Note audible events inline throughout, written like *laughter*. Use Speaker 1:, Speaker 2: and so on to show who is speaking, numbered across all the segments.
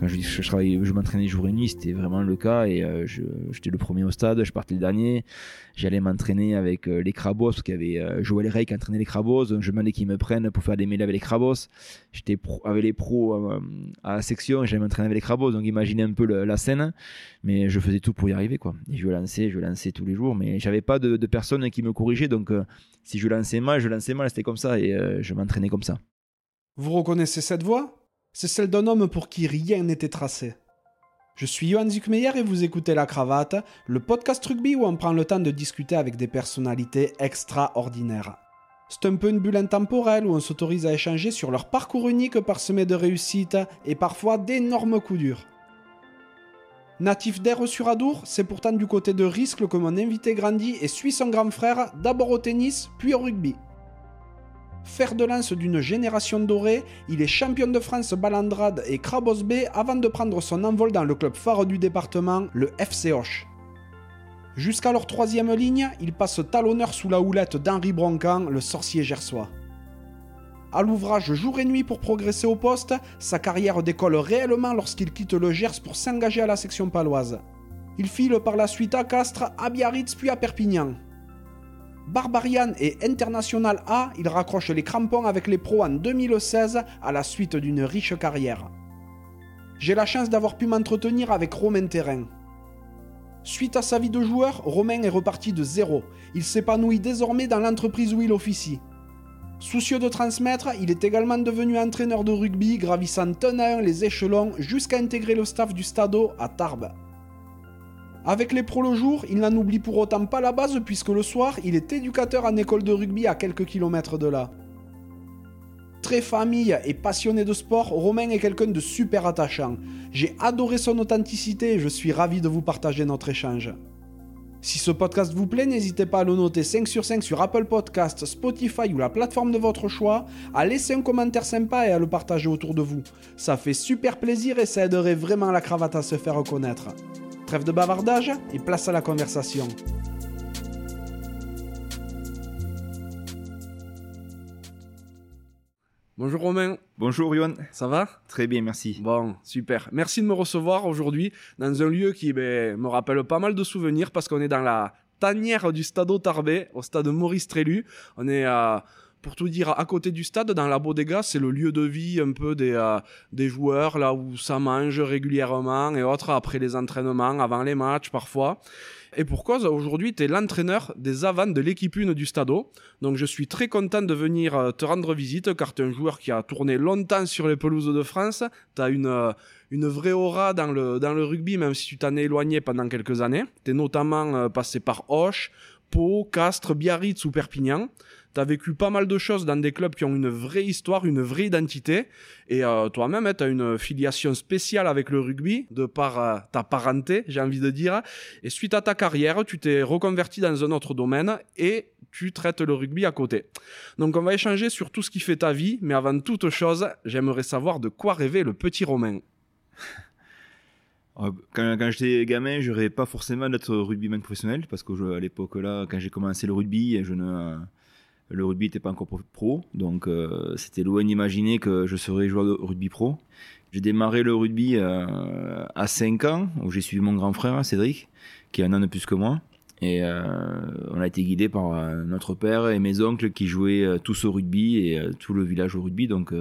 Speaker 1: Quand je je, je m'entraînais jour et nuit, c'était vraiment le cas. Et euh, j'étais le premier au stade, je partais le dernier. J'allais m'entraîner avec euh, les crabos, parce qu'il y avait euh, Joël Rey qui entraînait les crabos. Donc je demandais qu'ils me prennent pour faire des mêlées avec les crabos. J'étais avec les pros à la section j'allais m'entraîner avec les crabos. Donc imaginez un peu la scène. Mais je faisais tout pour y arriver. Et je lançais, je lançais tous les jours. Mais j'avais pas de, de personne qui me corrigeait. Donc si je lançais mal, je lançais mal. C'était comme ça. Et je m'entraînais comme ça.
Speaker 2: Vous reconnaissez cette voix? C'est celle d'un homme pour qui rien n'était tracé. Je suis Johan Zuckmeyer et vous écoutez La Cravate, le podcast rugby où on prend le temps de discuter avec des personnalités extraordinaires. C'est un peu une bulle intemporelle où on s'autorise à échanger sur leur parcours unique parsemé de réussites et parfois d'énormes coups durs. Natif d'Air sur Adour, c'est pourtant du côté de Riscle que mon invité grandit et suit son grand frère d'abord au tennis puis au rugby. Fer de lance d'une génération dorée, il est champion de France balandrade et Crabos B avant de prendre son envol dans le club phare du département, le FC Hoche. Jusqu'à leur troisième ligne, il passe talonneur sous la houlette d'Henri Broncan, le sorcier gersois. À l'ouvrage jour et nuit pour progresser au poste, sa carrière décolle réellement lorsqu'il quitte le Gers pour s'engager à la section paloise. Il file par la suite à Castres, à Biarritz puis à Perpignan. Barbarian et International A, il raccroche les crampons avec les pros en 2016 à la suite d'une riche carrière. J'ai la chance d'avoir pu m'entretenir avec Romain Terrain. Suite à sa vie de joueur, Romain est reparti de zéro. Il s'épanouit désormais dans l'entreprise où il officie. Soucieux de transmettre, il est également devenu entraîneur de rugby, gravissant un à un les échelons jusqu'à intégrer le staff du Stadeau à Tarbes. Avec les pros le jour, il n'en oublie pour autant pas la base puisque le soir, il est éducateur en école de rugby à quelques kilomètres de là. Très famille et passionné de sport, Romain est quelqu'un de super attachant. J'ai adoré son authenticité et je suis ravi de vous partager notre échange. Si ce podcast vous plaît, n'hésitez pas à le noter 5 sur 5 sur Apple Podcasts, Spotify ou la plateforme de votre choix, à laisser un commentaire sympa et à le partager autour de vous. Ça fait super plaisir et ça aiderait vraiment la cravate à se faire reconnaître. Trêve de bavardage et place à la conversation. Bonjour Romain,
Speaker 1: Bonjour Yohan.
Speaker 2: ça va?
Speaker 1: Très bien, merci.
Speaker 2: Bon, super. Merci de me recevoir aujourd'hui dans un lieu qui ben, me rappelle pas mal de souvenirs parce qu'on est dans la tanière du stade Tarbé, au stade Maurice Trélu. On est euh, pour tout dire, à côté du stade, dans la bodega, c'est le lieu de vie un peu des, euh, des joueurs, là où ça mange régulièrement et autres, après les entraînements, avant les matchs parfois. Et pour cause, aujourd'hui, tu es l'entraîneur des avants de l'équipe 1 du Stadeau. Donc je suis très content de venir euh, te rendre visite car tu es un joueur qui a tourné longtemps sur les pelouses de France. Tu as une, euh, une vraie aura dans le, dans le rugby, même si tu t'en es éloigné pendant quelques années. Tu es notamment passé par Auch, Castres, Biarritz ou Perpignan. Tu as vécu pas mal de choses dans des clubs qui ont une vraie histoire, une vraie identité. Et euh, toi-même, tu as une filiation spéciale avec le rugby, de par euh, ta parenté, j'ai envie de dire. Et suite à ta carrière, tu t'es reconverti dans un autre domaine et tu traites le rugby à côté. Donc on va échanger sur tout ce qui fait ta vie, mais avant toute chose, j'aimerais savoir de quoi rêvait le petit Romain.
Speaker 1: Euh, Quand, j'étais gamin, je rêvais pas forcément d'être rugbyman professionnel parce que je- à l'époque là, quand j'ai commencé le rugby, le rugby n'était pas encore pro- donc euh, c'était loin d'imaginer que je serais joueur de rugby pro. J'ai démarré le rugby euh, à 5 ans, où j'ai suivi mon grand frère Cédric, qui est un an de plus que moi. Et on a été guidé par notre père et mes oncles qui jouaient tous au rugby et tout le village au rugby. Donc,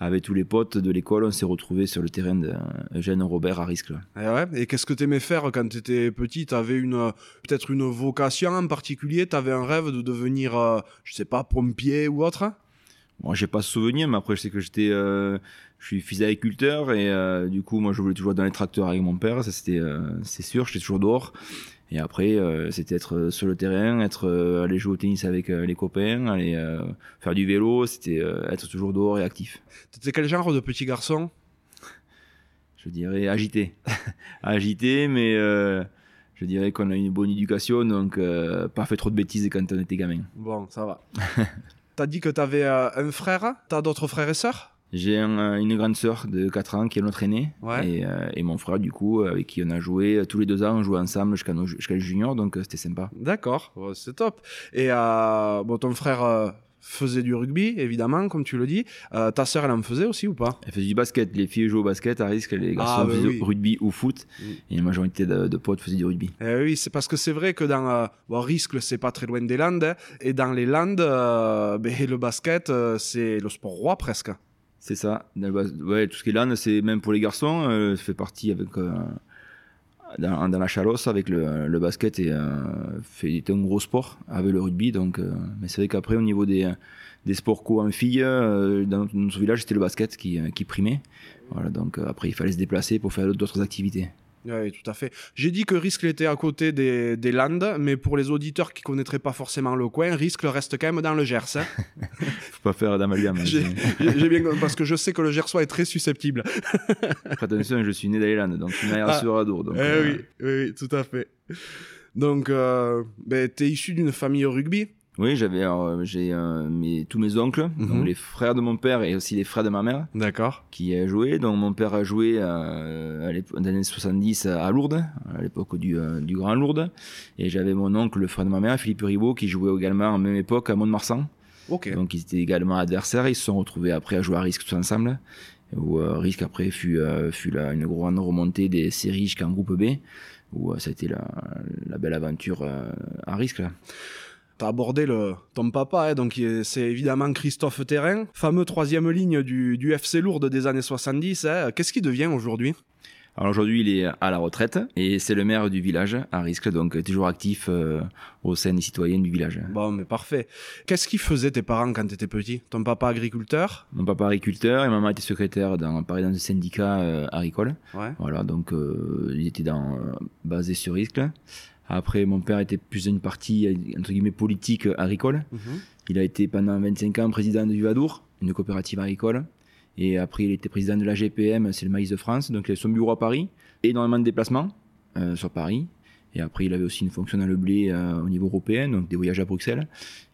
Speaker 1: avec tous les potes de l'école, on s'est retrouvés sur le terrain de euh, Eugène Robert à Risque.
Speaker 2: Et, ouais, et qu'est-ce que t'aimais faire quand t'étais petit? T'avais une peut-être une vocation en particulier? T'avais un rêve de devenir, euh, je sais pas, pompier ou autre?
Speaker 1: Moi, j'ai pas ce souvenir, mais après, je sais que j'étais, euh, je suis fils d'agriculteur et euh, du coup, moi, je voulais toujours dans les tracteurs avec mon père. Ça, c'était, euh, c'est sûr, j'étais toujours dehors. Et après, euh, c'était être sur le terrain, être euh, aller jouer au tennis avec euh, les copains, aller faire du vélo. C'était être toujours dehors et actif.
Speaker 2: T'étais quel genre de petit garçon?
Speaker 1: Je dirais agité, *laughs* agité, mais je dirais qu'on a une bonne éducation, donc pas fait trop de bêtises quand on était gamin.
Speaker 2: Bon, ça va. *laughs* T'as dit que t'avais un frère? T'as d'autres frères et sœurs?
Speaker 1: J'ai un, euh, une grande sœur de 4 ans qui est notre aînée.
Speaker 2: Ouais.
Speaker 1: Et, euh, et mon frère, du coup, avec qui on a joué euh, tous les deux ans, on jouait ensemble jusqu'à le junior, donc euh, c'était sympa.
Speaker 2: D'accord, c'est top. Et euh, bon, ton frère euh, faisait du rugby, évidemment, comme tu le dis. Euh, ta sœur, elle en faisait aussi ou pas?
Speaker 1: Elle faisait du basket. Les filles jouaient au basket à risque, les garçons
Speaker 2: Ah, bah
Speaker 1: faisaient
Speaker 2: oui.
Speaker 1: rugby ou foot.
Speaker 2: Mm.
Speaker 1: Et la majorité de, de potes faisaient du rugby.
Speaker 2: Eh oui, c'est parce que c'est vrai que dans euh, bon, Riscle, c'est pas très loin des Landes, hein, et dans les Landes, euh, ben, le basket, euh, c'est le sport roi presque.
Speaker 1: C'est ça. Ouais, tout ce qui est LAN, c'est même pour les garçons, euh, fait partie avec. euh, dans, la chalosse avec le, basket et euh, un gros sport avec le rugby donc euh, mais c'est vrai qu'après au niveau des des sports co en filles euh, dans notre, village c'était le basket qui, euh, qui primait voilà donc après il fallait se déplacer pour faire d'autres activités
Speaker 2: Oui, tout à fait. J'ai dit que Riscle était à côté des, des Landes, mais pour les auditeurs qui connaîtraient pas forcément le coin, Riscle reste quand même dans le Gers. hein. *laughs*
Speaker 1: faut pas faire d'amalgame
Speaker 2: J'ai *laughs* j'ai- j'ai bien parce que je sais que le Gersois est très susceptible. *laughs*
Speaker 1: Attention je suis né dans les Landes donc à
Speaker 2: Ah.
Speaker 1: sur Adour donc
Speaker 2: Eh
Speaker 1: euh,
Speaker 2: oui, oui, tout à fait. Donc, euh, ben, t'es issu d'une famille au rugby
Speaker 1: oui j'avais euh, j'ai euh, mes tous mes oncles
Speaker 2: Mhm.
Speaker 1: donc les frères de mon père et aussi les frères de ma mère
Speaker 2: D'accord.
Speaker 1: qui a joué. Donc mon père a joué euh, à l'époque- dans les années 70 à Lourdes, à l'époque du, euh, du Grand Lourdes. Et j'avais mon oncle, le frère de ma mère, Philippe Ribot, qui jouait également en même époque à Mont-de-Marsan.
Speaker 2: Ok.
Speaker 1: Donc ils étaient également adversaires. Ils se sont retrouvés après à jouer à Risque tous ensemble. Où euh, Risque après fut, euh, fut la- une grande remontée des séries jusqu'en groupe B. Où euh, ça a été la, la belle aventure euh, à Risque. Là.
Speaker 2: T'as abordé le, ton papa, hein, donc c'est évidemment Christophe Terrain, fameux troisième ligne du, du FC Lourdes des années 70. hein. Qu'est-ce qu'il devient aujourd'hui?
Speaker 1: Alors aujourd'hui, il est à la retraite et c'est le maire du village à risque, donc toujours actif euh, au sein des citoyens du village.
Speaker 2: Bon, mais parfait. Qu'est-ce qu'ils faisaient tes parents quand t'étais petit? Ton papa agriculteur?
Speaker 1: Mon papa agriculteur et maman était secrétaire dans, pareil, dans un syndicat euh, agricole.
Speaker 2: Ouais.
Speaker 1: Voilà, donc euh, il était dans, euh, basé sur risque. Après, mon père était plus une partie, entre guillemets, politique agricole. Il a été pendant 25 ans président du Vadour, une coopérative agricole. Et après, il était président de la GPM, c'est le Maïs de France. Donc, il avait son bureau à Paris. Énormément de déplacements euh, sur Paris. Et après, il avait aussi une fonction dans le blé euh, au niveau européen, donc des voyages à Bruxelles.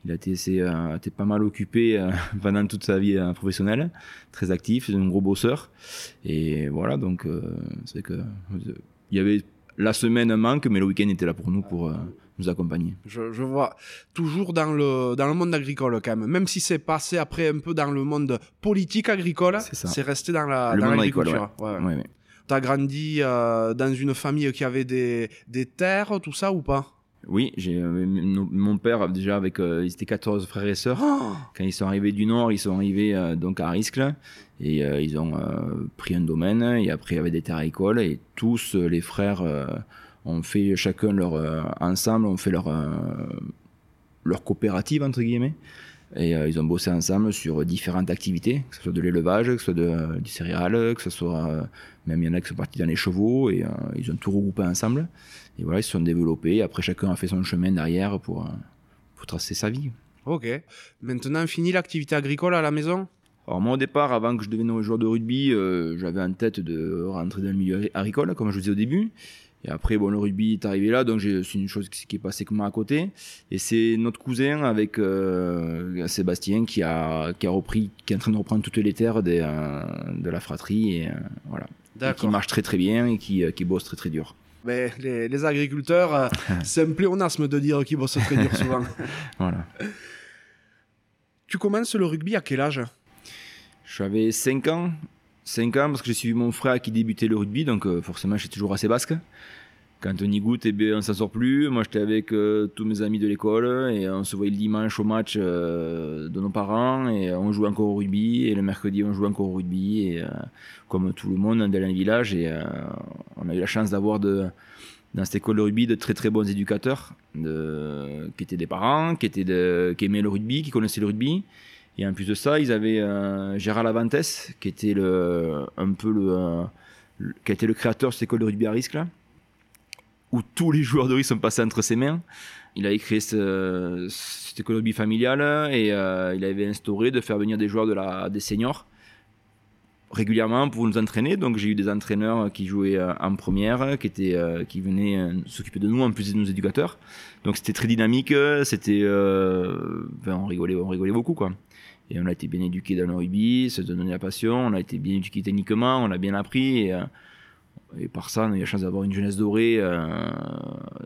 Speaker 1: Il a été, euh, été pas mal occupé euh, *laughs* pendant toute sa vie euh, professionnelle, très actif, c'est un gros bosseur. Et voilà, donc euh, c'est que euh, il y avait la semaine manque, mais le week-end était là pour nous, pour euh, nous accompagner.
Speaker 2: Je, je vois. Toujours dans le, dans le monde agricole, quand même. Même si c'est passé après un peu dans le monde politique agricole,
Speaker 1: C'est
Speaker 2: resté dans la
Speaker 1: Le
Speaker 2: dans
Speaker 1: monde agricole,
Speaker 2: l'agriculture. Ouais, ouais.
Speaker 1: Ouais, ouais.
Speaker 2: T'as grandi euh, dans une famille qui avait des, des terres, tout ça ou pas?
Speaker 1: Oui, j'ai euh, mon père déjà avec euh, ils étaient 14 frères et sœurs.
Speaker 2: Oh
Speaker 1: Quand ils sont arrivés du nord, ils sont arrivés euh, donc à Risque là, et euh, ils ont pris un domaine. Et après il y avait des terres agricoles et tous les frères ont fait chacun leur ensemble, ont fait leur leur coopérative entre guillemets. Et ils ont bossé ensemble sur différentes activités, que ce soit de l'élevage, que ce soit de, du céréal, que ce soit même il y en a qui sont partis dans les chevaux. Et ils ont tout regroupé ensemble et voilà ils se sont développés. Après chacun a fait son chemin derrière pour euh, pour tracer sa vie.
Speaker 2: Ok. Maintenant, fini l'activité agricole à la maison?
Speaker 1: Alors moi au départ, avant que je devienne joueur de rugby, euh, j'avais en tête de rentrer dans le milieu agri- agricole, comme je vous disais au début. Et après, bon, le rugby est arrivé là, donc c'est une chose qui, est passée comme à côté. Et c'est notre cousin avec euh, Sébastien qui a, qui a repris, qui est en train de reprendre toutes les terres des, euh, de la fratrie et voilà. Et qui marche très très bien et qui, qui bosse très très dur.
Speaker 2: Mais les, les agriculteurs, euh, *laughs* c'est un pléonasme de dire qu'ils bossent très dur souvent. *laughs*
Speaker 1: Voilà.
Speaker 2: tu commences le rugby à quel âge?
Speaker 1: J'avais 5 ans. 5 ans parce que j'ai suivi mon frère qui débutait le rugby, donc euh, forcément j'étais toujours assez basque. Quand on y goûte, eh bien, on s'en sort plus. Moi j'étais avec euh, tous mes amis de l'école et on se voyait le dimanche au match euh, de nos parents et on jouait encore au rugby. Et le mercredi on jouait encore au rugby et euh, comme tout le monde dans le village. Et on a eu la chance d'avoir de, dans cette école de rugby de très très bons éducateurs qui étaient des parents, qui, étaient qui aimaient le rugby, qui connaissaient le rugby. Et en plus de ça, ils avaient euh, Gérard Lavantes, qui était le, un peu le, qui le créateur de cette école de rugby à risque là, où tous les joueurs de rugby sont passés entre ses mains. Il avait créé ce, cette rugby familiale et euh, il avait instauré de faire venir des joueurs de la, des seniors régulièrement pour nous entraîner. Donc j'ai eu des entraîneurs qui jouaient euh, en première, qui étaient, euh, qui venaient s'occuper de nous en plus de nos éducateurs. Donc c'était très dynamique, c'était, on rigolait, on rigolait beaucoup quoi. Et on a été bien éduqués dans le rugby, ça nous donnait la passion, on a été bien éduqués techniquement, on a bien appris et par ça on a eu la chance d'avoir une jeunesse dorée euh,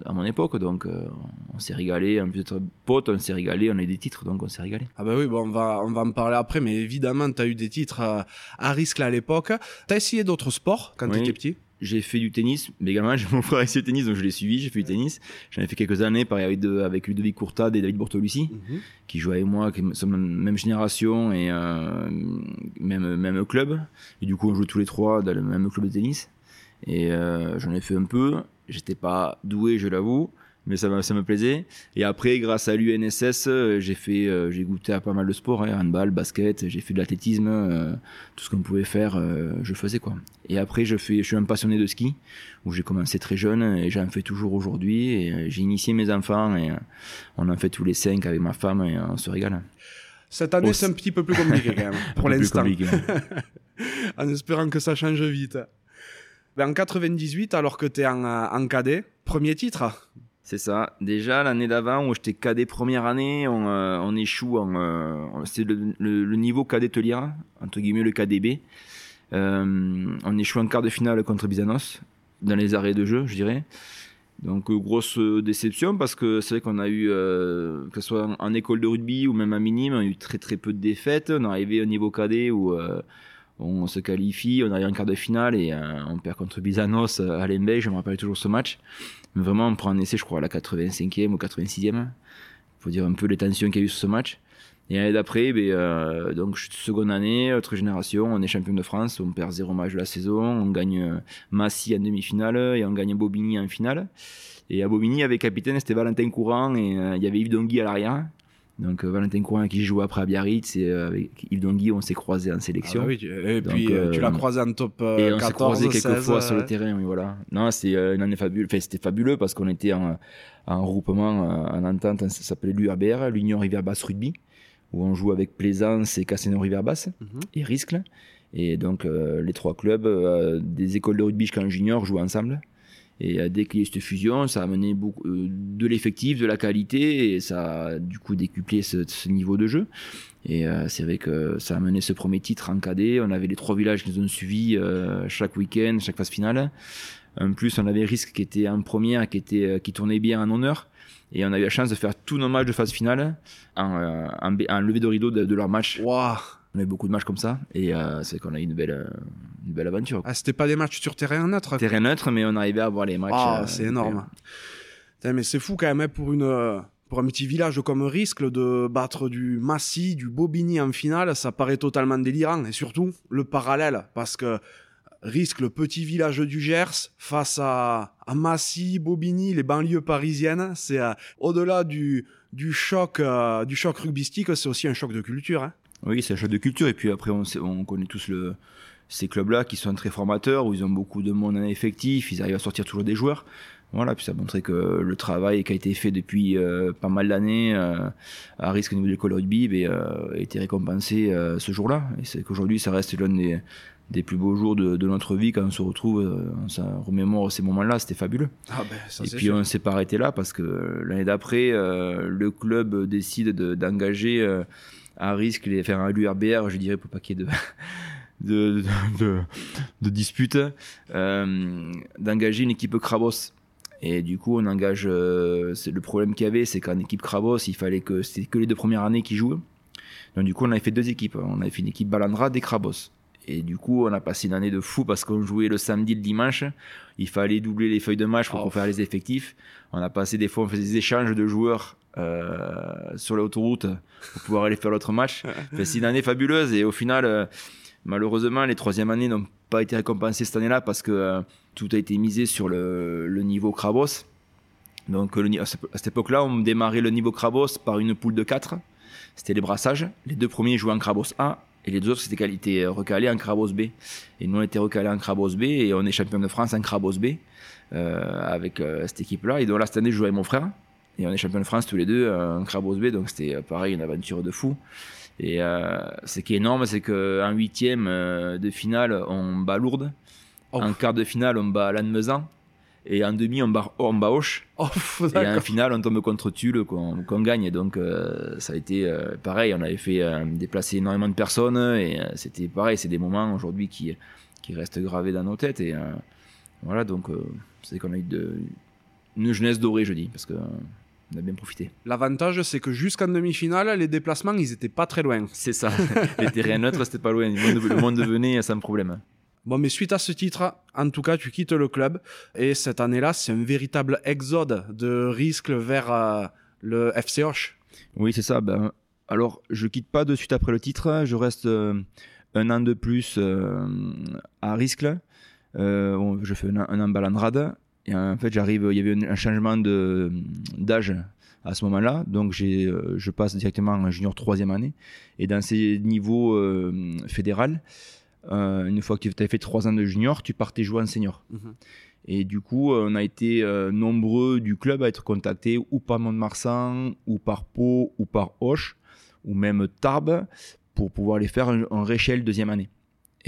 Speaker 1: à mon époque. Donc euh, on s'est régalé, en plus d'être potes, on s'est régalé, on a eu des titres, donc on s'est régalé.
Speaker 2: Ah bah oui, bon, on, va, on va en parler après, mais évidemment, tu as eu des titres à, à risque à l'époque. Tu as essayé d'autres sports quand tu étais petit?
Speaker 1: J'ai fait du tennis, mais également *laughs* j'ai mon frère essayé le tennis, donc je l'ai suivi, j'ai fait du tennis. J'en ai fait quelques années, pareil avec, avec Ludovic Courtade et David Bortolucci, mhm. qui jouaient avec moi, qui sont de la même génération et euh, même, même club. Et du coup, on joue tous les trois dans le même club de tennis. Et euh, j'en ai fait un peu. J'étais pas doué, je l'avoue mais ça, ça me plaisait. Et après, grâce à l'UNSS, euh, j'ai fait, euh, j'ai goûté à pas mal de sports, hein, handball, basket, j'ai fait de l'athlétisme, euh, tout ce qu'on pouvait faire, je faisais quoi. Et après, je fais, je suis un passionné de ski, où j'ai commencé très jeune et j'en fais toujours aujourd'hui. Et j'ai initié mes enfants et on en fait tous les cinq avec ma femme et on se régale.
Speaker 2: Cette année, c'est un petit peu plus compliqué quand même, *laughs* pour l'instant. *laughs* en espérant que ça change vite. Ben, en 98, alors que tu es en, en cadet, premier titre
Speaker 1: c'est ça. Déjà, l'année d'avant, où j'étais cadet première année, on, euh, échoue en. Euh, c'est le, niveau cadet Telière, entre guillemets le KDB. Euh, on échoue en quart de finale contre Bizanos, dans les arrêts de jeu, je dirais. Donc, grosse déception parce que c'est vrai qu'on a eu, que ce soit en, école de rugby ou même à minime, on a eu très très peu de défaites. On est arrivé au niveau cadet où on se qualifie, on arrive en quart de finale et on perd contre Bizanos à Lembey, je me rappelle toujours ce match. Vraiment, on prend un essai, je crois, à la 85e ou 86e. Il faut dire un peu les tensions qu'il y a eu sur ce match. Et l'année d'après, ben, euh, donc seconde année, autre génération, on est champion de France, on perd zéro match de la saison, on gagne euh, Massy en demi-finale et on gagne Bobigny en finale. Et à Bobigny, avec capitaine, c'était Valentin Courant et euh, il y avait Yves Dongui à l'arrière. Donc euh, Valentin Courant qui joue après à Biarritz et euh, avec Yves Dongui on s'est croisé en sélection. Ah
Speaker 2: oui, et puis euh, tu l'as croisé en top et on s'est croisé quelques
Speaker 1: fois sur le terrain, oui voilà. Non, c'est une année fabuleuse. Enfin, c'était fabuleux parce qu'on était en, en regroupement, en entente, ça s'appelait l'URBR, l'Union Rivière Basse Rugby, où on joue avec Plaisance et Casino Rivière Basse mhm. et Riscle. Et donc les trois clubs des écoles de rugby jusqu'en junior jouent ensemble. Et euh, dès qu'il y a eu cette fusion, ça a amené beaucoup, euh, de l'effectif, de la qualité, et ça a du coup décuplé ce, niveau de jeu. Et euh, c'est vrai que ça a amené ce premier titre en cadet. On avait les trois villages qui nous ont suivis chaque week-end, chaque phase finale. En plus, on avait Risque qui était en première, qui, était, qui tournait bien en honneur. Et on a eu la chance de faire tous nos matchs de phase finale en, en, lever de rideau de, leur match. On a eu beaucoup de matchs comme ça et euh, c'est qu'on a eu une belle, euh, une belle aventure.
Speaker 2: Ah, c'était pas des matchs sur terrain neutre
Speaker 1: Terrain neutre, mais on arrivait à voir les matchs.
Speaker 2: Ah, c'est énorme. mais c'est fou quand même hein, pour, une, pour un petit village comme Risque de battre du Massy, du Bobigny en finale, ça paraît totalement délirant. Et surtout, le parallèle, parce que Risque, le petit village du Gers, face à, à Massy, Bobigny, les banlieues parisiennes, c'est au-delà du, du choc, du choc rugbystique, c'est aussi un choc de culture. Hein.
Speaker 1: Oui, c'est un choc de culture. Et puis après, on, on connaît tous le, ces clubs-là qui sont très formateurs, où ils ont beaucoup de monde en effectif, ils arrivent à sortir toujours des joueurs. Voilà, puis ça montrait que le travail qui a été fait depuis euh, pas mal d'années euh, à risque au niveau de l'école rugby ben, euh, a été récompensé ce jour-là. Et c'est qu'aujourd'hui, ça reste l'un des, des, plus beaux jours de, de, notre vie quand on se retrouve, on remémore ces moments-là, c'était fabuleux.
Speaker 2: Ah ben, ça,
Speaker 1: et puis on s'est pas arrêté là parce que l'année d'après, le club décide d'engager à risque de faire un l'URBR, je dirais, pour pas qu'il y ait de, de, de, de disputes, euh, d'engager une équipe Krabos. Et du coup, on engage. Euh, c'est le problème qu'il y avait, c'est qu'en équipe Krabos, il fallait que c'était que les deux premières années qui jouent. Donc du coup, on avait fait deux équipes. On avait fait une équipe Balandra des Krabos. Et du coup, on a passé une année de fou parce qu'on jouait le samedi, le dimanche. Il fallait doubler les feuilles de match pour oh. faire les effectifs. On a passé des fois, on faisait des échanges de joueurs euh, sur l'autoroute pour pouvoir aller faire l'autre match. c'est une année fabuleuse et au final, euh, malheureusement, les troisième années n'ont pas été récompensées cette année-là parce que euh, tout a été misé sur le, niveau Krabos. Donc à cette époque-là, on démarrait le niveau Krabos par une poule de 4. C'était les brassages. Les deux premiers jouaient en Krabos A et les deux autres c'était été recalés en Krabos B. Et nous on était recalés en Krabos B et on est champion de France en Krabos B avec cette équipe-là. Et donc là cette année je jouais avec mon frère et on est champion de France tous les deux en Crabos B, donc c'était euh, pareil, une aventure de fou. Et euh, ce qui est énorme, c'est qu'en huitième euh, de finale, on bat Lourdes. Oh. En quart de finale, on bat Lannemezan. Et en demi, on bat, on bat Auch.
Speaker 2: Oh, *laughs*
Speaker 1: et en finale, on tombe contre Tulle, qu'on gagne. Donc, ça a été pareil. On avait fait déplacer énormément de personnes. Et c'était pareil. C'est des moments aujourd'hui qui, qui restent gravés dans nos têtes. Et voilà, donc, c'est qu'on a eu de, une jeunesse dorée, je dis. Parce que on a bien profité.
Speaker 2: L'avantage, c'est que jusqu'en demi-finale, les déplacements, ils étaient pas très loin.
Speaker 1: C'est ça. *laughs* les terrains neutres, c'était pas loin. Le monde, le monde venait sans problème.
Speaker 2: Bon, mais suite à ce titre, en tout cas, tu quittes le club. Et cette année-là, c'est un véritable exode de risque vers euh, le FC Hoche.
Speaker 1: Oui, c'est ça. Ben, alors, je quitte pas de suite après le titre. Je reste euh, un an de plus euh, à. Euh, je fais un, un an balandrade. Et en fait, j'arrive. Il y avait un, un changement d'âge à ce moment-là. Donc, j'ai, euh, je passe directement en junior troisième année. Et dans ces niveaux euh, fédéral, euh, une fois que tu as fait trois ans de junior, tu partais jouer en senior. Et du coup, on a été euh, nombreux du club à être contactés ou par Mont-de-Marsan, ou par Pau, ou par Auch, ou même Tarbes, pour pouvoir aller faire un réchelle deuxième année.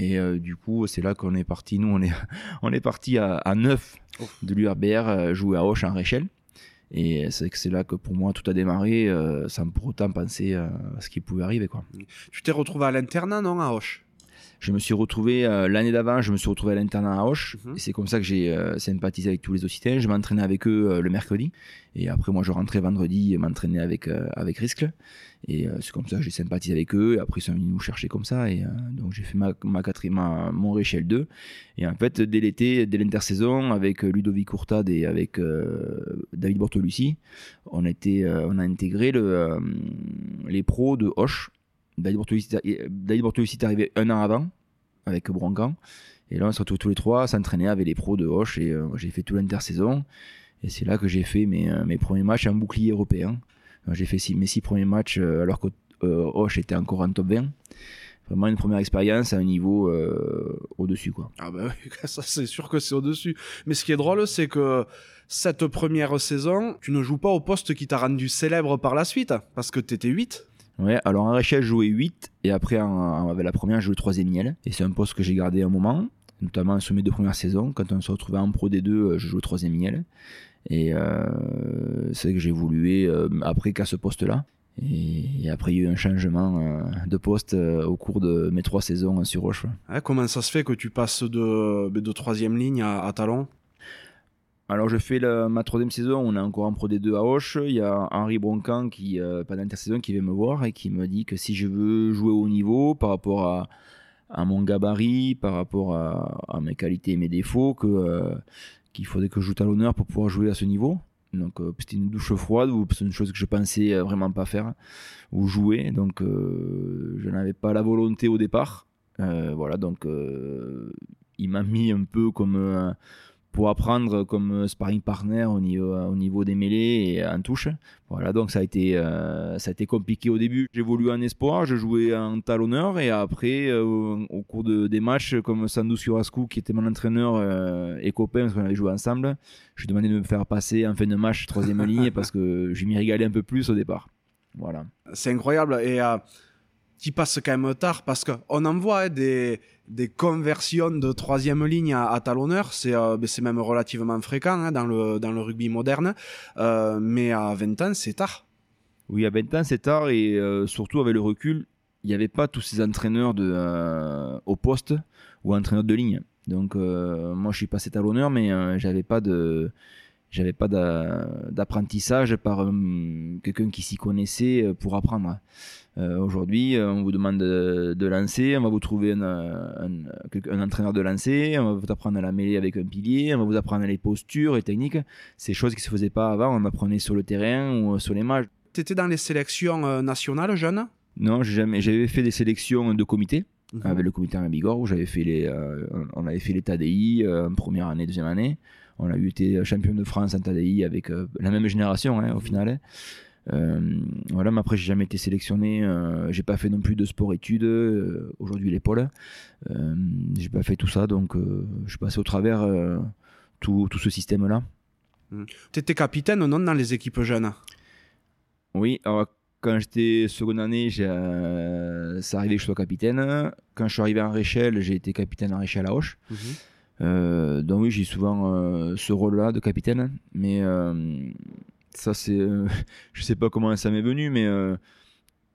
Speaker 1: Et euh, du coup, c'est là qu'on est parti. Nous, on est, *laughs* on est parti à, à 9 de l'URBR euh, jouer à Auch en réchelle. Et c'est que c'est là que pour moi tout a démarré, euh, sans pour autant penser à ce qui pouvait arriver. Quoi.
Speaker 2: Tu t'es retrouvé à l'internat, non, à Hoche
Speaker 1: Je me suis retrouvé euh, l'année d'avant, je me suis retrouvé à l'internat à Auch.
Speaker 2: Mhm.
Speaker 1: C'est comme ça que j'ai euh, sympathisé avec tous les Occitans. Je m'entraînais avec eux euh, le mercredi. Et après, moi, je rentrais vendredi et m'entraînais avec, euh, avec Riscle. Et euh, c'est comme ça que j'ai sympathisé avec eux. Et après, ils sont venus nous chercher comme ça. Et euh, donc, j'ai fait ma, ma quatrième, ma- mon Réchelle 2. Et en fait, dès l'été, dès l'intersaison, avec Ludovic Courtade et avec euh, David Bortolussi, on, était, euh, on a intégré le, euh, les pros de Hoche. David Bortolussi, est arrivé un an avant avec Broncan. Et là, on se retrouve tous les trois, s'entraîner avec les pros de Hoche. Et euh, j'ai fait tout l'intersaison. Et c'est là que j'ai fait mes, euh, mes premiers matchs en bouclier européen. Euh, J'ai fait mes six premiers matchs alors que Hoche était encore en top 20. Vraiment une première expérience à un niveau au-dessus. quoi.
Speaker 2: Ah bah oui, *laughs* ça c'est sûr que c'est au-dessus. Mais ce qui est drôle, c'est que cette première saison, tu ne joues pas au poste qui t'a rendu célèbre par la suite, parce que t'étais 8.
Speaker 1: Ouais, alors en Réchelle, je jouais 8 et après, en, avec la première, je jouais 3 miel. Et c'est un poste que j'ai gardé un moment, notamment sur mes deux premières saisons. Quand on se retrouvait en Pro D2, euh, je jouais 3 miel. Et euh, c'est que j'ai évolué euh, après qu'à ce poste-là. Et, après, il y a eu un changement de poste au cours de mes trois saisons sur Roche.
Speaker 2: Hein, comment ça se fait que tu passes de, troisième ligne à talon
Speaker 1: Alors je fais ma troisième saison, on est encore en Pro D2 à Auch. Il y a Henri Broncan qui, euh, pendant l'intersaison, qui vient me voir et qui me dit que si je veux jouer au niveau par rapport à, à mon gabarit, par rapport à, à mes qualités et mes défauts, euh, qu'il faudrait que je joue talonneur pour pouvoir jouer à ce niveau. Donc euh, c'était une douche froide, ou c'est une chose que je pensais euh, vraiment pas faire, ou jouer. Donc je n'avais pas la volonté au départ. Voilà, donc il m'a mis un peu comme... euh, pour apprendre comme sparring partner au niveau, au niveau des mêlées et en touche. Voilà, donc ça a été, euh, ça a été compliqué au début. J'évoluais en espoir, je jouais en talonneur et après, euh, au cours de, des matchs, comme Sandou Surascu, qui était mon entraîneur euh, et copain, parce qu'on avait joué ensemble, je lui demandais de me faire passer en fin de match troisième *laughs* ligne parce que je m'y régalais un peu plus au départ. Voilà.
Speaker 2: C'est incroyable. Et tu passes quand même tard parce qu'on en voit hein, des, des conversions de troisième ligne à, talonneur. C'est euh, ben, c'est même relativement fréquent hein, dans, le, dans le rugby moderne. Euh, mais à 20 ans, c'est tard.
Speaker 1: Oui, à 20 ans, c'est tard et euh, surtout avec le recul, il n'y avait pas tous ces entraîneurs de, au poste ou entraîneurs de ligne. Donc, moi, je suis passé talonneur, mais j'avais pas de. J'avais pas d'a- d'apprentissage par euh, quelqu'un qui s'y connaissait euh, pour apprendre. Euh, Aujourd'hui, euh, on vous demande de, de lancer, on va vous trouver un, un, quelqu'un- un entraîneur de lancer, on va vous apprendre à la mêler avec un pilier, on va vous apprendre les postures et techniques. C'est choses qui se faisaient pas avant, on apprenait sur le terrain ou sur les matchs.
Speaker 2: Tu étais dans les sélections nationales jeunes
Speaker 1: Non, j'ai jamais. J'avais fait des sélections de comité
Speaker 2: Mhm.
Speaker 1: avec le comité en Bigorre où j'avais fait les. euh, on avait fait les TADI euh, en première année, deuxième année. On a eu été champion de France en TADI avec euh, la même génération hein, au final. Euh, voilà, mais après j'ai jamais été sélectionné. Euh, j'ai pas fait non plus de sport-études. euh, Aujourd'hui l'épaule. Euh, j'ai pas fait tout ça, donc euh, je suis passé au travers euh, tout, tout ce système-là.
Speaker 2: Tu étais capitaine, non, dans les équipes jeunes?
Speaker 1: Oui, alors quand j'étais seconde année, euh, ça arrivait que je sois capitaine. Quand je suis arrivé en Réchelle, j'ai été capitaine en Réchelle à Auch. Euh, donc oui, j'ai souvent euh, ce rôle-là de capitaine. Mais euh, ça, c'est... *laughs* je sais pas comment ça m'est venu, mais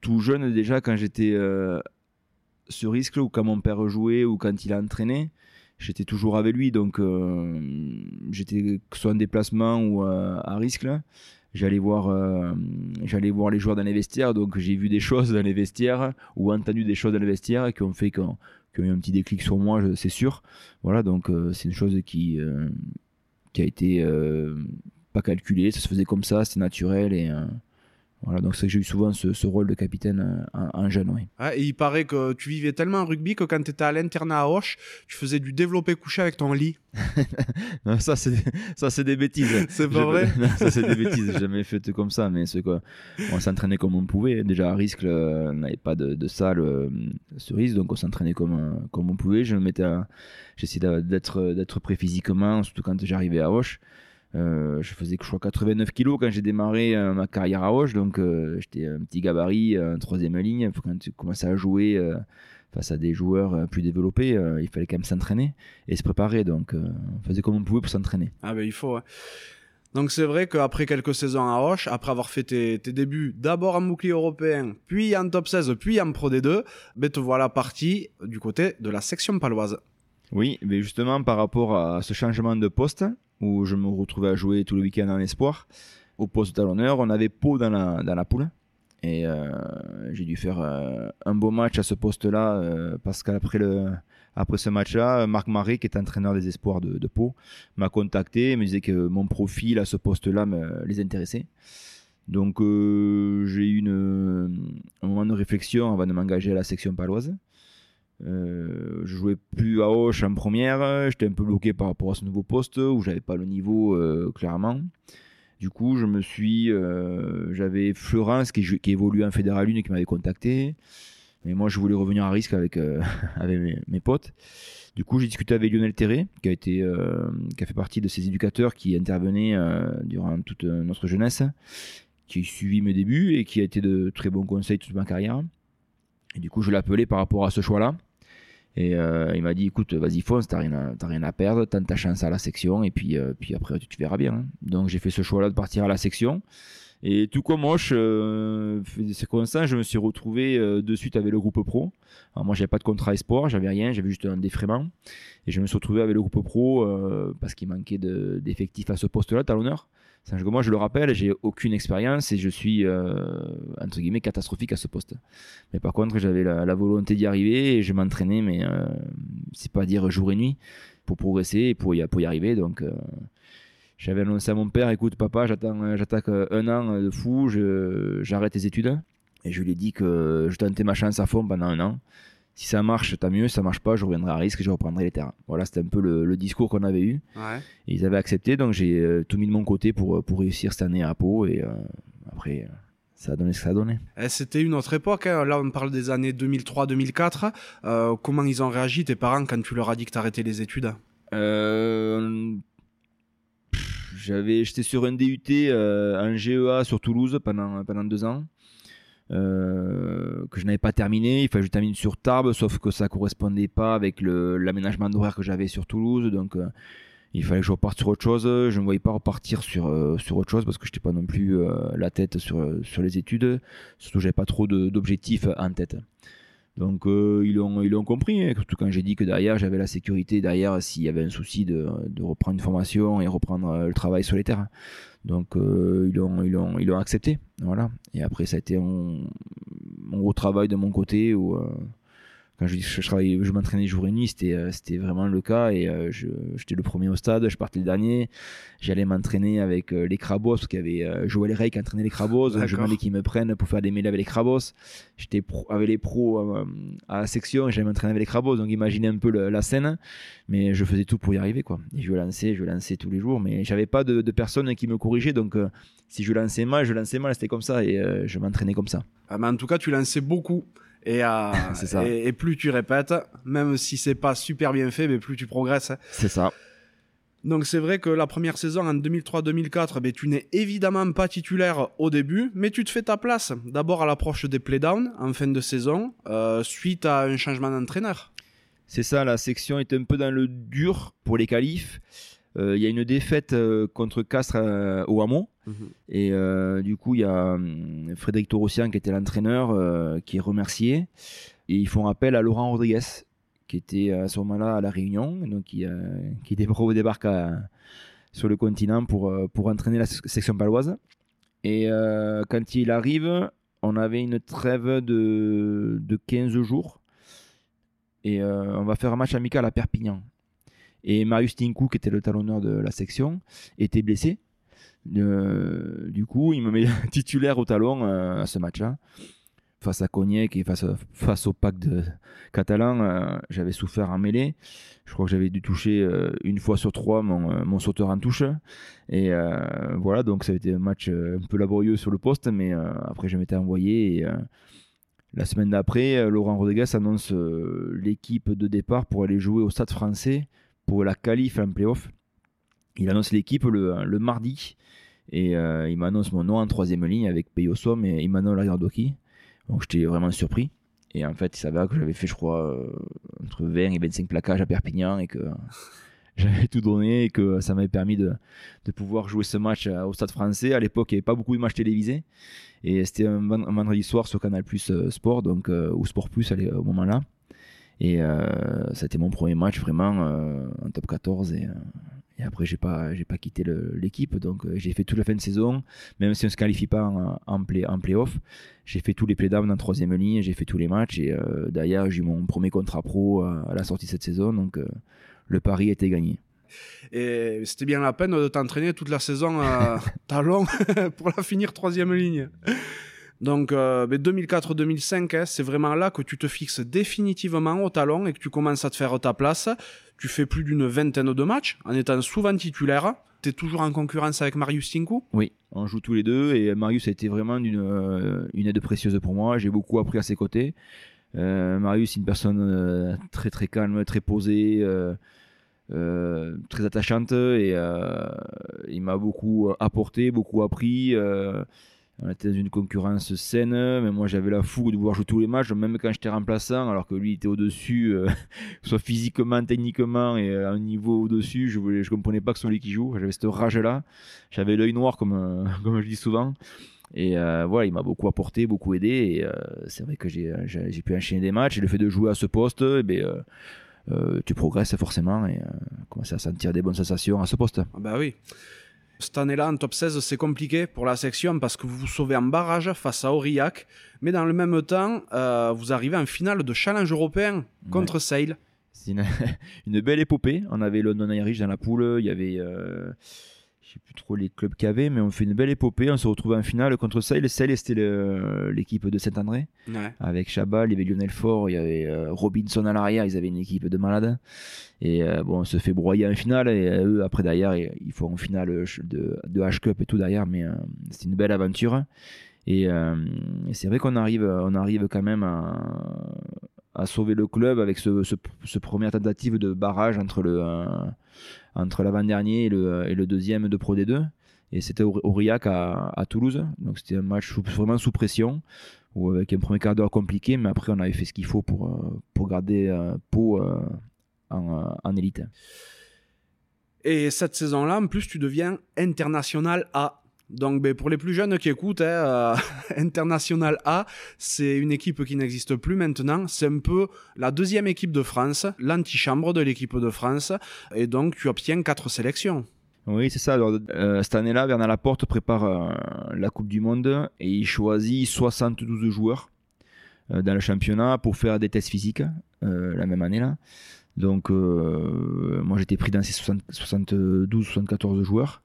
Speaker 1: tout jeune déjà, quand j'étais sur risque, ou quand mon père jouait, ou quand il a entraîné, j'étais toujours avec lui. Donc j'étais que ce soit en déplacement ou à risque. là, j'allais voir, euh, j'allais voir les joueurs dans les vestiaires, donc j'ai vu des choses dans les vestiaires ou entendu des choses dans les vestiaires qui ont fait qu'on qui ont eu un petit déclic sur moi, c'est sûr. Voilà, donc euh, c'est une chose qui, euh, qui a été pas calculée, ça se faisait comme ça, c'est naturel et voilà, donc c'est que j'ai eu souvent ce, rôle de capitaine euh, en, jeune, oui.
Speaker 2: Ah, et il paraît que tu vivais tellement en rugby que quand tu étais à l'internat à Hoche, tu faisais du développé couché avec ton lit. *laughs*
Speaker 1: non, ça c'est ça c'est des bêtises. *laughs*
Speaker 2: c'est pas vrai. *laughs*
Speaker 1: ça c'est des bêtises. J'ai jamais fait comme ça, mais c'est quoi On s'entraînait comme on pouvait. Déjà à risque, on n'avait pas de, salle euh, cerise, donc on s'entraînait comme euh, comme on pouvait. Je mettais, j'essayais d'être d'être prêt physiquement, surtout quand j'arrivais à Hoche. Euh, je faisais, je crois, 89 kilos quand j'ai démarré euh, ma carrière à Hoche, donc euh, j'étais un petit gabarit, un troisième ligne. Quand tu commençais à jouer face à des joueurs plus développés, il fallait quand même s'entraîner et se préparer. Donc, on faisait comme on pouvait pour s'entraîner.
Speaker 2: Ah ben il faut. Donc c'est vrai qu'après quelques saisons à Hoche, après avoir fait tes, débuts d'abord en bouclier européen, puis en top 16, puis en Pro D2, ben te voilà parti du côté de la section paloise.
Speaker 1: Oui, mais justement par rapport à ce changement de poste, où je me retrouvais à jouer tout le week-end en espoir. Au poste de talonneur, on avait Pau dans la, poule. Et euh, j'ai dû faire euh, un beau match à ce poste-là, euh, parce qu'après ce match-là, Marc Marais, qui est entraîneur des espoirs de, de Pau, m'a contacté, et me disait que mon profil à ce poste-là les intéressait. Donc j'ai eu une, un moment de réflexion avant de m'engager à la section paloise. Euh, je jouais plus à Hoche en première, j'étais un peu bloqué par rapport à ce nouveau poste où j'avais pas le niveau euh, clairement. Du coup, je me suis, euh, j'avais Florence qui, qui évoluait en Fédéral 1 qui m'avait contacté, mais moi je voulais revenir à risque avec, *laughs* mes, potes. Du coup, j'ai discuté avec Lionel Terré, qui a été, qui a fait partie de ces éducateurs qui intervenaient durant toute notre jeunesse, qui a suivi mes débuts et qui a été de très bons conseils toute ma carrière. Et du coup, je l'ai appelé par rapport à ce choix-là. Et euh, il m'a dit écoute, vas-y, fonce, t'as rien, à, rien à perdre, tente ta chance à la section, et puis, euh, puis après, tu, verras bien. Hein. Donc j'ai fait ce choix-là de partir à la section. Et tout comme moche, euh, c'est ça, je me suis retrouvé euh, de suite avec le groupe pro. Alors moi, j'avais pas de contrat espoir, j'avais rien, j'avais juste un défraiement. Et je me suis retrouvé avec le groupe pro parce qu'il manquait d'effectifs à ce poste-là, talonneur moi, je le rappelle, j'ai aucune expérience et je suis, euh, entre guillemets, catastrophique à ce poste. Mais par contre, j'avais la, volonté d'y arriver et je m'entraînais, mais euh, c'est pas dire jour et nuit, pour progresser et pour y, arriver. Donc, euh, j'avais annoncé à mon père écoute, papa, j'attends, j'attaque un an de fou, j'arrête les études. Et je lui ai dit que je tentais ma chance à fond pendant un an si ça marche, tant mieux. Si ça marche pas, je reviendrai à risque et je reprendrai les terrains. Voilà, c'était un peu le, discours qu'on avait eu. Et ils avaient accepté, donc j'ai euh, tout mis de mon côté pour, euh, pour réussir cette année à Pau. Et euh, après, ça a donné ce que ça a donné.
Speaker 2: Eh, c'était une autre époque. Hein. Là, on parle des années 2003-2004. comment ils ont réagi, tes parents, quand tu leur as dit que tu arrêtais les études?
Speaker 1: J'avais, J'étais sur un DUT en GEA sur Toulouse pendant, pendant deux ans. Euh, que je n'avais pas terminé. Il fallait que je termine sur Tarbes, sauf que ça correspondait pas avec l'aménagement d'horaire que j'avais sur Toulouse. Donc euh, il fallait que je reparte sur autre chose. Je ne voyais pas repartir sur, euh, sur autre chose parce que je n'étais pas non plus la tête sur, sur les études. Surtout, j'avais pas trop d'objectifs en tête. Donc ils l'ont ils compris, hein, surtout quand j'ai dit que derrière j'avais la sécurité derrière s'il y avait un souci de, de, reprendre une formation et reprendre le travail sur les terrains. Donc euh, ils l'ont ils ont, ils ont accepté. Voilà. Et après ça a été un, gros travail de mon côté où euh, quand je, je, travaillais, je m'entraînais jour et nuit, c'était, euh, c'était vraiment le cas. Et euh, j'étais le premier au stade, je partais le dernier. J'allais m'entraîner avec euh, les Crabos, parce qu'il y avait Joël Rey qui entraînait les Crabos. je demandais qu'ils me prennent pour faire des mêlées avec les Crabos. J'étais avec les pros à la section et j'allais m'entraîner avec les Crabos. Donc imaginez un peu la scène. Mais je faisais tout pour y arriver. Quoi. Et je lançais, je lançais tous les jours. Mais j'avais pas de, de personne qui me corrigeait. Donc si je lançais mal, je lançais mal. C'était comme ça. Et je m'entraînais comme ça.
Speaker 2: Ah, mais en tout cas, tu lançais beaucoup. *laughs* Et, et, plus tu répètes, même si c'est pas super bien fait, mais plus tu progresses.
Speaker 1: C'est ça.
Speaker 2: Donc c'est vrai que la première saison en 2003-2004, ben, tu n'es évidemment pas titulaire au début, mais tu te fais ta place. D'abord à l'approche des playdowns en fin de saison, euh, suite à un changement d'entraîneur.
Speaker 1: C'est ça, la section est un peu dans le dur pour les qualifs. Euh, il y a une défaite euh, contre Castres euh, au Hameau. Mhm. Et du coup, il y a hum, Frédéric Torossian qui était l'entraîneur qui est remercié. Et ils font appel à Laurent Rodriguez qui était à ce moment-là à La Réunion, donc qui, qui débarque sur le continent pour, pour entraîner la section paloise. Et quand il arrive, on avait une trêve de, de 15 jours. Et on va faire un match amical à Perpignan. Et Marius Tinkou, qui était le talonneur de la section, était blessé. Du coup, il me met *laughs* titulaire au talon à ce match-là face à Cognac et face, au pack de catalan, euh, j'avais souffert en mêlée. Je crois que j'avais dû toucher euh, une fois sur trois mon, euh, sauteur en touche. Et voilà, donc ça a été un match un peu laborieux sur le poste, mais après je m'étais envoyé. La semaine d'après, Laurent Rodriguez annonce l'équipe de départ pour aller jouer au Stade français pour la qualif en playoff. Il annonce l'équipe le, mardi. Et il m'annonce mon nom en troisième ligne avec Peyosom et Emmanuel Ariardoki. Donc j'étais vraiment surpris. Et en fait, il s'avère que j'avais fait, je crois, euh, entre 20 et 25 plaquages à Perpignan et que *laughs* j'avais tout donné et que ça m'avait permis de, pouvoir jouer ce match euh, au Stade français. À l'époque, il n'y avait pas beaucoup de matchs télévisés. Et c'était un, vendredi soir sur Canal Plus euh, Sport, donc, ou Sport Plus au moment-là. Et c'était mon premier match vraiment en top 14. Et, et après, j'ai pas, j'ai pas quitté l'équipe. Donc, euh, j'ai fait toute la fin de saison, même si on se qualifie pas en, en, play, en playoff. J'ai fait tous les playdowns en troisième ligne, j'ai fait tous les matchs. Et euh, d'ailleurs, j'ai eu mon premier contrat pro à, la sortie de cette saison. Donc, euh, le pari était gagné.
Speaker 2: Et c'était bien la peine de t'entraîner toute la saison à *laughs* talon *laughs* pour la finir troisième ligne. Donc 2004-2005, ben, hein, c'est vraiment là que tu te fixes définitivement au talon et que tu commences à te faire ta place. Tu fais plus d'une vingtaine de matchs en étant souvent titulaire. Tu es toujours en concurrence avec Marius Tinkou
Speaker 1: Oui, on joue tous les deux et Marius a été vraiment une, euh, une aide précieuse pour moi. J'ai beaucoup appris à ses côtés. Euh, Marius est une personne euh, très très calme, très posée. très attachante et il m'a beaucoup apporté, beaucoup appris. On était dans une concurrence saine, mais moi j'avais la fougue de vouloir jouer tous les matchs, même quand j'étais remplaçant, alors que lui était au-dessus, euh, *laughs* soit physiquement, techniquement et à un niveau au-dessus. Je ne comprenais pas que ce soit lui qui joue. J'avais cette rage-là. J'avais l'œil noir, comme, euh, *laughs* comme je dis souvent. Et euh, voilà, il m'a beaucoup apporté, beaucoup aidé. Et c'est vrai que j'ai pu enchaîner des matchs. Et le fait de jouer à ce poste, eh ben, tu progresses forcément et commences à sentir des bonnes sensations à ce poste.
Speaker 2: Ah bah oui. Cette année-là, en top 16, c'est compliqué pour la section parce que vous vous sauvez en barrage face à Aurillac. Mais dans le même temps, euh, vous arrivez en finale de challenge européen contre Sale.
Speaker 1: C'est *laughs* une, belle épopée. On avait London Irish dans la poule. Il y avait. Euh, sais plus trop les clubs qu'il y avait, mais on fait une belle épopée. On se retrouve en finale contre Sale. Sale, c'était l'équipe de Saint-André. Avec Chabal, il y avait Lionel Fort, il y avait euh, Robinson à l'arrière. Ils avaient une équipe de malades. Et euh, bon, on se fait broyer en finale. Et euh, eux, après, derrière, ils font en finale de, de H-Cup et tout derrière. Mais c'est une belle aventure. Et, c'est vrai qu'on arrive, on arrive quand même à, sauver le club avec ce, ce, ce première tentative de barrage entre le entre l'avant-dernier et le, et le, deuxième de Pro D2. Et c'était Aurillac à, à, Toulouse. Donc c'était un match vraiment sous pression, ou avec un premier quart d'heure compliqué, mais après on avait fait ce qu'il faut pour, euh, pour garder euh, Pau euh, en, en élite.
Speaker 2: Et cette saison-là, en plus, tu deviens international A. Donc, ben, pour les plus jeunes qui écoutent, hein, euh, *laughs* International A, c'est une équipe qui n'existe plus maintenant. C'est un peu la deuxième équipe de France, l'antichambre de l'équipe de France. Et donc, tu obtiens quatre sélections.
Speaker 1: Oui, c'est ça. Euh, cette année-là, Bernard Laporte prépare euh, la Coupe du Monde et il choisit 72 joueurs dans le championnat pour faire des tests physiques la même année-là. Donc, moi, j'étais pris dans ces 72-74 joueurs.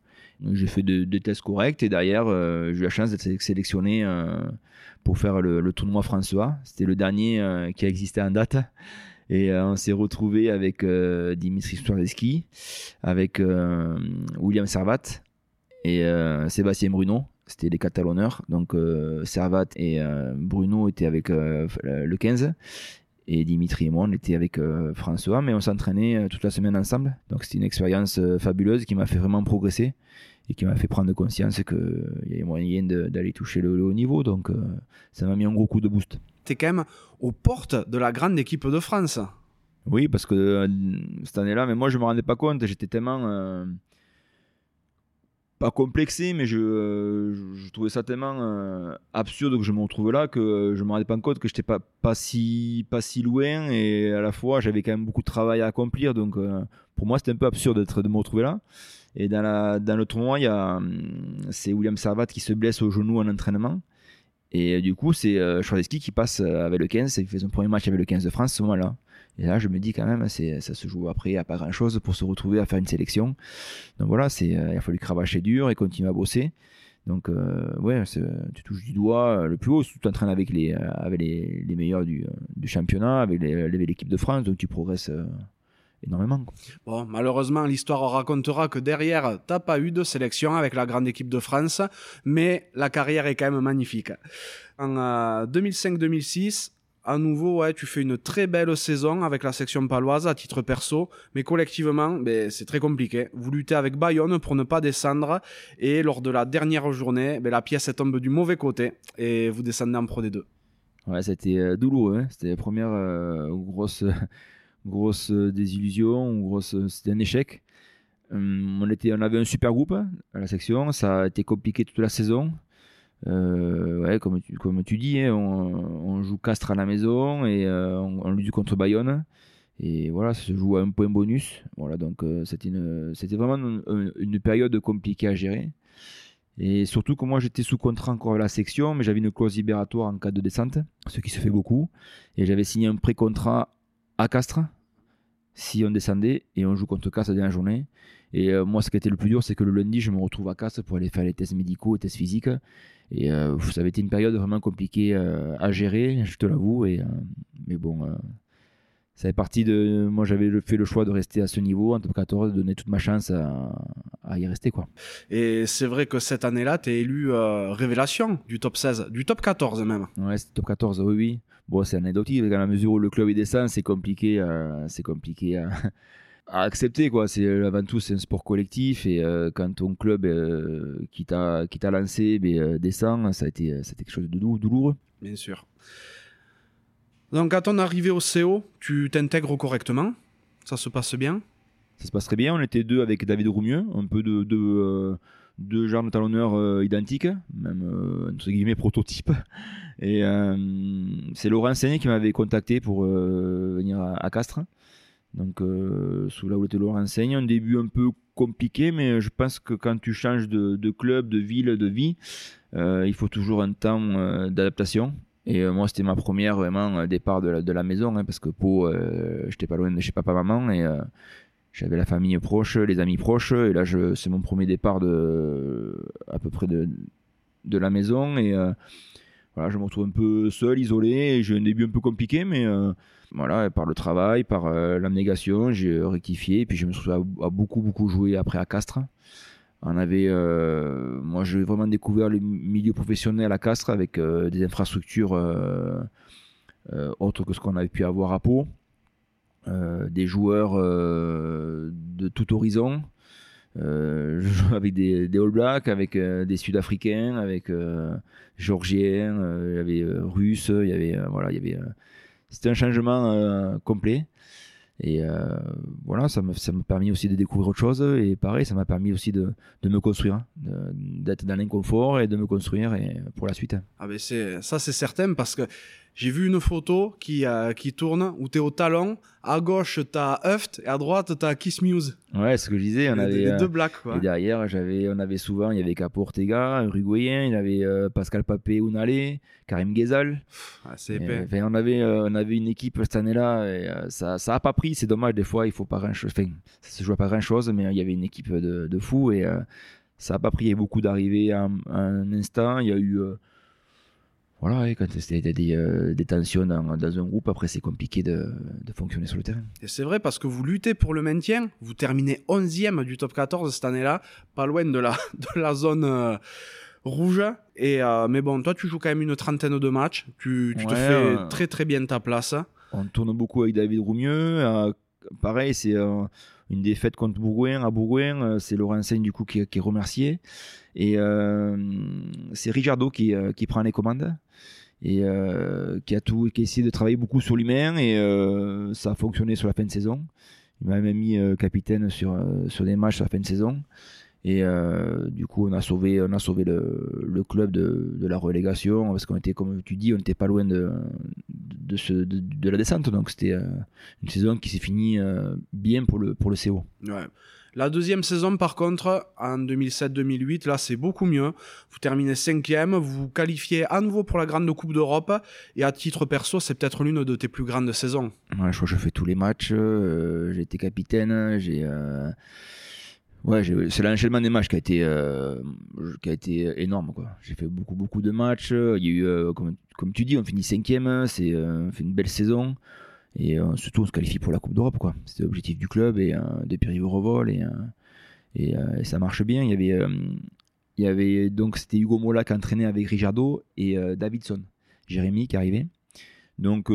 Speaker 1: J'ai fait des tests corrects et derrière, euh, j'ai eu la chance d'être sélectionné euh, pour faire le, tournoi François. C'était le dernier euh, qui a existé en date. Et on s'est retrouvé avec Dimitri Swareski, avec William Servat et Sébastien Bruno. C'était les Catalonneurs. Donc Servat et Bruno étaient avec le 15 et Dimitri et moi, on était avec François, mais on s'entraînait toute la semaine ensemble. Donc c'était une expérience fabuleuse qui m'a fait vraiment progresser et qui m'a fait prendre conscience qu'il y avait moyen d'aller toucher le, haut niveau. Donc euh, ça m'a mis un gros coup de boost.
Speaker 2: Tu es quand même aux portes de la grande équipe de France.
Speaker 1: Oui, parce que euh, cette année-là, mais moi je me rendais pas compte, j'étais tellement euh, pas complexé, mais je, je, trouvais ça tellement absurde que je me retrouve là que je me rendais pas compte que j'étais pas, pas, si, pas si loin et à la fois j'avais quand même beaucoup de travail à accomplir. Donc pour moi c'était un peu absurde de me retrouver là. Et dans, le tournoi, il y a, c'est William Servat qui se blesse au genou en entraînement. Et du coup, c'est euh, qui passe avec le 15. Il fait son premier match avec le 15 de France ce moment-là. Et là, je me dis quand même, ça se joue après à pas grand-chose pour se retrouver à faire une sélection. Donc voilà, c'est, il a fallu cravacher dur et continuer à bosser. Donc, euh, ouais, tu touches du doigt euh, le plus haut. Tu t'entraînes avec les, euh, avec les, meilleurs du, championnat, avec l'équipe de France, donc tu progresses énormément.
Speaker 2: Bon, malheureusement, l'histoire racontera que derrière, t'as pas eu de sélection avec la grande équipe de France, mais la carrière est quand même magnifique. En 2005-2006, à nouveau, ouais, tu fais une très belle saison avec la section paloise à titre perso, mais collectivement, ben, c'est très compliqué. Vous luttez avec Bayonne pour ne pas descendre, et lors de la dernière journée, ben, la pièce tombe du mauvais côté, et vous descendez en Pro D2.
Speaker 1: Ouais, c'était euh, douloureux. Hein. C'était la première euh, grosse, grosse désillusion, grosse, c'était un échec. Hum, on, avait un super groupe à la section, ça a été compliqué toute la saison. Euh, comme tu, dis, hein, on, joue Castres à la maison et euh, on, lutte contre Bayonne. Et voilà, ça se joue à un point bonus. Voilà, donc euh, c'était, vraiment une, période compliquée à gérer. Et surtout que moi j'étais sous contrat encore à la section, mais j'avais une clause libératoire en cas de descente, ce qui se fait beaucoup. Et j'avais signé un pré-contrat à Castres si on descendait et on joue contre Castres la dernière journée. Et moi, ce qui était le plus dur, c'est que le lundi, je me retrouve à Castres pour aller faire les tests médicaux et tests physiques. Et euh, ça avait été une période vraiment compliquée euh, à gérer, je te l'avoue. Et, euh, mais bon, ça fait partie de. Moi, j'avais fait le choix de rester à ce niveau en top 14, de donner toute ma chance à, y rester. Quoi.
Speaker 2: Et c'est vrai que cette année-là, tu es élu révélation du top 16, du top 14 même.
Speaker 1: Ouais, c'est top 14, oui, oui. Bon, c'est anecdotique, dans la mesure où le club est descend, c'est compliqué, c'est compliqué à, *laughs* à accepter quoi c'est euh, avant tout c'est un sport collectif et euh, quand ton club euh, qui t'a lancé ben, descend ça a été c'était quelque chose de douloureux
Speaker 2: bien sûr donc à ton arrivée au CO tu t'intègres correctement ça se passe bien
Speaker 1: ça se passe très bien on était deux avec David Roumieux un peu de, de deux genres de talonneurs identiques, même entre guillemets prototypes. Et c'est Laurent Seigné qui m'avait contacté pour venir à Castres. Donc, euh, sous la houlette de Laurent enseigne, un début un peu compliqué, mais je pense que quand tu changes de, club, de ville, de vie, euh, il faut toujours un temps euh, d'adaptation. Et moi, c'était ma première vraiment départ de la, maison, hein, parce que Pau, j'étais pas loin de chez papa-maman et j'avais la famille proche, les amis proches. Et là, c'est mon premier départ à peu près de, la maison. Et voilà, je me retrouve un peu seul, isolé. J'ai un début un peu compliqué, mais voilà, par le travail, par euh, l'abnégation, j'ai rectifié. Et puis je me suis à, beaucoup, beaucoup joué après à Castres. On avait, euh, moi, j'ai vraiment découvert le milieu professionnel à Castres avec euh, des infrastructures autres que ce qu'on avait pu avoir à Pau. des joueurs de tout horizon. avec des, All Blacks, avec des Sud-Africains, avec Georgiens, il y avait Russes, il y avait voilà, il y avait c'était un changement euh, complet. Et euh, voilà, ça m'a permis aussi de découvrir autre chose. Et pareil, ça m'a permis aussi de, de me construire, d'être dans l'inconfort et de me construire et pour la suite.
Speaker 2: Ah ben ça, c'est certain parce que j'ai vu une photo qui, euh, qui tourne où tu es au talon. À gauche, tu as Huft et à droite, tu as Kiss Muse.
Speaker 1: Ouais, ce que je disais. On avait,
Speaker 2: les deux blacks. Quoi.
Speaker 1: Et derrière, j'avais, on avait souvent, il y avait Capo Ortega, Uruguayen, il y avait euh, Pascal Papé Unale, Karim Ghezal.
Speaker 2: Ah, c'est épais.
Speaker 1: on, avait, euh, on avait une équipe cette année-là. Et, ça n'a pas pris. C'est dommage, des fois, il faut pas grand-chose. Enfin, ça se joue pas grand-chose, mais il y avait une équipe de, de fous et ça n'a pas pris. Il y a beaucoup d'arrivées à, un instant. Il y a eu voilà, quand il y a des, tensions dans, un groupe, après c'est compliqué de, fonctionner sur le terrain.
Speaker 2: Et c'est vrai parce que vous luttez pour le maintien, vous terminez 11e du top 14 cette année-là, pas loin de la, *laughs* de la zone euh, rouge. Et, euh, mais bon, toi tu joues quand même une trentaine de matchs, tu, te fais très très bien ta place.
Speaker 1: On tourne beaucoup avec David Roumieux, euh, pareil, c'est une défaite contre Bourgoin à Bourgoin. Euh, c'est Laurent Seigne du coup qui, est remercié. Et euh, c'est Ricardo qui, euh, qui, prend les commandes et qui a tout, qui a essayé de travailler beaucoup sur l'humain et ça a fonctionné sur la fin de saison. Il m'a même mis capitaine sur, sur des matchs sur la fin de saison. Et euh, du coup, on a sauvé, on a sauvé le, le club de, de, la relégation parce qu'on était, comme tu dis, on n'était pas loin de, de, la descente. Donc c'était euh, une saison qui s'est finie euh, bien pour le, pour le CO.
Speaker 2: Ouais. La deuxième saison, par contre, en 2007-2008, là, c'est beaucoup mieux. Vous terminez cinquième, vous vous qualifiez à nouveau pour la Grande Coupe d'Europe. Et à titre perso, c'est peut-être l'une de tes plus grandes saisons.
Speaker 1: Je crois que je fais tous les matchs. Euh, j'ai été capitaine. J'ai. Euh, ouais, c'est l'enchaînement des matchs qui a été, euh, qui a été énorme. J'ai fait beaucoup, beaucoup de matchs. Il y a eu, comme, comme, tu dis, on finit cinquième. C'est, on fait une belle saison. Et euh, surtout, on se qualifie pour la Coupe d'Europe. C'était l'objectif du club et euh, de Pierre Revol. Et, euh, et, ça marche bien. Il y avait, il y avait donc c'était Hugo Mola qui entraînait avec Rijardo et Davidson. Jérémy qui arrivait. Donc,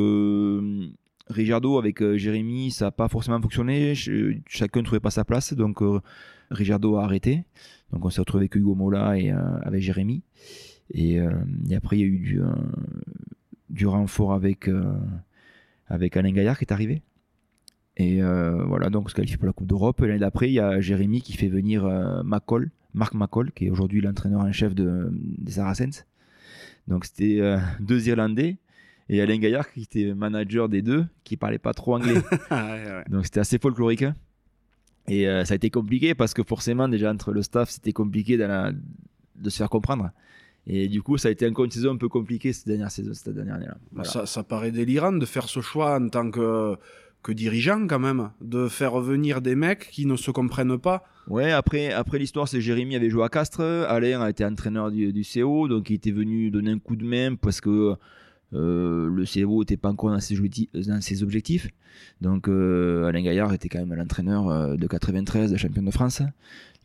Speaker 1: Rijardo avec Jérémy, ça n'a pas forcément fonctionné. chacun ne trouvait pas sa place. Donc, Rijardo a arrêté. Donc, on s'est retrouvé avec Hugo Mola et avec Jérémy. Et, et, après, il y a eu du, du renfort avec avec Alain Gaillard qui est arrivé. Et euh, voilà, donc on se qualifie pour la Coupe d'Europe. L'année d'après, il y a Jérémy qui fait venir euh, Marc McCall, qui est aujourd'hui l'entraîneur en chef de, des Saracens. Donc c'était euh, *laughs* deux Irlandais et Alain Gaillard qui était manager des deux, qui parlait pas trop anglais. *laughs* Donc c'était assez folklorique. Hein. Et ça a été compliqué parce que forcément, déjà entre le staff, c'était compliqué de se faire comprendre. Et du coup, ça a été encore une saison un peu compliquée cette dernière saison, cette dernière année-là.
Speaker 2: Ça, ça, paraît délirant de faire ce choix en tant que, que dirigeant quand même, de faire revenir des mecs qui ne se comprennent pas.
Speaker 1: Ouais, après, après l'histoire, c'est Jérémy avait joué à Castres, Alain a été entraîneur du, du CO, donc il était venu donner un coup de main parce que euh, le CO n'était pas encore dans ses, dans ses objectifs. Donc euh, Alain Gaillard était quand même l'entraîneur euh, de 93, de champion de France,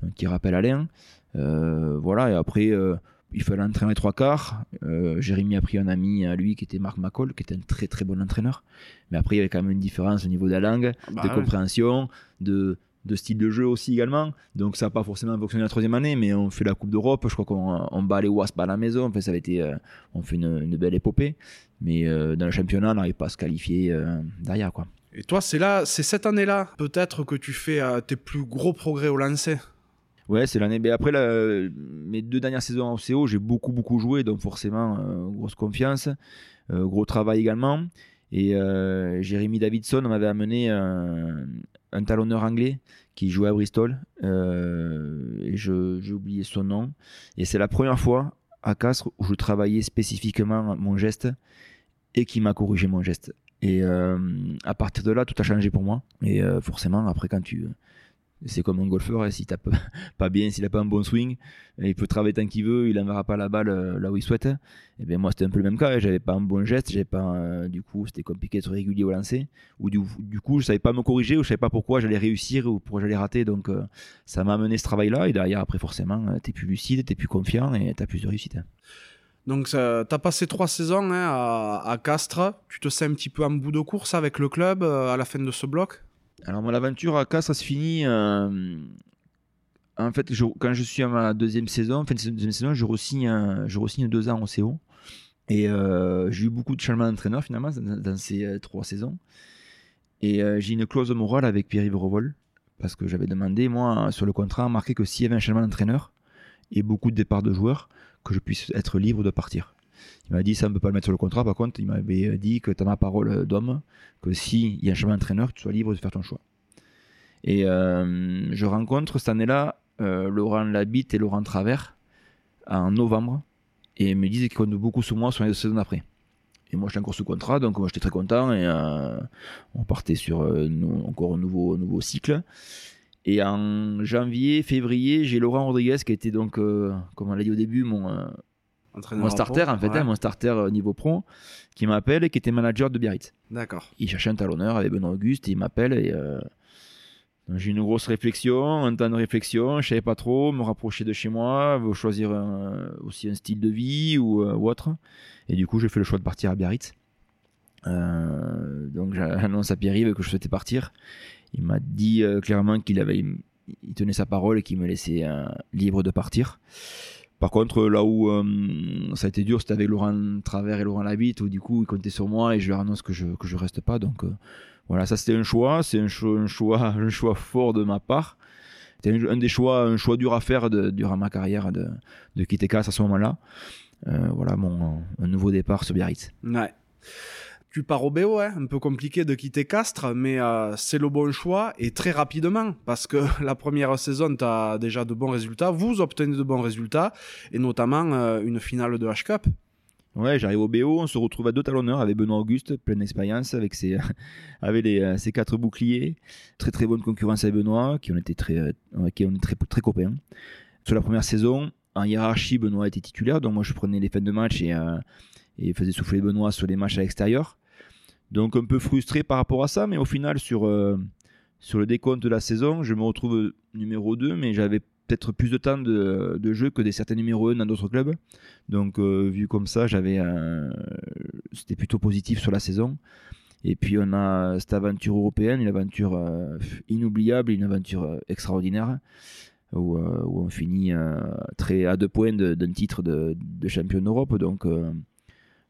Speaker 1: donc qui rappelle Alain. voilà, et après il fallait entraîner trois quarts. Euh, Jérémy a pris un ami à lui qui était Marc McCall, qui était un très très bon entraîneur. Mais après, il y avait quand même une différence au niveau de la langue, ah bah de compréhension, de, de, style de jeu aussi également. Donc ça n'a pas forcément fonctionné la troisième année, mais on fait la Coupe d'Europe. Je crois qu'on bat les Wasps à la maison. Enfin, ça avait été, euh, on fait une, belle épopée. Mais euh, dans le championnat, on n'arrive pas à se qualifier derrière. Quoi.
Speaker 2: Et toi, c'est là, c'est cette année-là, peut-être que tu fais tes plus gros progrès au lancer?
Speaker 1: Ouais, c'est l'année. Mais après, mes deux dernières saisons en CO, j'ai beaucoup, beaucoup joué. Donc, forcément, euh, grosse confiance. Euh, gros travail également. Et euh, Jérémy Davidson m'avait amené un, talonneur anglais qui jouait à Bristol. et j'ai oublié son nom. Et c'est la première fois à Castres où je travaillais spécifiquement mon geste et qui m'a corrigé mon geste. Et à partir de là, tout a changé pour moi. Et forcément, après, quand tu c'est comme un golfeur, hein, s'il tape *laughs* pas bien, s'il n'a pas un bon swing, il peut travailler tant qu'il veut, il n'enverra pas la balle euh, là où il souhaite. Et bien moi c'était un peu le même cas, hein. j'avais pas un bon geste, j'avais pas, euh, du coup c'était compliqué d'être régulier au lancer, ou du, coup je savais pas me corriger, ou je savais pas pourquoi j'allais réussir ou pourquoi j'allais rater, donc euh, ça m'a amené ce travail-là, et derrière après forcément tu es plus lucide, tu es plus confiant et tu as plus de réussite. Hein.
Speaker 2: Donc tu as passé trois saisons à, à Castres, tu te sais un petit peu en bout de course avec le club à la fin de ce bloc?
Speaker 1: Alors, mon aventure à Castres, ça se finit. Euh, en fait, quand je suis à ma deuxième saison, fin de deuxième saison, je re-signe, je deux ans au CO. Et euh, j'ai eu beaucoup de changements d'entraîneur finalement dans, ces euh, trois saisons. Et j'ai une clause morale avec Pierre-Yves Revol, parce que j'avais demandé, moi, sur le contrat, marqué que s'il y avait un changement d'entraîneur et beaucoup de départs de joueurs, que je puisse être libre de partir. Il m'a dit ça, on ne peut pas le mettre sur le contrat. Par contre, il m'avait dit que tu as ma parole d'homme, que s'il y a un chemin d'entraîneur, tu sois libre de faire ton choix. Et euh, je rencontre cette année-là euh, Laurent Labitte et Laurent Travers en novembre et ils me disent qu'ils comptent beaucoup sur moi sur les deux saisons d'après. Et moi, j'étais encore sous contrat, donc moi, j'étais très content et euh, on partait sur encore un nouveau, nouveau cycle. Et en janvier, février, j'ai Laurent Rodriguez qui était donc, comme on l'a dit au début, mon, mon starter, en, fait, hein, mon starter euh, niveau pro, qui m'appelle et qui était manager de Biarritz.
Speaker 2: D'accord.
Speaker 1: Il cherchait un talonneur avec Benoît Auguste, et il m'appelle et euh, j'ai une grosse réflexion, un temps de réflexion, je savais pas trop, me rapprocher de chez moi, choisir aussi un style de vie ou, euh, ou, autre. Et du coup, j'ai fait le choix de partir à Biarritz. donc j'annonce à Pierre-Yves que je souhaitais partir. Il m'a dit clairement qu'il avait, il tenait sa parole et qu'il me laissait libre de partir. Par contre, là où euh, ça a été dur, c'était avec Laurent Travers et Laurent Labitte, où du coup, ils comptaient sur moi et je leur annonce que je je reste pas. Donc euh, voilà, ça c'était un choix, c'est un choix, *laughs* un choix, fort de ma part. C'était un, des choix, un choix dur à faire durant ma carrière de, quitter Casse à ce moment-là. Euh, voilà mon nouveau départ sur Biarritz.
Speaker 2: Ouais. Tu pars au BO, hein, un peu compliqué de quitter Castres, mais euh, c'est le bon choix et très rapidement parce que *laughs* la première saison, tu as déjà de bons résultats, vous obtenez de bons résultats et notamment euh, une finale de H-Cup.
Speaker 1: Ouais, j'arrive au BO, on se retrouve à deux talonneurs avec Benoît Auguste, pleine d'expérience, avec ses, *laughs* avec les, euh, ses quatre boucliers. Très très bonne concurrence avec Benoît, qui on était très, qui on est très, très copains. Sur la première saison, en hiérarchie, Benoît était titulaire, donc moi je prenais les fins de match et, et faisais souffler Benoît sur les matchs à l'extérieur. Donc un peu frustré par rapport à ça, mais au final, sur, euh, sur le décompte de la saison, je me retrouve numéro 2, mais j'avais peut-être plus de temps de, de, jeu que des certains numéros 1 dans d'autres clubs. Donc euh, vu comme ça, j'avais c'était plutôt positif sur la saison. Et puis on a cette aventure européenne, une aventure euh, inoubliable, une aventure extraordinaire, où, on finit très à deux points d'un titre de, de, champion d'Europe. Donc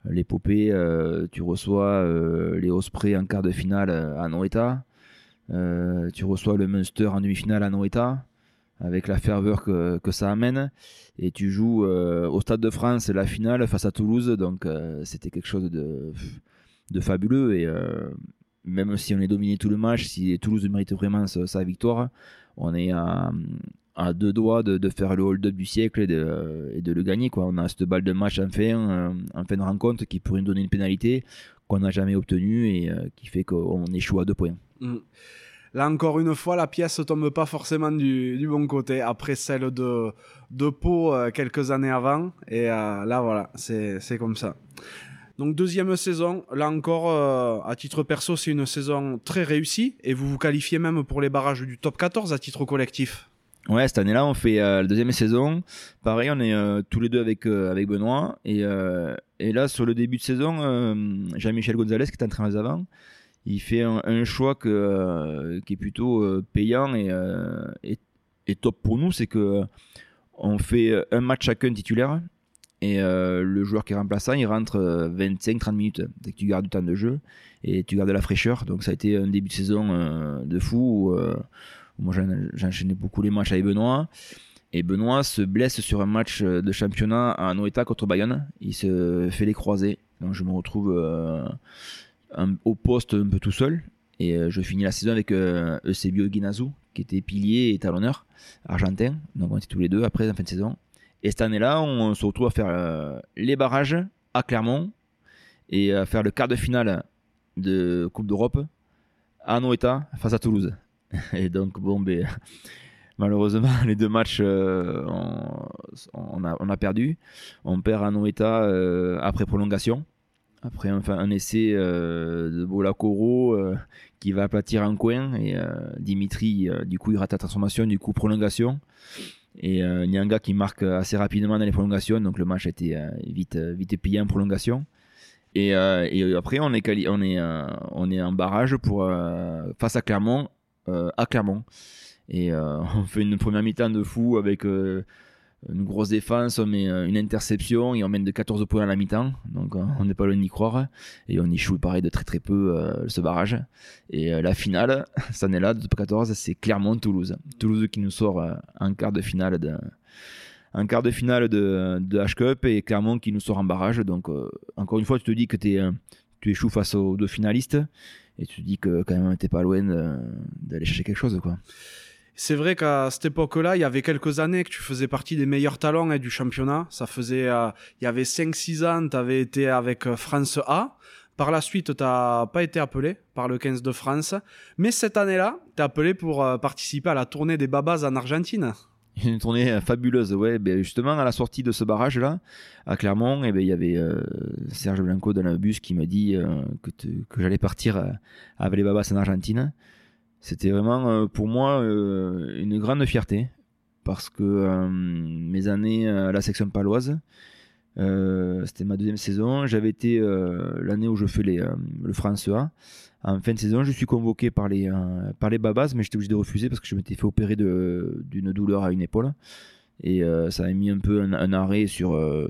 Speaker 1: l'épopée, euh, tu reçois euh, les Ospreys en quart de finale euh, à Noeta, tu reçois le Munster en demi-finale à Noeta, avec la ferveur que, ça amène, et tu joues au Stade de France la finale face à Toulouse, donc c'était quelque chose de, fabuleux, et même si on est dominé tout le match, si Toulouse mérite vraiment sa victoire, on est à, à deux doigts de, faire le hold-up du siècle et de, et de, le gagner. Quoi. On a cette balle de match en fin, euh, en fin de rencontre qui pourrait nous donner une pénalité qu'on n'a jamais obtenue et euh, qui fait qu'on échoue à deux points.
Speaker 2: Mm. Là encore une fois, la pièce ne tombe pas forcément du, bon côté après celle de, de Pau euh, quelques années avant. Et là, voilà, c'est comme ça. Donc deuxième saison, là encore, à titre perso, c'est une saison très réussie et vous vous qualifiez même pour les barrages du top 14 à titre collectif.
Speaker 1: Ouais, cette année-là, on fait euh, la deuxième saison. Pareil, on est euh, tous les deux avec, euh, avec Benoît. Et, et, là, sur le début de saison, Jean-Michel Gonzalez, qui est entraîneur des avant, il fait un, choix qui est plutôt payant et, et, top pour nous. C'est que on fait un match chacun titulaire. Et le joueur qui est remplaçant, il rentre 25-30 minutes. Que tu gardes du temps de jeu et tu gardes de la fraîcheur. Donc ça a été un début de saison de fou. Moi, j'enchaînais beaucoup les matchs avec Benoît. Et Benoît se blesse sur un match de championnat à Noeta contre Bayonne. Il se fait les croisés. Donc je me retrouve euh, au poste un peu tout seul. Et euh, je finis la saison avec euh, Eusebio Guinazu, qui était pilier et talonneur argentin. Donc on était tous les deux après en fin de saison. Et cette année-là, on se retrouve à faire les barrages à Clermont et à faire le quart de finale de Coupe d'Europe à Noeta face à Toulouse. *laughs* Et donc, bon, ben, malheureusement, *laughs* les deux matchs, euh, on, a, on, a, perdu. On perd à Noeta euh, après prolongation. Après un, essai euh, de Bolakoro qui va aplatir un coin. Et Dimitri, du coup, il rate la transformation. Du coup, prolongation. Et Nyanga qui marque assez rapidement dans les prolongations. Donc le match a été vite, vite pillé en prolongation. Et, et, après, on est, on est, on est en barrage pour, face à Clermont euh, à Clermont. Et euh, *laughs* on fait une première mi-temps de fou avec euh, une grosse défense, on met une interception et on mène de 14 points à la mi-temps. Donc on n'est pas loin d'y croire. Et on échoue pareil de très très peu ce barrage. Et la finale, *laughs* cette année-là, de 14, c'est Clermont-Toulouse. Toulouse qui nous sort en quart de finale de, en quart de finale de, H-Cup et Clermont qui nous sort en barrage. Donc encore une fois, tu te dis que tu échoues face aux deux finalistes et tu te dis que quand même t'es pas loin d'aller chercher quelque chose quoi.
Speaker 2: C'est vrai qu'à cette époque-là, il y avait quelques années que tu faisais partie des meilleurs talents hein, du championnat. Ça faisait, euh, il y avait 5-6 ans, tu avais été avec euh, France A. Par la suite, tu n'as pas été appelé par le 15 de France. Mais cette année-là, tu es appelé pour euh, participer à la tournée des Babas en Argentine. *laughs*
Speaker 1: Une tournée euh, fabuleuse, ouais. Ben justement, à la sortie de ce barrage-là, à Clermont, et eh ben, il y avait euh, Serge Blanco dans le bus qui m'a dit euh, que, j'allais partir avec les Babas en Argentine. C'était vraiment pour moi une grande fierté parce que mes années à la section paloise, c'était ma deuxième saison. J'avais été l'année où je fais le France A en fin de saison, je suis convoqué par les, euh, par les Babas, mais j'étais obligé de refuser parce que je m'étais fait opérer d'une douleur à une épaule. Et euh, ça a mis un peu un, arrêt sur, euh,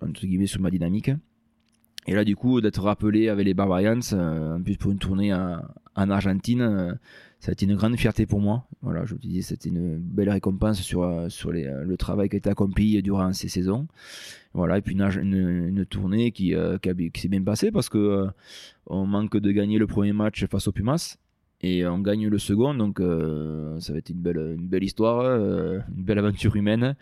Speaker 1: entre guillemets, sur ma dynamique. Et là, du coup, d'être rappelé avec les Barbarians, en plus pour une tournée en, Argentine, ça a été une grande fierté pour moi. Voilà, je te dis, c'était une belle récompense sur, sur les, le travail qui a été accompli durant ces saisons. Voilà, et puis une, tournée qui, qui, s'est bien passée parce que on manque de gagner le premier match face aux Pumas et on gagne le second, donc ça va être une belle, une belle histoire, une belle aventure humaine.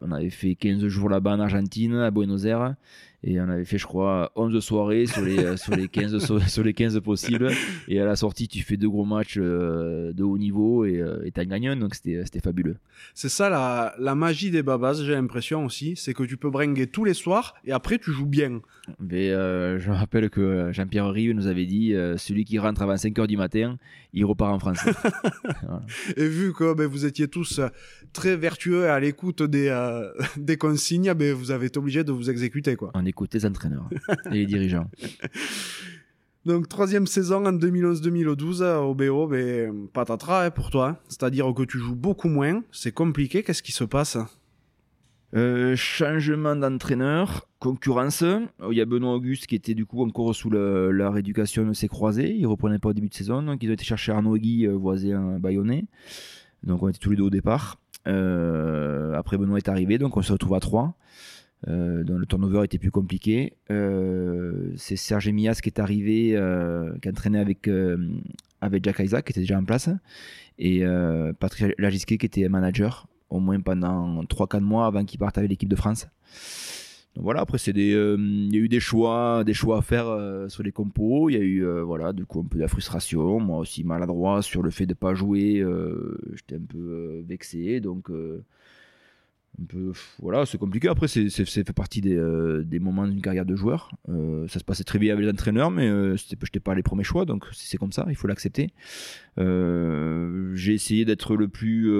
Speaker 1: On avait fait 15 jours là-bas en Argentine, à Buenos Aires. Et on avait fait, je crois, 11 soirées sur les, euh, sur les, 15, sur, les 15 possibles. Et à la sortie, tu fais deux gros matchs euh, de haut niveau et euh, tu as gagné un. Donc c'était fabuleux.
Speaker 2: C'est ça la, la, magie des babas, j'ai l'impression aussi. C'est que tu peux bringuer tous les soirs et après tu joues bien.
Speaker 1: Mais, je me rappelle que Jean-Pierre Rive nous avait dit celui qui rentre avant 5 h du matin, il repart en France. *laughs*
Speaker 2: Et vu que ben, vous étiez tous très vertueux à l'écoute des, *laughs* des consignes, ben, vous avez été obligé de vous exécuter. Quoi
Speaker 1: écoute les entraîneurs et les dirigeants. *laughs*
Speaker 2: Donc, troisième saison en 2011-2012 au BO, ben, patatras hein, pour toi. C'est-à-dire que tu joues beaucoup moins, c'est compliqué. Qu'est-ce qui se passe?
Speaker 1: Euh, changement d'entraîneur, concurrence. Il y a Benoît Auguste qui était du coup encore sous la rééducation de ses croisés. Il reprenait pas au début de saison, donc ils ont été chercher Arnaud Guy, euh, voisin bayonnais. Donc on était tous les deux au départ. Euh, après Benoît est arrivé, donc on se retrouve à 3. Euh, dont le turnover était plus compliqué. Euh, c'est Serge Mias qui est arrivé, euh, qui a entraîné avec, avec Jack Isaac, qui était déjà en place, et Patrick Lagisquet, qui était manager, au moins pendant 3-4 mois avant qu'il parte avec l'équipe de France. Donc voilà, après il y a eu des choix, des choix à faire sur les compos. Il y a eu voilà, du coup un peu de la frustration, moi aussi maladroit sur le fait de ne pas jouer. J'étais un peu vexé, donc un peu, voilà, c'est compliqué. Après, c'est fait partie des, euh, des moments d'une carrière de joueur. Euh, ça se passait très bien avec l'entraîneur, mais euh, je n'étais pas les premiers choix, donc c'est comme ça, il faut l'accepter. J'ai essayé d'être le plus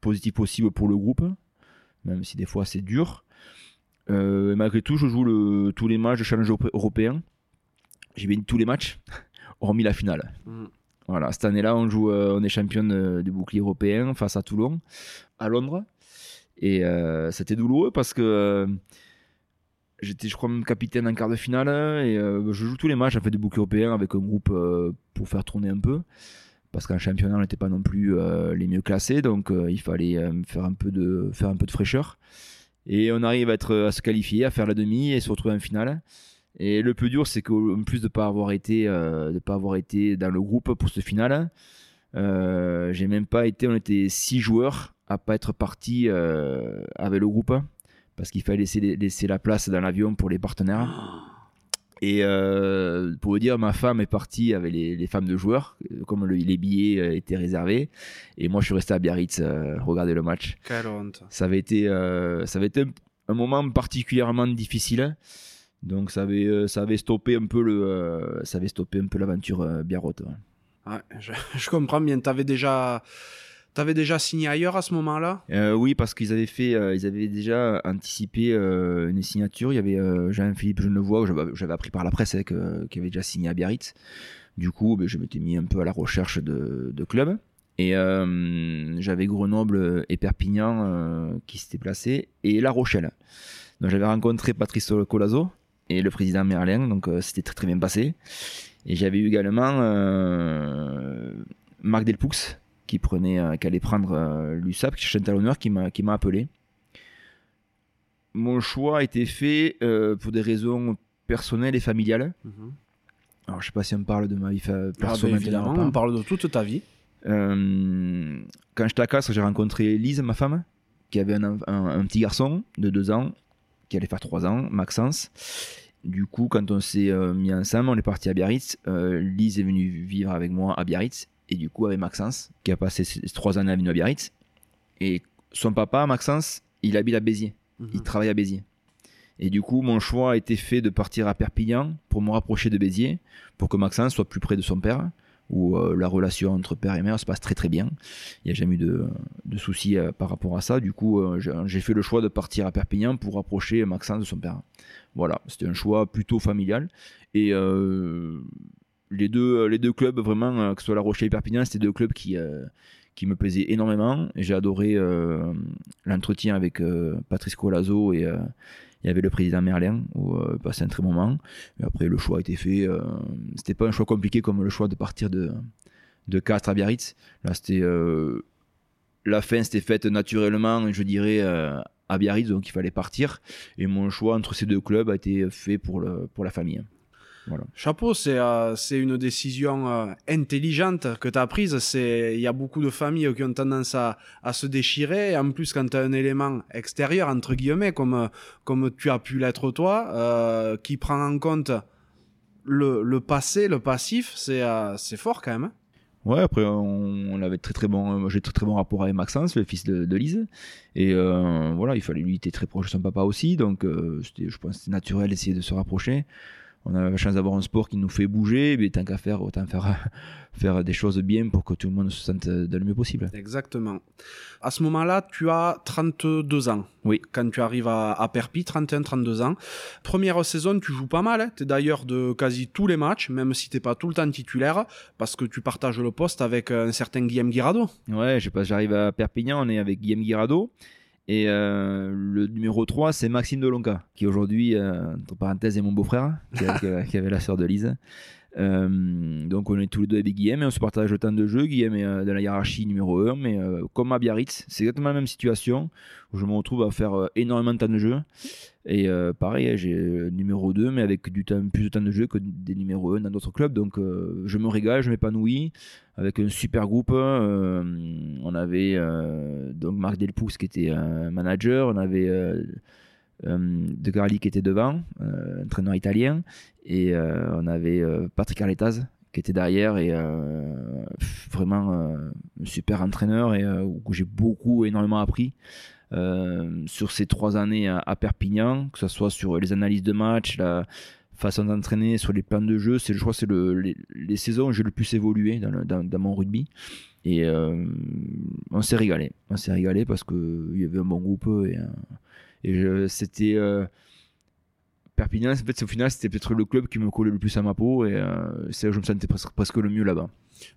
Speaker 1: positif possible pour le groupe, même si des fois c'est dur. malgré tout, je joue le, tous les matchs de challenge européen. J'ai gagné tous les matchs, *laughs* hormis la finale. Mm. Voilà, cette année-là, on joue, on est championne du bouclier européen face à Toulon, à Londres. Et euh, c'était douloureux parce que euh, j'étais, je crois, même capitaine en quart de finale. Et euh, je joue tous les matchs en fait, du bouquet européen avec un groupe pour faire tourner un peu. Parce qu'en championnat, on n'était pas non plus les mieux classés. Donc il fallait faire, un peu de, faire un peu de fraîcheur. Et on arrive à, se qualifier, à faire la demi et se retrouver en finale. Et le plus dur, c'est qu'en plus de ne pas, avoir été, pas avoir été dans le groupe pour ce finale, j'ai même pas été, on était six joueurs à pas être parti euh, avec le groupe parce qu'il fallait laisser, laisser, la place dans l'avion pour les partenaires. Et euh, pour vous dire, ma femme est partie avec les, femmes de joueurs, comme les billets euh, étaient réservés. Et moi, je suis resté à Biarritz regarder le match. Ça avait été, ça avait été un, moment particulièrement difficile. Donc ça avait, ça avait stoppé un peu le, ça avait stoppé un peu l'aventure biarrote.
Speaker 2: je, *laughs* je, comprends bien. Tu avais déjà T'avais déjà signé ailleurs à ce moment-là?
Speaker 1: Euh, Oui, parce qu'ils avaient fait, euh, ils avaient déjà anticipé euh, une signature. Il y avait Jean-Philippe Genevois, j'avais appris par la presse, hein, qui avait déjà signé à Biarritz. Du coup, ben, je m'étais mis un peu à la recherche de, de clubs. Et j'avais Grenoble et Perpignan qui s'étaient placés, et La Rochelle. Donc j'avais rencontré Patrice Colazo et le président Merlin, donc c'était très très bien passé. Et j'avais eu également Marc Delpoux, qui prenait, euh, qui allait prendre euh, l'USAP, qui cherchait un talonneur, qui m'a, qui m'a appelé. Mon choix a été fait euh, pour des raisons personnelles et familiales. Mhm. Alors, je sais pas si on parle de ma vie ah, personnelle.
Speaker 2: évidemment, on parle de toute ta vie.
Speaker 1: quand j'étais à Castres, j'ai rencontré Lise, ma femme, qui avait un, un, petit garçon de 2 ans, qui allait faire 3 ans, Maxence. Du coup, quand on s'est mis ensemble, on est parti à Biarritz. Lise est venue vivre avec moi à Biarritz et du coup avec Maxence, qui a passé trois années à Biarritz. Et son papa, Maxence, il habite à Béziers. Il mhm. travaille à Béziers. Et du coup, mon choix a été fait de partir à Perpignan pour me rapprocher de Béziers, pour que Maxence soit plus près de son père, où euh, la relation entre père et mère se passe très très bien. Il n'y a jamais eu de, de soucis euh, par rapport à ça. Du coup, euh, j'ai fait le choix de partir à Perpignan pour rapprocher Maxence de son père. Voilà, c'était un choix plutôt familial. Et les deux, euh, les deux clubs, vraiment, euh, que ce soit La Rochelle et Perpignan, c'était deux clubs qui, euh, qui me plaisaient énormément. J'ai adoré l'entretien avec Patrice Colazo et, il y avait le président Merlin, où euh, passait un très bon moment. Et après, le choix a été fait. Euh, c'était pas un choix compliqué comme le choix de partir de, de Castres à Biarritz. Là, c'était. La fin s'était faite naturellement, je dirais, à Biarritz, donc il fallait partir. Et mon choix entre ces deux clubs a été fait pour, le, pour la famille. Voilà.
Speaker 2: Chapeau, c'est euh, c'est une décision euh, intelligente que tu as prise. C'est- Il y a beaucoup de familles qui ont tendance à, à se déchirer. Et en plus, quand tu as un élément extérieur, entre guillemets, comme, euh, comme tu as pu l'être toi, euh, qui prend en compte le, le passé, le passif, c'est fort quand même. hein.
Speaker 1: Ouais, après, on, avait très très bon, j'ai très très bon rapport avec Maxence, le fils de, de Lise. Et euh, voilà, il fallait, lui, il était très proche de son papa aussi, donc euh, je pense que c'était naturel d'essayer de se rapprocher. On a la chance d'avoir un sport qui nous fait bouger, mais tant qu'à faire, autant faire, *laughs* faire des choses bien pour que tout le monde se sente de le mieux possible.
Speaker 2: Exactement. À ce moment-là, tu as 32 ans.
Speaker 1: Oui.
Speaker 2: Quand tu arrives à, à Perpignan, 31-32 ans. Première saison, tu joues pas mal. Tu es d'ailleurs de quasi tous les matchs, même si t'es pas tout le temps titulaire, parce que tu partages le poste avec un certain Guillaume Guirado.
Speaker 1: Ouais, je sais pas, j'arrive à Perpignan, on est avec Guillaume Guirado. Et euh, le numéro 3, c'est Maxime Delonca, qui aujourd'hui, euh, entre parenthèses, est mon beau-frère, qui, avait la sœur de Lise. Euh, donc on est tous les deux avec Guillaume et on se partage le temps de jeu. Guillaume est euh, dans la hiérarchie numéro 1, mais euh, comme à Biarritz, c'est exactement la même situation où je me retrouve à faire énormément de temps de jeu. Et pareil, j'ai euh, numéro 2, mais avec du temps, plus de temps de jeu que des numéros 1 dans d'autres clubs. Donc je me régale, je m'épanouis avec un super groupe. on avait donc Marc Delpous qui était un manager, on avait De Garli qui était devant, euh, entraîneur italien, et euh, on avait euh, Patrick Arletaz qui était derrière et euh, vraiment euh, un super entraîneur et euh, où j'ai beaucoup énormément appris euh, sur ces trois années à, Perpignan, que ce soit sur les analyses de match, la façon d'entraîner, sur les plans de jeu. Je crois que c'est le, les, saisons où j'ai le plus évolué dans, mon rugby. Et euh, on s'est régalé. On s'est régalé parce qu'il y avait un bon groupe et, euh, et c'était. euh, Perpignan, en fait, au final, c'était peut-être le club qui me collait le plus à ma peau et euh, c'est là que je me sentais presque, presque le mieux là-bas.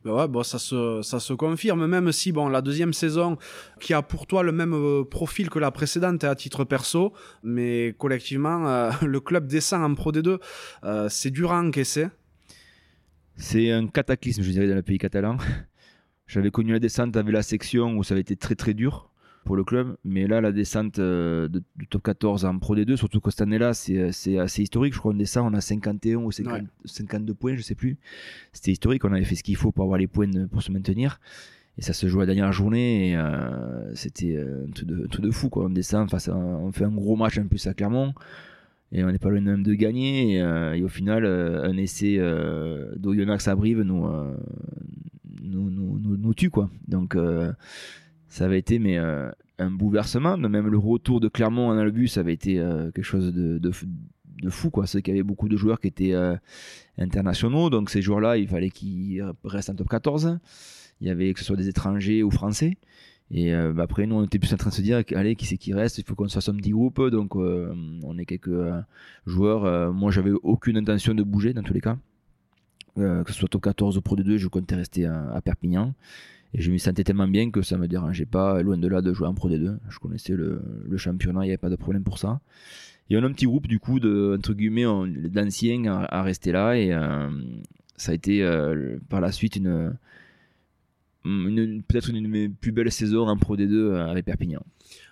Speaker 2: Ben ouais, bon, ça se, ça se confirme, même si bon, la deuxième saison, qui a pour toi le même euh, profil que la précédente et à titre perso, mais collectivement, euh, *laughs* le club descend en Pro D2. Euh, c'est dur à encaisser.
Speaker 1: C'est un cataclysme, je dirais, dans le pays catalan. *laughs* J'avais connu la descente avec la section où ça avait été très très dur pour le club, mais là, la descente euh, de- du top 14 en Pro D2, surtout que cette année-là, c'est c'est assez historique. Je crois qu'on descend, on a 51 ou 50
Speaker 2: Ouais.
Speaker 1: 52 points, je sais plus. C'était historique, on avait fait ce qu'il faut pour avoir les points de- pour se maintenir. Et ça se joue à la dernière journée, et euh, c'était euh, un, un truc de fou. Quoi. On descend, face à- on fait un gros match en plus à Clermont. Et on n'est pas loin même de gagner. Et, euh, et au final, euh, un essai euh, d'Oyonax à Brive nous, euh, nous, nous, nous, tue. Quoi. Donc, euh, ça avait été mais, euh, un bouleversement. Même le retour de Clermont le bus, ça avait été euh, quelque chose de, fou. C'est qu'il y avait beaucoup de joueurs qui étaient euh, internationaux. Donc, ces joueurs-là, il fallait qu'ils restent en top 14. Il y avait que ce soit des étrangers ou français. Et bah, après, nous, on était plus en train de se dire, allez, qui c'est qui reste? Il faut qu'on se fasse un petit groupe. Donc, on est quelques joueurs. Moi, j'avais aucune intention de bouger dans tous les cas. Que ce soit top 14 ou Pro D2, je comptais rester à Perpignan. Et je m'y sentais tellement bien que ça me dérangeait pas, loin de là, de jouer en Pro D2. Je connaissais le, le championnat, il n'y avait pas de problème pour ça. Et on a un petit groupe, du coup, de, entre guillemets, d'anciens à, à rester là. Et euh, ça a été euh, par la suite une, peut-être une de mes plus belles saisons en Pro D2 euh, avec Perpignan.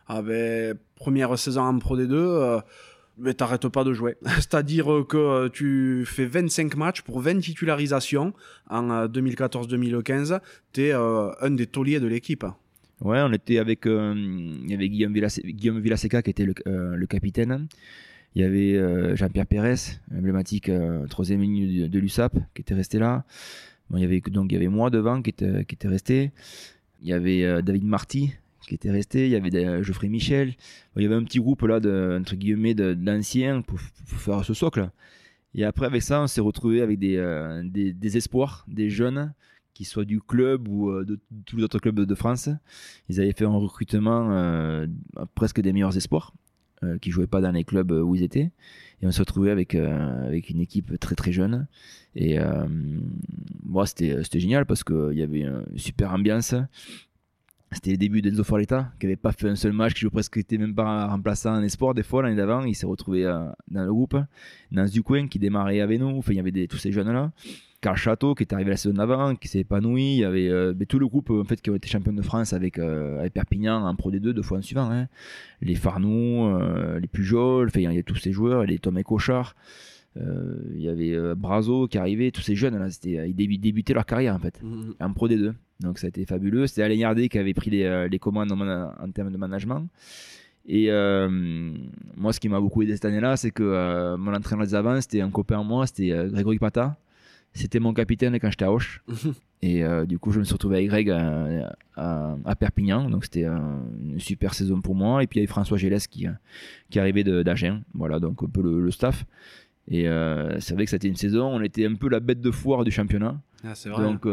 Speaker 2: Ah ben, première saison en Pro D2, euh, ben, t'arrêtes pas de jouer. *laughs* C'est-à-dire que euh, tu fais 25 matchs pour 20 titularisations en euh, 2014-2015. T'es euh, un des tauliers de l'équipe.
Speaker 1: Ouais, on était avec, euh, Guillaume, Villas- Guillaume Villaseca qui était le, euh, capitaine. Il y avait euh, Jean-Pierre Pérez, emblématique euh, troisième ligne de, l'USAP, qui était resté là. Il y avait donc il y avait moi devant qui était, resté. Il y avait euh, David Marty qui était resté. Il y avait euh, Geoffrey Michel. Bon, il y avait un petit groupe là de entre guillemets d'anciens pour, faire ce socle. Et après avec ça, on s'est retrouvé avec des, euh, des, des espoirs, des jeunes qu'ils soient du club ou euh, de tous les autres clubs de France. Ils avaient fait un recrutement presque des meilleurs espoirs qui jouaient pas dans les clubs où ils étaient. Et on s'est retrouvé avec, avec une équipe très très jeune. Et moi, c'était c'était génial parce qu'il y avait une super ambiance. C'était le début d'Enzo Forletta, qui n'avait pas fait un seul match, qui jouait presque était même pas remplaçant en espoir des fois l'année d'avant. Il s'est retrouvé euh, dans le groupe. Dans Zucoin, qui démarrait avec nous. Enfin, il y avait des, tous ces jeunes-là. Carl Château, qui est arrivé la saison d'avant, qui s'est épanoui. Il y avait euh, ben, tout le groupe en fait, qui ont été champions de France avec, euh, avec Perpignan en Pro D2 deux fois en suivant. Hein. Les Farnou, les Pujol, enfin, il y a tous ces joueurs, les Thomas Cochard. Il y avait Brazo qui arrivait, tous ces jeunes là, ils débutaient leur carrière en fait, mmh. en Pro D2. Donc ça a été fabuleux. C'était Alain Yardé qui avait pris les, euh, commandes en, termes de management. Et euh, moi, ce qui m'a beaucoup aidé cette année-là, c'est que euh, mon entraîneur des avant, c'était un copain à moi, c'était Grégory Pata. C'était mon capitaine quand j'étais à Auch. *laughs* et du coup, je me suis retrouvé avec Greg à, Perpignan. Donc c'était une super saison pour moi. Et puis il y avait François Gélès qui, qui arrivait d'Agen. Voilà, donc un peu le, staff. Et c'est vrai que c'était une saison, on était un peu la bête de foire du championnat.
Speaker 2: Ah, c'est vrai.
Speaker 1: Donc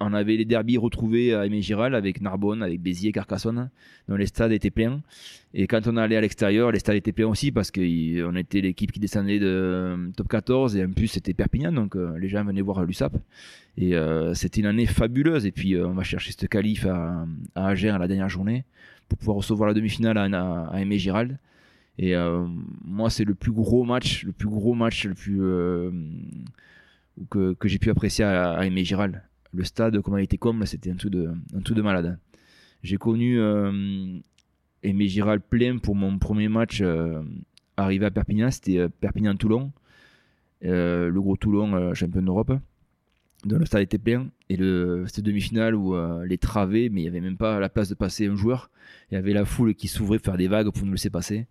Speaker 1: on avait les derbies retrouvés à Aimé Giral avec Narbonne, avec Béziers, Carcassonne, dont les stades étaient pleins. Et quand on allait à l'extérieur, les stades étaient pleins aussi parce qu'on était l'équipe qui descendait de euh, top 14 et en plus c'était Perpignan, donc euh, les gens venaient voir l'USAP. Et euh, c'était une année fabuleuse. Et puis on va chercher ce qualif à, à la dernière journée pour pouvoir recevoir la demi-finale à, Aimé Giral. Et moi, c'est le plus gros match, le plus gros match que j'ai pu apprécier à, à Aimé Giral le stade, comment il était comme, c'était un truc de, un truc de malade. J'ai connu euh, Aimé Giral plein pour mon premier match euh, arrivé à Perpignan, c'était euh, Perpignan-Toulon, le gros Toulon, champion d'Europe. Donc le stade était plein et le, c'était demi-finale où les travées, mais il n'y avait même pas la place de passer un joueur. Il y avait la foule qui s'ouvrait pour faire des vagues pour nous laisser passer.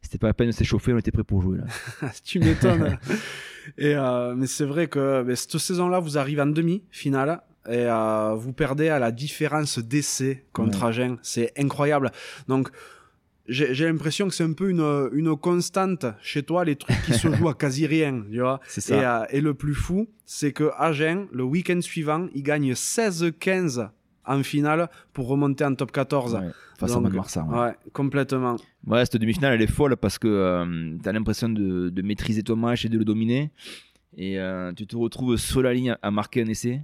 Speaker 1: C'était pas la peine de s'échauffer, on était prêt pour jouer là. *laughs*
Speaker 2: tu m'étonnes. *laughs* Et euh, mais c'est vrai que cette saison-là, vous arrivez en demi-finale et euh, vous perdez à la différence d'essai contre Agen. C'est incroyable. Donc j'ai l'impression que c'est un peu une, une constante chez toi, les trucs qui se *laughs* jouent à quasi rien, tu vois.
Speaker 1: C'est ça.
Speaker 2: Et, euh, et, le plus fou, c'est que Agen, le week-end suivant, il gagne 16-15 en finale pour remonter en top 14. Ouais,
Speaker 1: face Donc, à Ouais.
Speaker 2: ouais. complètement.
Speaker 1: Ouais, cette demi-finale, elle est folle parce que euh, tu as l'impression de, de, maîtriser ton match et de le dominer. Et euh, tu te retrouves sur la ligne à marquer un essai.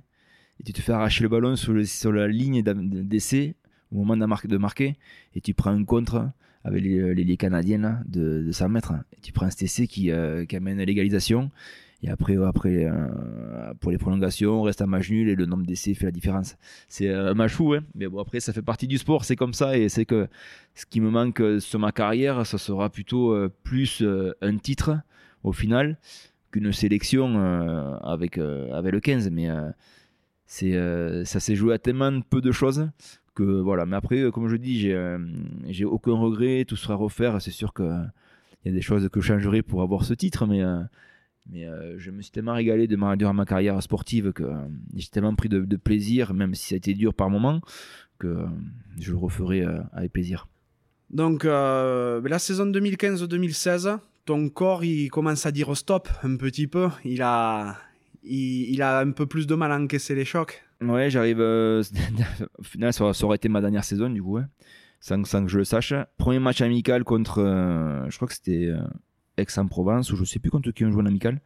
Speaker 1: Et tu te fais arracher le ballon sur, le, sur la ligne d'essai au moment de marquer. Et tu prends un contre avec les, les, canadiennes de, de 100 mètres. Et tu prends cet essai qui, euh, qui amène à l'égalisation. Et après, après euh, pour les prolongations, on reste à match nul et le nombre d'essais fait la différence. C'est un match fou, hein mais bon, après, ça fait partie du sport, c'est comme ça. Et c'est que ce qui me manque euh, sur ma carrière, ça sera plutôt euh, plus un titre au final qu'une sélection avec, avec le 15. Mais c'est ça s'est joué à tellement peu de choses que voilà. Mais après, comme je dis, j'ai aucun regret, tout sera refaire. C'est sûr qu'il y a des choses que je changerai pour avoir ce titre, mais mais euh, je me suis tellement régalé de ma, durant ma carrière sportive que euh, j'ai tellement pris de, plaisir, même si ça a été dur par moments, que euh, je le referai avec plaisir.
Speaker 2: Donc la saison 2015-2016, ton corps il commence à dire stop un petit peu. Il a, il, a un peu plus de mal à encaisser les chocs.
Speaker 1: Ouais, j'arrive. *laughs* Au final, ça, aurait été ma dernière saison du coup, sans, sans, que je le sache. Premier match amical contre, je crois que c'était Aix-en-Provence, ou je sais plus contre qui on joue en amical.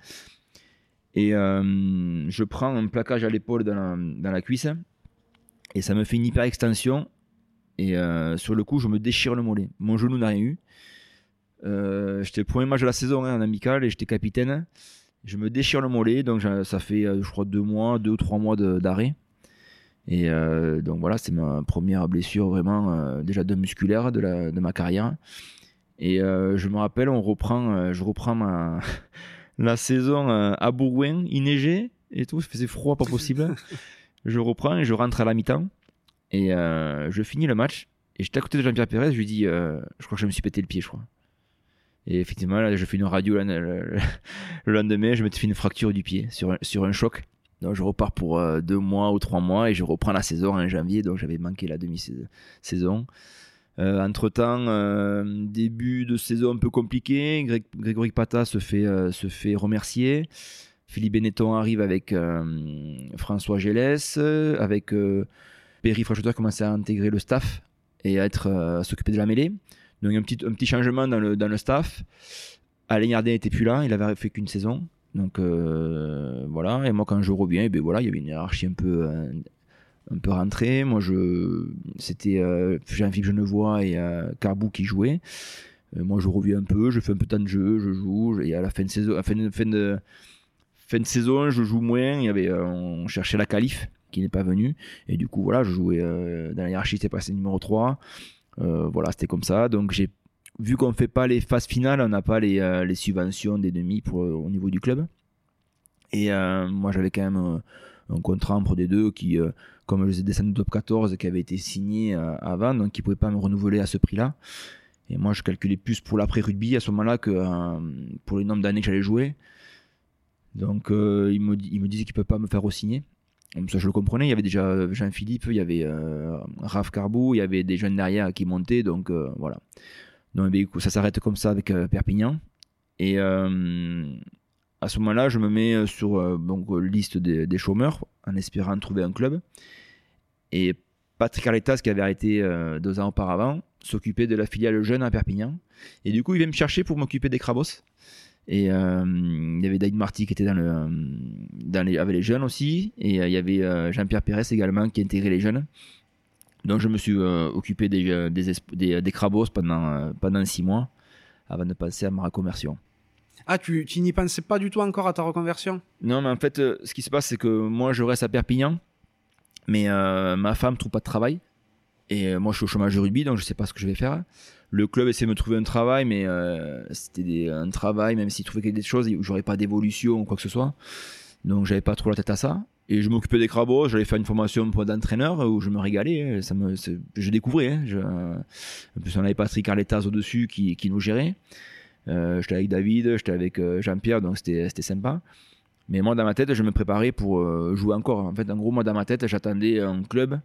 Speaker 1: Et euh, je prends un plaquage à l'épaule dans la, cuisse, et ça me fait une hyper extension. Et euh, sur le coup, je me déchire le mollet. Mon genou n'a rien eu. Euh, j'étais le premier match de la saison hein, en amical et j'étais capitaine. Je me déchire le mollet, donc ça fait, je crois, deux mois, deux ou trois mois d'arrêt. Et donc voilà, c'est ma première blessure vraiment déjà de musculaire de, de ma carrière. Et euh, je me rappelle, on reprend, euh, je reprends ma, *laughs* la saison euh, à Bourgoin, il neigeait et tout, il faisait froid, pas possible. *laughs* je reprends et je rentre à la mi-temps. Et je finis le match. Et j'étais à côté de Jean-Pierre Pérez, je lui dis, je crois que je me suis pété le pied, je crois. Et effectivement, là, je fais une radio le, lendemain, je me fais une fracture du pied sur un, sur un choc. Donc je repars pour deux mois ou trois mois et je reprends la saison en janvier, donc j'avais manqué la demi-saison. Euh, entre-temps, euh, début de saison un peu compliqué. Grégory Pata se fait, euh, se fait remercier. Philippe Benetton arrive avec François Gélès, avec Perry Frachoteur commence à intégrer le staff et à, être, s'occuper de la mêlée. Donc un petit, un petit changement dans le, dans le staff. Alain Yardin n'était plus là, il avait fait qu'une saison. Donc voilà, et moi quand je reviens, eh ben voilà, il y avait une hiérarchie un peu un peu rentré. Moi, je, c'était euh, Jean-Philippe Genevois et euh, Carbou qui jouaient. Euh, moi, je reviens un peu, je fais un peu de temps de jeu, je joue. Et à la fin de saison, fin fin fin de saison, je joue moins. Euh, on cherchait la qualif qui n'est pas venue. Et du coup, voilà, je jouais euh, dans la hiérarchie, c'était passé numéro 3. Euh, voilà, c'était comme ça. Donc, j'ai vu qu'on ne fait pas les phases finales, on n'a pas les, subventions des demi pour, au niveau du club. Et moi, j'avais quand même un contrat entre des deux qui, comme je les ai descendu top 14, qui avait été signé euh, avant, donc qui ne pouvaient pas me renouveler à ce prix-là. Et moi, je calculais plus pour l'après-rugby à ce moment-là que euh, pour le nombre d'années que j'allais jouer. Donc, euh, il, me, il me disait qu'il ne peut pas me faire re-signer. Ça, je le comprenais. Il y avait déjà Jean-Philippe, il y avait euh, Raph Carbou, il y avait des jeunes derrière qui montaient. Donc, voilà. Donc, ça s'arrête comme ça avec Perpignan. Et à ce moment-là, je me mets euh, sur euh, donc, euh, liste des, chômeurs en espérant trouver un club. Et Patrick Arletas, qui avait arrêté euh, deux ans auparavant, s'occupait de la filiale jeune à Perpignan. Et du coup, il vient me chercher pour m'occuper des Crabos. Et il y avait David Marty qui était dans le, dans les, avec les jeunes aussi. Et il y avait Jean-Pierre Pérez également qui intégrait les jeunes. Donc je me suis occupé des, Crabos pendant, six mois avant de passer à ma reconversion.
Speaker 2: Ah, tu, tu n'y pensais pas du tout encore à ta reconversion?
Speaker 1: Non, mais en fait, euh, ce qui se passe, c'est que moi, je reste à Perpignan, mais euh, ma femme trouve pas de travail. Et euh, moi, je suis au chômage de rugby, donc je sais pas ce que je vais faire. Le club essaie de me trouver un travail, mais c'était un travail, même s'il trouvait des choses, j'aurais pas d'évolution ou quoi que ce soit. Donc, j'avais pas trop la tête à ça. Et je m'occupais des crabos, j'allais faire une formation pour d'entraîneur où je me régalais. hein. Ça me, je découvrais. hein. En plus, on avait Patrick Arletas au-dessus qui, qui nous gérait. Euh, j'étais avec David, j'étais avec euh, Jean-Pierre, donc c'était sympa. Mais moi, dans ma tête, je me préparais pour euh, jouer encore. En fait, en gros, moi, dans ma tête, j'attendais un club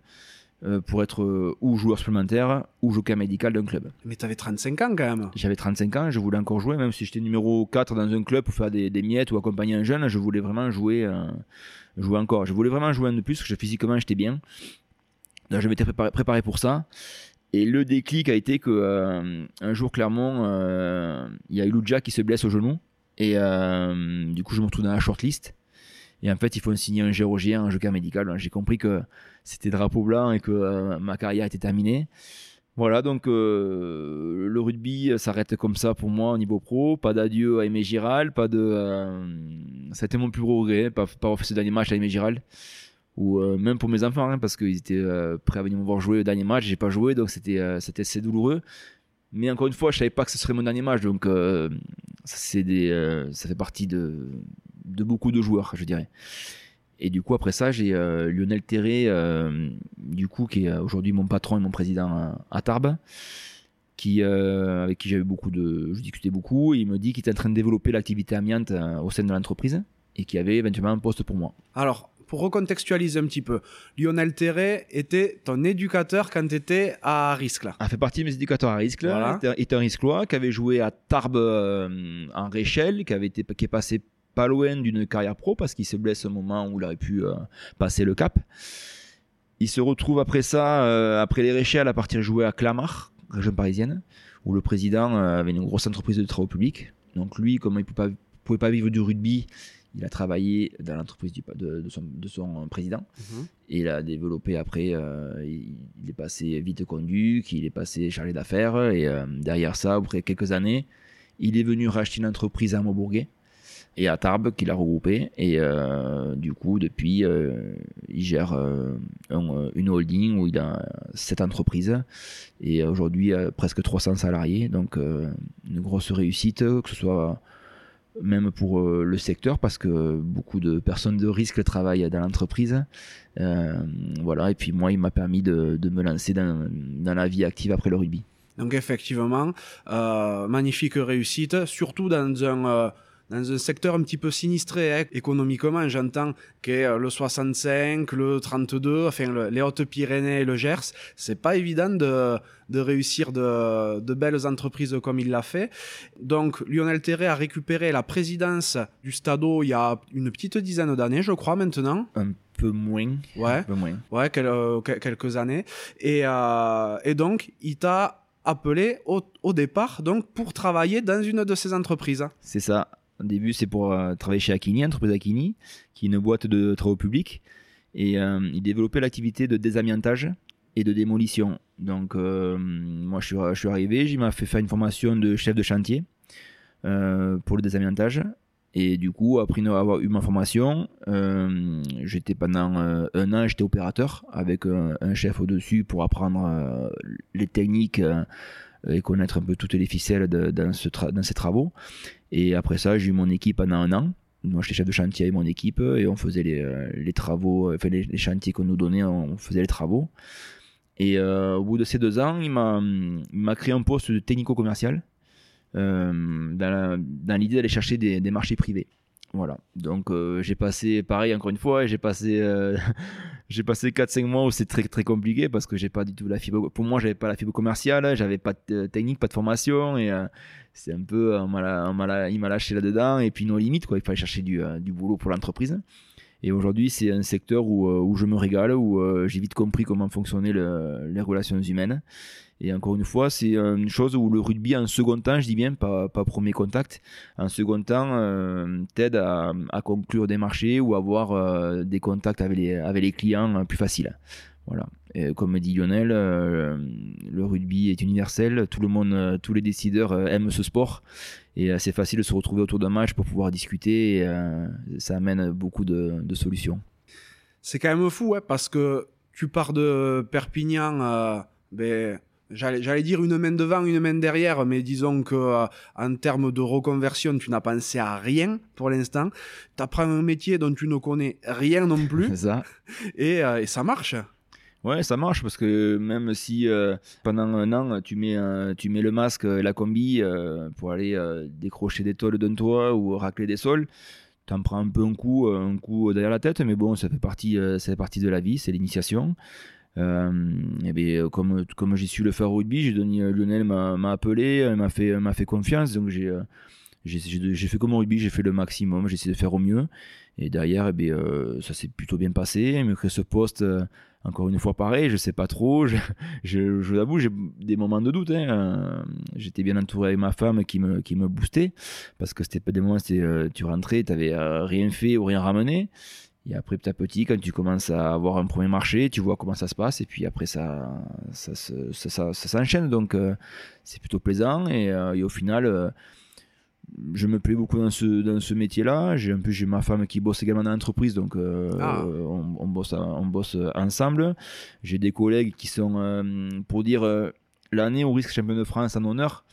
Speaker 1: pour être ou joueur supplémentaire ou joker médical d'un club.
Speaker 2: Mais t'avais 35 ans quand même.
Speaker 1: J'avais 35 ans, je voulais encore jouer, même si j'étais numéro 4 dans un club pour faire des, des miettes ou accompagner un jeune, je voulais vraiment jouer, euh, jouer encore. Je voulais vraiment jouer un de plus, parce que physiquement, j'étais bien. Donc, je m'étais préparé, préparé pour ça. Et le déclic a été que euh, un jour, clairement, euh, il y a Iluja qui se blesse au genou. Et euh, du coup, je me retrouve dans la shortlist. Et en fait, il faut signer un chirurgien, un joker médical. J'ai compris que c'était drapeau blanc et que ma carrière était terminée. Voilà, donc le rugby s'arrête comme ça pour moi au niveau pro. Pas d'adieu à Aimé Giral, pas de. été mon plus gros regret, pas, pas refaire ce dernier match à Aimé Giral. Ou euh, même pour mes enfants, hein, parce qu'ils étaient euh, prêts à venir me voir jouer le dernier match, j'ai pas joué, donc c'était euh, c'était assez douloureux. Mais encore une fois, je savais pas que ce serait mon dernier match, donc ça, des, ça fait partie de, de beaucoup de joueurs, je dirais. Et du coup, après ça, j'ai Lionel Terré, du coup, qui est aujourd'hui mon patron et mon président à, Tarbes, qui, avec qui j'avais beaucoup de, je beaucoup. Il me dit qu'il était en train de développer l'activité amiante au sein de l'entreprise et qu'il y avait éventuellement un poste pour moi.
Speaker 2: Alors, pour recontextualiser un petit peu, Lionel Terré était ton éducateur quand tu étais à Risque là.
Speaker 1: A fait partie de mes éducateurs à risque,
Speaker 2: Voilà.
Speaker 1: était, était un risquois, qui avait joué à Tarbes euh, en Réchelle, qui, avait été, qui est passé pas loin d'une carrière pro parce qu'il se blesse au moment où il aurait pu euh, passer le cap. Il se retrouve après ça, euh, après les Réchelles, à partir jouer à Clamart, région parisienne, où le président avait une grosse entreprise de travaux publics. Donc lui, comme il ne pouvait pas, pouvait pas vivre du rugby, il a travaillé dans l'entreprise de, de son, de son président. Et il a développé après, euh, il, il est passé vite conduit, qu'il est passé chargé d'affaires. Et euh, derrière ça, après quelques années, il est venu racheter une entreprise à Maubourguet et à Tarbes qu'il a regroupé. Et euh, du coup, depuis, euh, il gère euh, un- euh, une holding où il a sept entreprises et aujourd'hui euh, presque 300 salariés. Donc euh, une grosse réussite, que ce soit même pour euh, le secteur parce que beaucoup de personnes de risque travaillent dans l'entreprise. Euh, voilà, et puis moi, il m'a permis de, me lancer dans, dans la vie active après le rugby.
Speaker 2: Donc effectivement, euh, magnifique réussite, surtout dans un, dans un secteur un petit peu sinistré hein, économiquement, j'entends, qu'est euh, le 65, le 32, enfin le- les Hautes-Pyrénées et le Gers. C'est pas évident de, de réussir de, de belles entreprises comme il l'a fait. Donc Lionel Terré a récupéré la présidence du Stadeau il y a une petite dizaine d'années, je crois maintenant.
Speaker 1: Un peu moins.
Speaker 2: Ouais.
Speaker 1: Un peu moins.
Speaker 2: Ouais, quel- euh, que- quelques années. Et, euh, et donc, il t'a appelé au, au départ donc pour travailler dans une de ces entreprises.
Speaker 1: C'est ça. Au début, c'est pour euh, travailler chez Akini, entreprise Akini, qui est une boîte de travaux publics. et il développait l'activité de désamiantage et de démolition. Donc, moi, je suis, arrivé, il m'a fait faire une formation de chef de chantier pour le désamiantage. Et du coup, après avoir eu ma formation, euh, j'étais pendant euh, un an, j'étais opérateur avec un, chef au-dessus pour apprendre euh, les techniques et connaître un peu toutes les ficelles dans, ce dans, ces travaux. Et après ça, j'ai eu mon équipe pendant un an. Moi, j'étais chef de chantier avec mon équipe et on faisait les, les travaux, enfin les, chantiers qu'on nous donnait, on faisait les travaux. Et au bout de ces deux ans, il m'a créé un poste de technico-commercial euh, dans l'idée d'aller chercher des, marchés privés. Voilà. Donc euh, j'ai passé, pareil encore une fois, j'ai passé, euh, *laughs* j'ai passé 4-5 mois où c'est très très compliqué parce que j'ai pas du tout la fibre. Pour moi, j'avais pas la fibre commerciale, j'avais pas de technique, pas de formation et c'est un peu, il m'a lâché là-dedans et puis nos limites quoi. Il fallait chercher du, du boulot pour l'entreprise. Et aujourd'hui, c'est un secteur où, où, je me régale, où j'ai vite compris comment fonctionnaient les relations humaines. Et encore une fois, c'est une chose où le rugby, en second temps, je dis bien, pas, premier contact, en second temps, euh, t'aide à, conclure des marchés ou avoir euh, des contacts avec les, avec les clients plus faciles. Voilà. Et comme dit Lionel, euh, le rugby est universel, tout le monde, tous les décideurs aiment ce sport et c'est facile de se retrouver autour d'un match pour pouvoir discuter et ça amène beaucoup de, de solutions.
Speaker 2: C'est quand même fou, ouais, parce que tu pars de Perpignan, ben, J'allais dire une main devant, une main derrière, mais disons que euh, en termes de reconversion, tu n'as pensé à rien pour l'instant. Tu apprends un métier dont tu ne connais rien non plus. *laughs*
Speaker 1: ça.
Speaker 2: Et, euh, et, ça marche.
Speaker 1: Ouais, ça marche parce que même si euh, pendant un an tu mets, tu mets le masque et la combi pour aller décrocher des tôles d'un toit ou racler des sols, tu en prends un peu un coup, un coup derrière la tête, mais bon, ça fait partie, ça partie de la vie, c'est l'initiation. Euh, et bien, comme, comme j'ai su le faire au rugby, donné, euh, Lionel m'a appelé, m'a fait, fait confiance, donc j'ai euh, j'ai fait comme au rugby, j'ai fait le maximum, j'ai essayé de faire au mieux. Et derrière, eh bien, ça s'est plutôt bien passé. Me crée ce poste, encore une fois pareil, je sais pas trop. Je, je, je l'avoue, j'ai des moments de doute. Hein. J'étais bien entouré avec ma femme qui me, qui me boostait. Parce que c'était pas des moments, tu rentrais, tu n'avais rien fait ou rien ramené. Et après, petit à petit, quand tu commences à avoir un premier marché, tu vois comment ça se passe. Et puis après, ça, ça, ça, ça, s'enchaîne. Donc, euh, c'est plutôt plaisant. Et, euh, et au final, euh, je me plais beaucoup dans ce, dans ce métier-là. J'ai un peu j'ai ma femme qui bosse également dans l'entreprise. Donc, ah. on, on, bosse, on bosse ensemble. J'ai des collègues qui sont, pour dire, l'année au risque champion de France en honneur.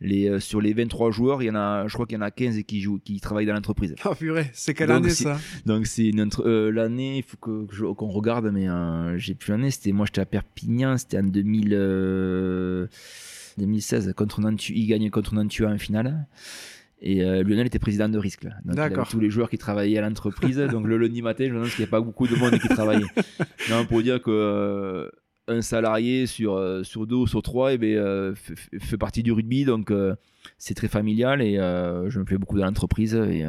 Speaker 1: Les, euh, sur les 23 joueurs, il y en a, je crois qu'il y en a 15 qui, jouent, qui travaillent dans l'entreprise.
Speaker 2: Ah purée, c'est quelle année ça?
Speaker 1: Donc c'est euh, l'année, il faut qu'on que regarde, mais euh, j'ai plus l'année. C'était moi, j'étais à Perpignan, c'était en 2000, 2016 contre Nantua, il gagne contre Nantua en finale. Et Lionel était président de risque. D'accord. tous les joueurs qui travaillaient à l'entreprise. donc le lundi matin, je pense qu'il n'y a pas beaucoup de monde qui travaillait. *laughs* non, pour dire que un salarié sur, euh, sur deux ou sur trois et eh ben, euh, fait, partie du rugby, donc euh, c'est très familial et je me plais beaucoup dans l'entreprise et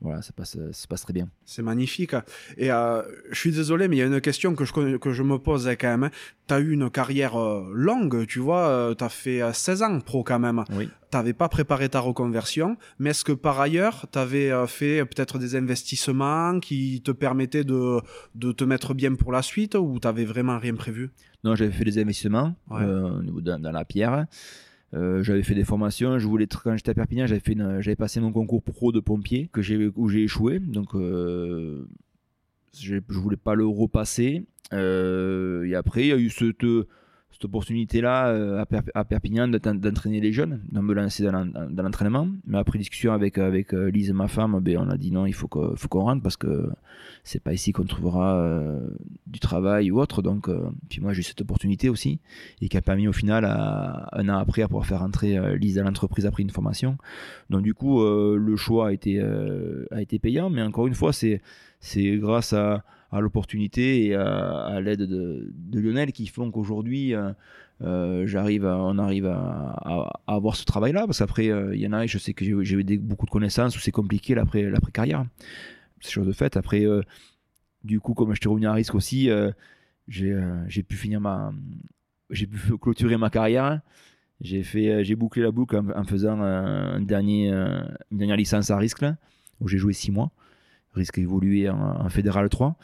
Speaker 1: voilà, ça passe, ça passe très bien.
Speaker 2: C'est magnifique. Et je suis désolé, mais il y a une question que je, que je me pose quand même. Tu as eu une carrière longue, tu vois, tu as fait 16 ans pro quand même.
Speaker 1: Oui.
Speaker 2: Tu n'avais pas préparé ta reconversion, mais est-ce que par ailleurs, tu avais fait peut-être des investissements qui te permettaient de, de te mettre bien pour la suite ou tu n'avais vraiment rien prévu?
Speaker 1: Non, j'avais fait des investissements dans, dans la pierre. Euh, j'avais fait des formations. Je voulais quand j'étais à Perpignan, j'avais fait, j'avais passé mon concours pro de pompier que j'ai où j'ai échoué. Donc euh, je voulais pas le repasser. Euh, et après, il y a eu cette cette opportunité-là euh, à, Perpignan d'entraîner les jeunes, de me lancer dans l'entraînement. Mais après discussion avec, avec euh, Lise, ma femme, ben, on a dit non, il faut qu'on rentre parce que c'est pas ici qu'on trouvera euh, du travail ou autre. Donc, puis moi j'ai eu cette opportunité aussi et qui a permis au final, un an après, à pouvoir faire rentrer Lise dans l'entreprise après une formation. Donc du coup, le choix a été payant, mais encore une fois, c'est grâce à à l'opportunité et à, l'aide de, Lionel qui font qu'aujourd'hui euh, euh, j'arrive on arrive à, avoir ce travail là parce qu'après euh, il y en a je sais que j'ai eu beaucoup de connaissances où c'est compliqué l'après l'après carrière. C'est chose de fait après du coup comme je t'ai revenu à risque aussi j'ai pu finir ma j'ai pu *laughs* clôturer ma carrière. J'ai fait j'ai bouclé la boucle en, faisant un dernier une dernière licence à risque où j'ai joué six mois risque évoluer en, en Fédéral 3.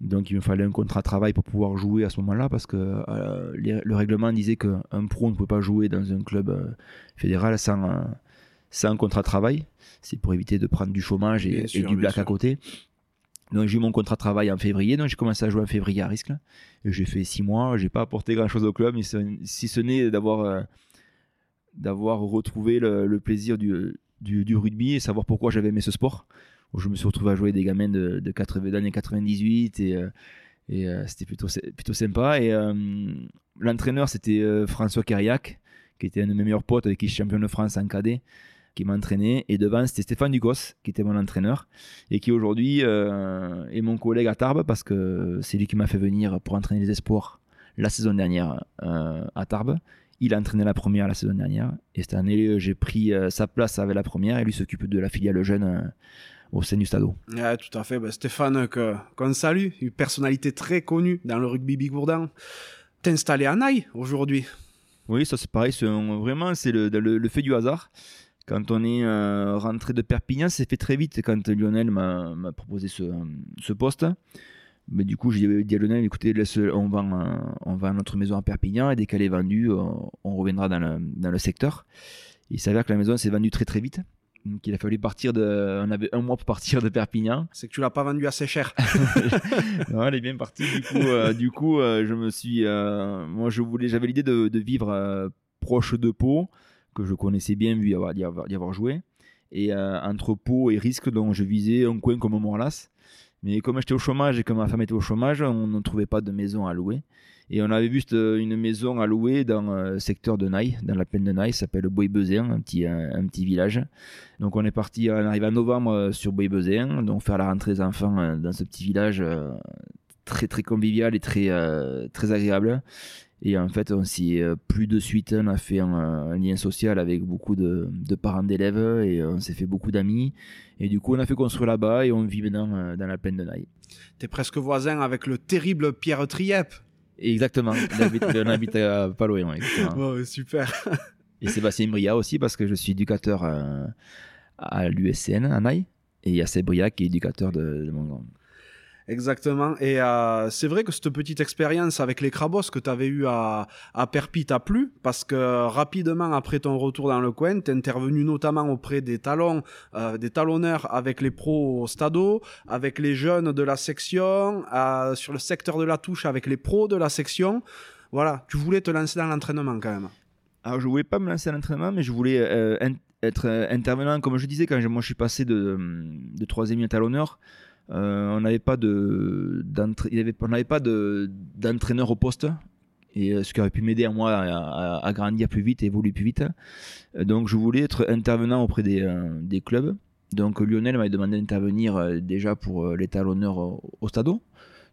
Speaker 1: Donc il me fallait un contrat de travail pour pouvoir jouer à ce moment-là parce que euh, le règlement disait qu'un pro ne peut pas jouer dans un club euh, fédéral sans, euh, sans contrat de travail. C'est pour éviter de prendre du chômage et, du black à côté. Donc j'ai eu mon contrat de travail en février, donc j'ai commencé à jouer en février à Risque. J'ai fait six mois, j'ai pas apporté grand chose au club, si ce n'est d'avoir d'avoir retrouvé le, plaisir du, du, rugby et savoir pourquoi j'avais aimé ce sport où je me suis retrouvé à jouer des gamins de, de 80 d'années 98 et, euh, euh, c'était plutôt, plutôt sympa. Et euh, l'entraîneur, c'était François Cariac, qui était un de mes meilleurs potes avec qui je suis champion de France en cadet, qui m'a entraîné. Et devant, c'était Stéphane Ducos, qui était mon entraîneur et qui aujourd'hui est mon collègue à Tarbes parce que c'est lui qui m'a fait venir pour entraîner les espoirs la saison dernière à Tarbes. Il a entraîné la première la saison dernière. Et cette année, j'ai pris sa place avec la première et lui s'occupe de la filiale jeune au sein du stade.
Speaker 2: Ouais, tout à fait. Bah, Stéphane, qu'on salue, une personnalité très connue dans le rugby bigourdan. T'es installé à Naï aujourd'hui
Speaker 1: Oui, ça c'est pareil. vraiment, c'est le, fait du hasard. Quand on est euh, rentré de Perpignan, c'est fait très vite quand Lionel m'a proposé ce, poste. Mais du coup, j'ai dit à Lionel, écoutez, on, vend, on vend notre maison à Perpignan et dès qu'elle est vendue, on, reviendra dans le, dans le secteur. Il s'avère que la maison s'est vendue très très vite qu'il a fallu partir de. On avait un mois pour partir de Perpignan.
Speaker 2: C'est que tu l'as pas vendu assez cher. *laughs*
Speaker 1: non, elle est bien partie. Du coup, euh, du coup euh, je me suis. Euh, moi, je voulais, j'avais l'idée de, vivre proche de Pau, que je connaissais bien vu y avoir, y avoir, y avoir joué. Et entre Pau et Risque, donc je visais un coin comme Morlas. Mais comme j'étais au chômage et que ma femme était au chômage, on ne trouvait pas de maison à louer. Et on avait vu une maison à louer dans le secteur de Naï, dans la plaine de Naï, s'appelle Boy-Bezin, un petit, un, petit village. Donc on est parti, on arrive en novembre euh, sur Boy-Bezin, donc faire la rentrée des enfants euh, dans ce petit village euh, très très convivial et très, très agréable. Et en fait, on s'y plus de suite, on a fait un, lien social avec beaucoup de, de parents d'élèves et on s'est fait beaucoup d'amis. Et du coup, on a fait construire là-bas et on vit maintenant dans la plaine de Naï.
Speaker 2: T'es presque voisin avec le terrible Pierre Triep.
Speaker 1: Exactement. On habite, pas loin.
Speaker 2: super.
Speaker 1: Et Sébastien Bria aussi, parce que je suis éducateur euh, à, l'USCN à Naï. Et il y a Sébria qui est éducateur de, de mon
Speaker 2: Exactement. Et euh, c'est vrai que cette petite expérience avec les crabos que tu avais eu à, à t'a plu parce que rapidement après ton retour dans le coin, tu es intervenu notamment auprès des talons, euh, des talonneurs avec les pros au stado, avec les jeunes de la section, euh, sur le secteur de la touche avec les pros de la section. Voilà, tu voulais te lancer dans l'entraînement quand même.
Speaker 1: Alors je voulais pas me lancer dans l'entraînement, mais je voulais être intervenant, comme je disais, quand je suis passé de, de troisième à talonneur. Euh, on n'avait pas de, on n'avait pas d'entraîneur au poste et euh, ce qui aurait pu m'aider à moi à, grandir plus vite et évoluer plus vite. Euh, donc je voulais être intervenant auprès des, clubs. Donc Lionel m'avait demandé d'intervenir déjà pour l'étalonneur au, au stade.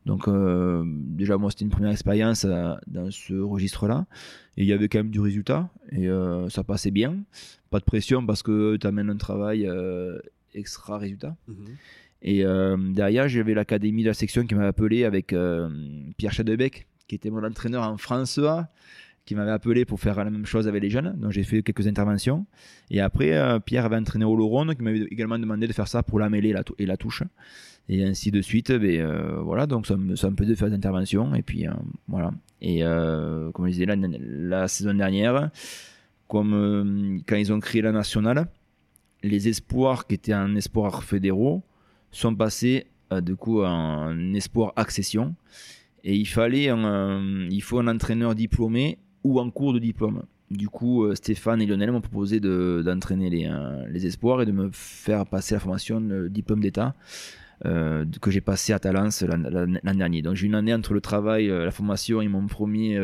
Speaker 1: Donc déjà moi c'était une première expérience dans ce registre-là. Et il y avait quand même du résultat et ça passait bien. Pas de pression parce que tu amènes un travail extra résultat. Mhm. Et euh, derrière, j'avais l'académie de la section qui m'avait appelé avec euh, Pierre Chadebec, qui était mon entraîneur en François, qui m'avait appelé pour faire la même chose avec les jeunes. Donc j'ai fait quelques interventions. Et après, euh, Pierre avait entraîné au Laurent, qui m'avait également demandé de faire ça pour la mêlée et la touche. Et ainsi de suite. Mais, ben, voilà, donc ça me, ça me de faire des interventions. Et puis voilà. Et comme je disais, la, la saison dernière, comme quand ils ont créé la nationale, les espoirs qui étaient en espoir fédéraux, sont passés euh, du coup en espoir accession. Et il fallait un, il faut un entraîneur diplômé ou en cours de diplôme. Du coup, euh, Stéphane et Lionel m'ont proposé d'entraîner les, euh, les, espoirs et de me faire passer la formation diplôme d'État que j'ai passé à Talence l'an dernier. Donc j'ai une année entre le travail, la formation et mon premier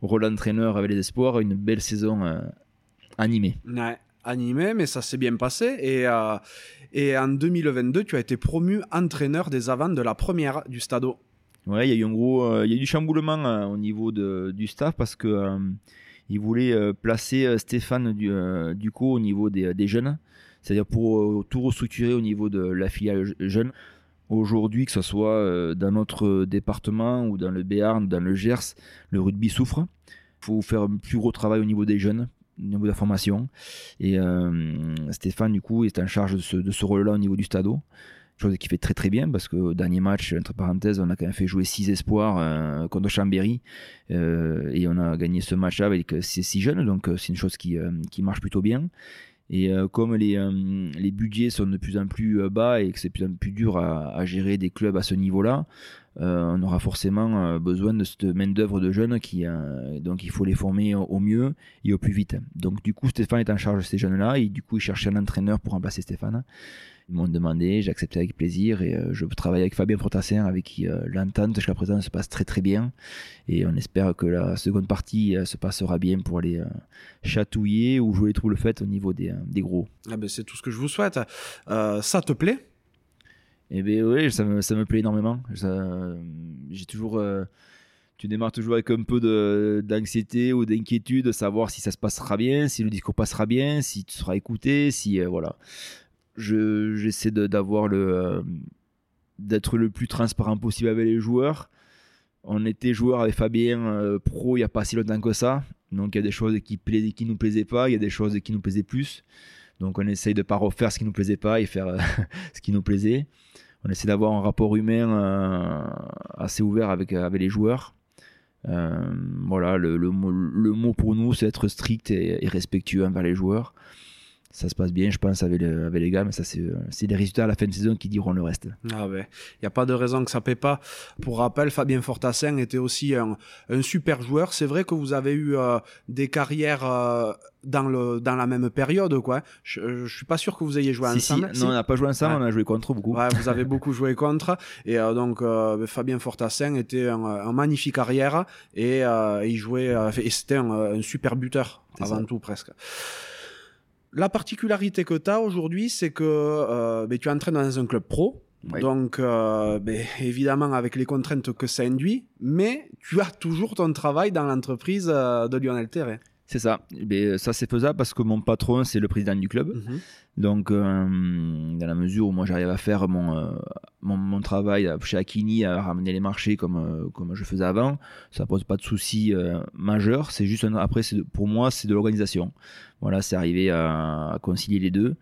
Speaker 1: rôle d'entraîneur avec les espoirs, une belle saison animée.
Speaker 2: Ouais, animée, mais ça s'est bien passé. Et et en 2022, tu as été promu entraîneur des avants de la première du Stade.
Speaker 1: Ouais, il y a eu un gros, euh, il y a eu du chamboulement euh, au niveau du staff parce que euh, il voulait placer Stéphane du, au niveau des, des jeunes, c'est-à-dire pour tout restructurer au niveau de la filiale jeune. Aujourd'hui, que ce soit dans notre département ou dans le Béarn, dans le Gers, le rugby souffre. Il faut faire un plus gros travail au niveau des jeunes au niveau de la formation. Et euh, Stéphane, du coup, est en charge de ce, rôle-là au niveau du stade. chose qui fait très très bien parce que dernier match, entre parenthèses, on a quand même fait jouer six espoirs contre Chambéry et on a gagné ce match-là avec ces six jeunes, donc c'est une chose qui, qui marche plutôt bien. Et comme les, les budgets sont de plus en plus bas et que c'est de plus en plus dur à, gérer des clubs à ce niveau-là, euh, on aura forcément euh, besoin de cette main-d'œuvre de jeunes qui, euh, donc il faut les former au mieux et au plus vite. Donc, du coup, Stéphane est en charge de ces jeunes-là et du coup, il cherchait un entraîneur pour remplacer Stéphane. Ils m'ont demandé, j'ai accepté avec plaisir et je travaille avec Fabien Fortassin avec qui l'entente jusqu'à présent se passe très très bien et on espère que la seconde partie se passera bien pour aller chatouiller ou jouer les troubles faites au niveau des, des gros.
Speaker 2: Ah ben c'est tout ce que je vous souhaite. ça te plaît?
Speaker 1: Et bien oui, ça me, ça me plaît énormément. J'ai toujours. Euh, tu démarres toujours avec un peu d'anxiété ou d'inquiétude, de savoir si ça se passera bien, si le discours passera bien, si tu seras écouté, si. Euh, voilà. J'essaie d'avoir le. Euh, d'être le plus transparent possible avec les joueurs. On était joueur avec Fabien pro il n'y a pas si longtemps que ça. Donc il y a des choses qui ne qui nous plaisaient pas, il y a des choses qui nous plaisaient plus. Donc on essaye de ne pas refaire ce qui nous plaisait pas et faire *laughs* ce qui nous plaisait on essaie d'avoir un rapport humain euh, assez ouvert avec, avec les joueurs. Euh, voilà, le, mot pour nous, c'est être strict et, respectueux envers les joueurs. Ça se passe bien, je pense, avec, avec les gars, mais ça, c'est les résultats à la fin de saison qui diront le reste.
Speaker 2: Ah ouais, il n'y a pas de raison que ça ne paie pas. Pour rappel, Fabien Fortassin était aussi un, un super joueur. C'est vrai que vous avez eu euh, des carrières dans, le, dans la même période, quoi. Je, je suis pas sûr que vous ayez joué ensemble.
Speaker 1: Non, on n'a pas joué ensemble, on a joué contre beaucoup.
Speaker 2: Ouais, vous avez beaucoup joué contre. Et euh, donc, euh, Fabien Fortassin était un, magnifique arrière et euh, il jouait, et c'était un, super buteur, avant tout presque. La particularité que tu as aujourd'hui, c'est que ben, tu entraînes dans un club pro. Donc, ben, évidemment, avec les contraintes que ça induit, mais tu as toujours ton travail dans l'entreprise de Lionel Terret.
Speaker 1: C'est ça. Mais ça, c'est faisable parce que mon patron, c'est le président du club. Mhm. Donc, euh, dans la mesure où moi, j'arrive à faire mon, euh, mon, travail chez Akini, à ramener les marchés comme, euh, comme je faisais avant, ça pose pas de soucis majeurs. C'est juste, après, pour moi, c'est de l'organisation. Voilà, c'est arriver à, concilier les deux.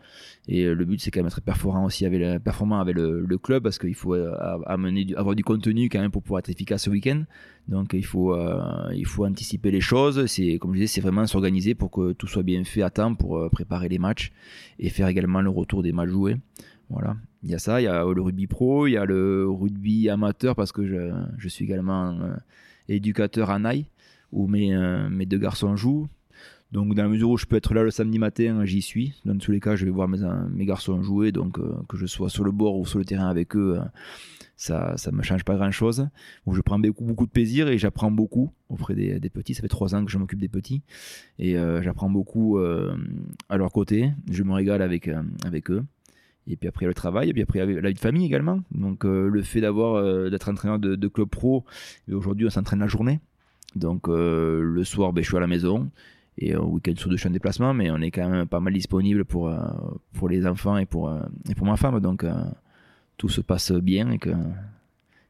Speaker 1: Et le but, c'est quand même être performant aussi avec le, performant avec le, club parce qu'il faut amener, avoir du contenu quand même pour pouvoir être efficace ce week-end. Donc il faut, euh, il faut anticiper les choses. C'est comme je disais, c'est vraiment s'organiser pour que tout soit bien fait à temps pour euh, préparer les matchs et faire également le retour des matchs joués. Voilà. Il y a ça, il y a le rugby pro, il y a le rugby amateur parce que je, je suis également euh, éducateur à Naï où mes, mes deux garçons jouent. Donc dans la mesure où je peux être là le samedi matin, j'y suis. Dans tous les cas, je vais voir mes, mes garçons jouer, donc que je sois sur le bord ou sur le terrain avec eux, ça ne me change pas grand-chose. Où je prends beaucoup, beaucoup de plaisir et j'apprends beaucoup auprès des, petits. Ça fait trois ans que je m'occupe des petits et euh, j'apprends beaucoup euh, à leur côté. Je me régale avec, euh, avec eux. Et puis après le travail, et puis après la vie de famille également. Donc le fait d'avoir d'être entraîneur de, club pro, aujourd'hui on s'entraîne la journée. Donc le soir, ben, je suis à la maison et au week-end sur deux champs de déplacement, mais on est quand même pas mal disponible pour, pour les enfants et pour, et pour ma femme. Donc tout se passe bien et que,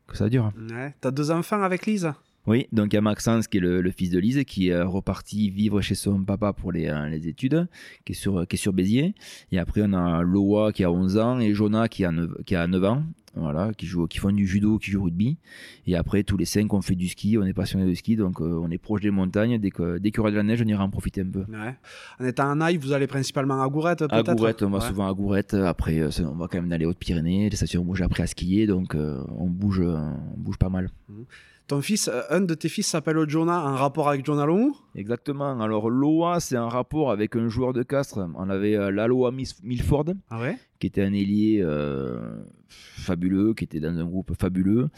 Speaker 1: que ça dure.
Speaker 2: Ouais. T'as deux enfants avec Lise?
Speaker 1: Oui, donc il y a Maxence qui est le, fils de Lise qui est reparti vivre chez son papa pour les, euh, les études, qui est, sur, qui est sur Béziers. Et après, on a Loa qui a 11 ans et Jonah qui a 9, qui a 9 ans, voilà, qui, joue, qui font du judo, qui joue au rugby. Et après, tous les cinq, on fait du ski, on est passionné de ski, donc euh, on est proche des montagnes. Dès qu'il dès y aura de la neige, on ira en profiter un peu.
Speaker 2: Ouais. En étant en Aïe, vous allez principalement à Gourette
Speaker 1: peut-être? À Gourette, on va souvent à Gourette. Après, euh, on va quand même aller aux Hautes-Pyrénées, les stations où j'ai appris à skier, donc on, bouge, on bouge pas mal.
Speaker 2: Mmh. Ton fils, euh, un de tes fils s'appelle Jonah, en rapport avec Jonah Lomu?
Speaker 1: Exactement. Alors, Loa, c'est un rapport avec un joueur de Castres. On avait euh, Laloa Milford,
Speaker 2: ah ouais?
Speaker 1: qui était un ailier euh, fabuleux, qui était dans un groupe fabuleux.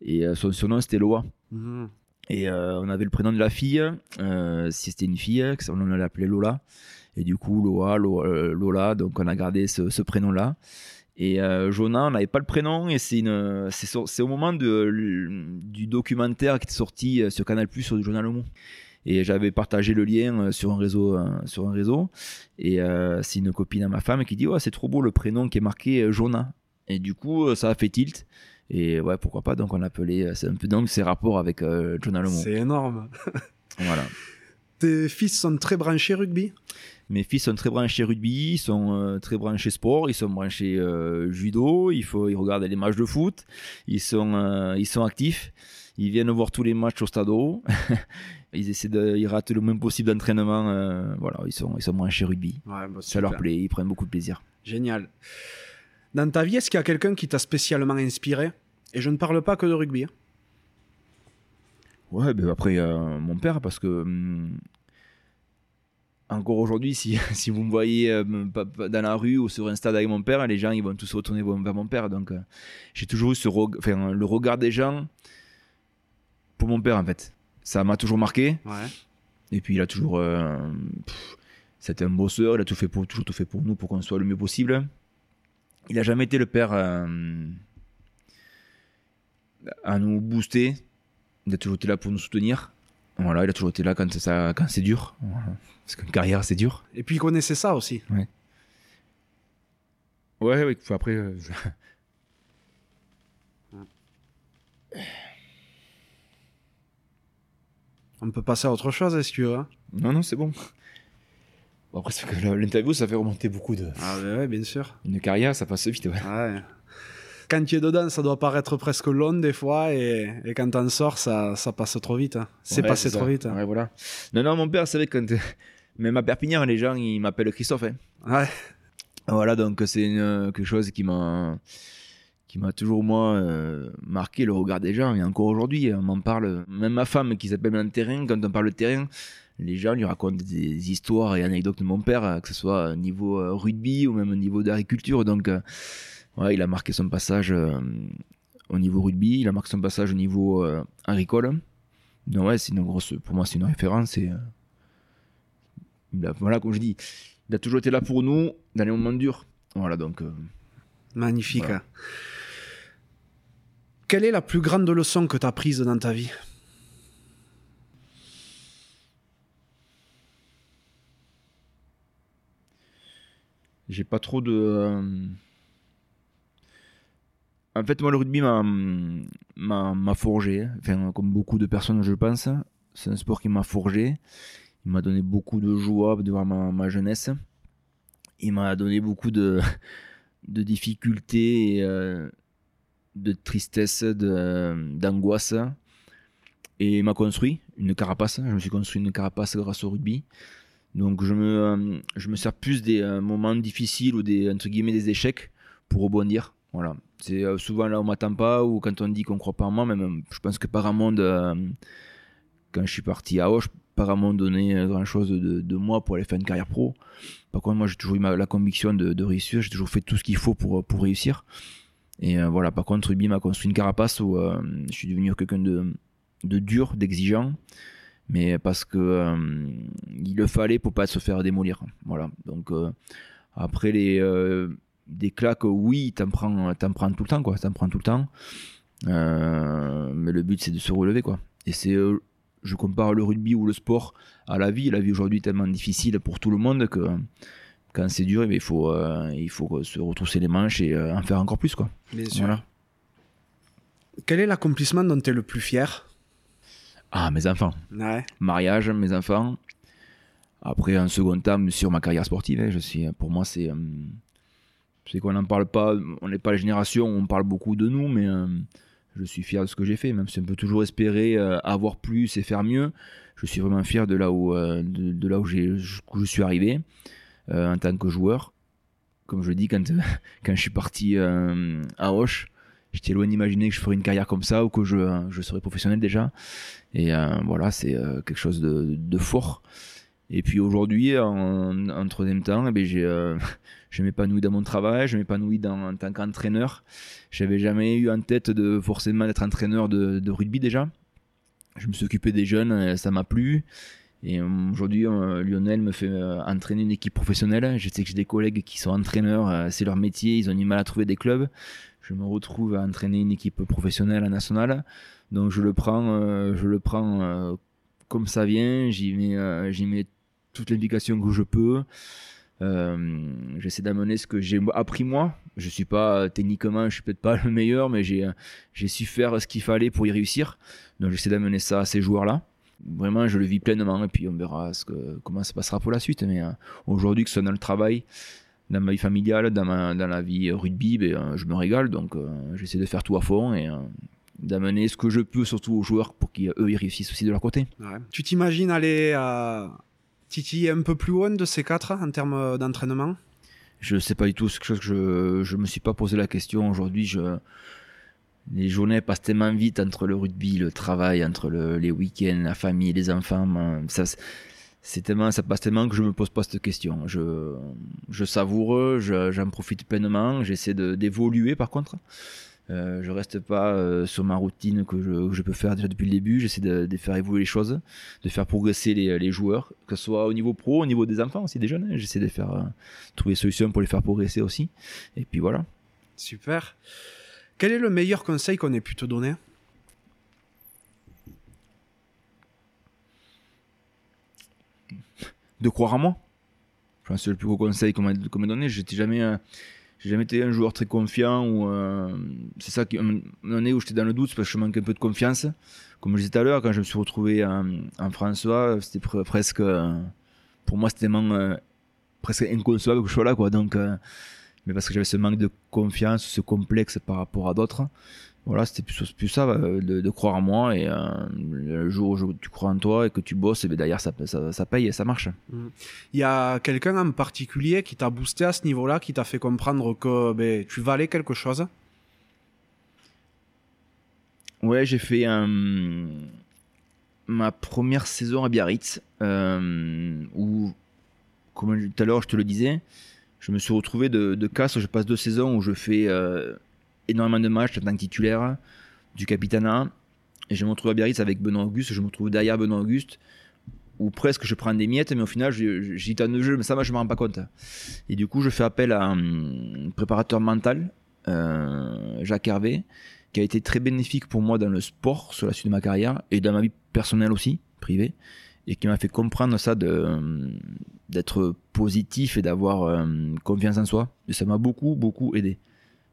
Speaker 1: Et son surnom, c'était Loa. Mhm. Et on avait le prénom de la fille. si c'était une fille, on l'appelait Lola. Et du coup, Loa, Lola, donc on a gardé ce prénom-là. Et euh, Jonah, on n'avait pas le prénom, et c'est, c'est, au moment de, du documentaire qui est sorti euh, sur Canal Plus sur Jonah Lemont. Et j'avais partagé le lien euh, sur un réseau, sur un réseau. Et c'est une copine à ma femme qui dit oh, c'est trop beau le prénom qui est marqué Jonah. Et du coup, ça a fait tilt. Et ouais, pourquoi pas. Donc on appelait, c'est un peu donc ses rapports avec Jonah Lemont.
Speaker 2: C'est énorme.
Speaker 1: voilà.
Speaker 2: Tes fils sont très branchés rugby?
Speaker 1: Mes fils sont très branchés rugby, ils sont euh, très branchés sport, ils sont branchés euh, judo, il faut, ils regardent les matchs de foot, ils sont, euh, ils sont actifs, ils viennent voir tous les matchs au stade. *laughs* ils essaient de, ils ratent le moins possible d'entraînement. voilà, ils sont, ils sont branchés rugby.
Speaker 2: Ouais, bah,
Speaker 1: Ça leur plaît, ils prennent beaucoup de plaisir.
Speaker 2: Génial. Dans ta vie, est-ce qu'il y a quelqu'un qui t'a spécialement inspiré? Et je ne parle pas que de rugby. hein.
Speaker 1: Ouais, ben après, euh, mon père, parce que hum, encore aujourd'hui, si, *laughs* si vous me voyez euh, dans la rue ou sur un stade avec mon père, les gens ils vont tous retourner vers mon père. Donc, euh, j'ai toujours eu ce reg- enfin, le regard des gens pour mon père, en fait. Ça m'a toujours marqué.
Speaker 2: Ouais.
Speaker 1: Et puis, il a toujours. euh, c'était un bosseur, il a tout fait pour, toujours tout fait pour nous, pour qu'on soit le mieux possible. Il a jamais été le père euh, à nous booster. Il a toujours été là pour nous soutenir. Voilà, il a toujours été là quand, ça, quand c'est dur. Voilà. Parce qu'une carrière, c'est dur.
Speaker 2: Et puis il connaissait ça aussi.
Speaker 1: Ouais, ouais, faut après. euh, je-
Speaker 2: On peut passer à autre chose, est-ce que tu veux hein?
Speaker 1: Non, non, c'est bon. Bon, après, c'est que le- l'interview, ça fait remonter beaucoup de.
Speaker 2: Ah ouais, ouais, bien sûr.
Speaker 1: Une carrière, ça passe vite. Ouais.
Speaker 2: Ouais. Quand tu es dedans, ça doit paraître presque long des fois, et, et quand t'en sors, ça, ça passe trop vite. hein. C'est
Speaker 1: Ouais,
Speaker 2: passé trop vite. hein.
Speaker 1: Ouais, voilà. Non, non, mon père, c'est vrai que quand. *laughs* Même à Perpignan, les gens, ils m'appellent Christophe. hein.
Speaker 2: Ouais.
Speaker 1: Voilà, donc c'est quelque chose qui m'a qui m'a toujours moi euh, marqué le regard des gens et encore aujourd'hui on m'en parle même ma femme qui s'appelle dans le terrain quand on parle de terrain les gens lui racontent des histoires et anecdotes de mon père que ce soit au niveau euh, rugby ou même au niveau d'agriculture donc euh, ouais, il a marqué son passage euh, au niveau rugby il a marqué son passage au niveau euh, agricole ouais c'est une grosse pour moi c'est une référence et euh, il a- voilà comme je dis il a toujours été là pour nous dans les moments durs. Voilà, donc.
Speaker 2: Magnifique.
Speaker 1: Voilà.
Speaker 2: hein. Quelle est la plus grande leçon que tu as prise dans ta vie?
Speaker 1: J'ai pas trop de. En fait, moi, le rugby m'a, forgé. Enfin, comme beaucoup de personnes, je pense. C'est un sport qui m'a forgé. Il m'a donné beaucoup de joie durant ma, ma jeunesse. Il m'a donné beaucoup de, difficultés, euh, de tristesse, d'angoisse. Et il m'a construit une carapace. Je me suis construit une carapace grâce au rugby. Donc je me, je me sers plus des euh, moments difficiles ou des, entre guillemets, des échecs pour rebondir. Voilà. C'est euh, souvent là où on m'attend pas ou quand on dit qu'on croit pas en moi. Même, euh, je pense que Paramount, euh, quand je suis parti à Auch, Paramount donnait grand chose de, de moi pour aller faire une carrière pro. Par contre, moi j'ai toujours eu ma- la conviction de, réussir. J'ai toujours fait tout ce qu'il faut pour, pour réussir. Et euh, voilà, par contre, Ruby m'a construit une carapace où euh, je suis devenu quelqu'un de, de dur, d'exigeant mais parce que euh, il le fallait pour pas se faire démolir. Voilà. Donc euh, après les euh, des claques, oui, t'en prends, t'en prends tout le temps, quoi. T'en prends tout le temps. Euh, mais le but c'est de se relever, quoi. Et c'est, euh, je compare le rugby ou le sport à la vie. La vie aujourd'hui est tellement difficile pour tout le monde que quand c'est dur, eh il faut, euh, il faut se retrousser les manches et en faire encore plus, quoi.
Speaker 2: Bien sûr.
Speaker 1: Voilà.
Speaker 2: Quel est l'accomplissement dont tu es le plus fier?
Speaker 1: Ah, mes enfants.
Speaker 2: Ouais.
Speaker 1: mariage, mes enfants. Après, en second temps, sur ma carrière sportive, hein, je suis, pour moi, c'est, c'est qu'on n'en parle pas. On n'est pas la génération on parle beaucoup de nous, mais euh, je suis fier de ce que j'ai fait. Même si on peut toujours espérer euh, avoir plus et faire mieux, je suis vraiment fier de là où, euh, de, là où, où je suis arrivé en tant que joueur. Comme je dis, quand, *laughs* quand je suis parti à Auch, j'étais loin d'imaginer que je ferais une carrière comme ça ou que je, je serais professionnel déjà. Et voilà, c'est quelque chose de, fort. Et puis aujourd'hui, en, troisième temps, eh ben, j'ai, *laughs* je m'épanouis dans mon travail, je m'épanouis en tant qu'entraîneur. J'avais jamais eu en tête de forcément d'être entraîneur de, rugby déjà. Je me suis occupé des jeunes, euh, ça m'a plu. Et euh, aujourd'hui, euh, Lionel me fait entraîner une équipe professionnelle. Je sais que j'ai des collègues qui sont entraîneurs, c'est leur métier, ils ont du mal à trouver des clubs. Je me retrouve à entraîner une équipe professionnelle nationale. Donc je le prends, je le prends comme ça vient. J'y mets, j'y mets toute l'implication que je peux. Euh, j'essaie d'amener ce que j'ai appris moi. Je suis pas techniquement, je suis peut-être pas *laughs* le meilleur, mais j'ai, j'ai su faire ce qu'il fallait pour y réussir. Donc j'essaie d'amener ça à ces joueurs-là. vraiment, je le vis pleinement et puis on verra ce que, comment ça passera pour la suite. Mais aujourd'hui, que ce soit dans le travail, dans ma vie familiale, dans, ma, dans la vie rugby, ben, je me régale. Donc j'essaie de faire tout à fond et d'amener ce que je peux surtout aux joueurs pour qu'eux ils réussissent aussi de leur côté.
Speaker 2: Tu t'imagines aller à titiller un peu plus haut de ces quatre en termes d'entraînement?
Speaker 1: Je ne sais pas du tout, c'est quelque chose que je ne me suis pas posé la question aujourd'hui. Je, les journées passent tellement vite entre le rugby, le travail, entre les week-ends, la famille, les enfants. Ça, c'est tellement, ça passe tellement que je me pose pas cette question. Je, je savoure, j'en profite pleinement. J'essaie d'évoluer par contre. Euh, je reste pas euh, sur ma routine que je, peux faire déjà depuis le début. J'essaie de, faire évoluer les choses, de faire progresser les, joueurs, que ce soit au niveau pro, au niveau des enfants aussi, des jeunes. J'essaie de faire euh, trouver des solutions pour les faire progresser aussi. Et puis voilà.
Speaker 2: Super. Quel est le meilleur conseil qu'on ait pu te donner?
Speaker 1: De croire en moi. Je pense que c'est le plus gros conseil qu'on m'a donné. J'étais jamais j'ai jamais été un joueur très confiant ou euh, c'est ça qui un année où j'étais dans le doute parce que je manquais un peu de confiance. Comme je disais tout à l'heure quand je me suis retrouvé en, François c'était presque pour moi c'était euh, presque inconcevable que je sois là quoi. Donc euh, mais parce que j'avais ce manque de confiance ce complexe par rapport à d'autres voilà, c'était plus, plus ça, euh, de, croire en moi. Et euh, le jour où tu crois en toi et que tu bosses, et bien derrière, ça, ça, paye et ça marche.
Speaker 2: Mm. Il y a quelqu'un en particulier qui t'a boosté à ce niveau-là, qui t'a fait comprendre que ben, tu valais quelque chose?
Speaker 1: Ouais, j'ai fait ma première saison à Biarritz, euh, où, comme tout à l'heure je te le disais, je me suis retrouvé de, de casse. Je passe deux saisons où je fais énormément de matchs en tant que titulaire du capitana. Et je me retrouve à Biarritz avec Benoît Auguste. Je me retrouve derrière Benoît Auguste, où presque je prends des miettes, mais au final, j'y un de jeu, mais ça, moi, je me rends pas compte. Et du coup, je fais appel à un préparateur mental, euh, Jacques Hervé, qui a été très bénéfique pour moi dans le sport sur la suite de ma carrière et dans ma vie personnelle aussi, privée, et qui m'a fait comprendre ça d'être positif et d'avoir euh, confiance en soi. Et ça m'a beaucoup, beaucoup aidé.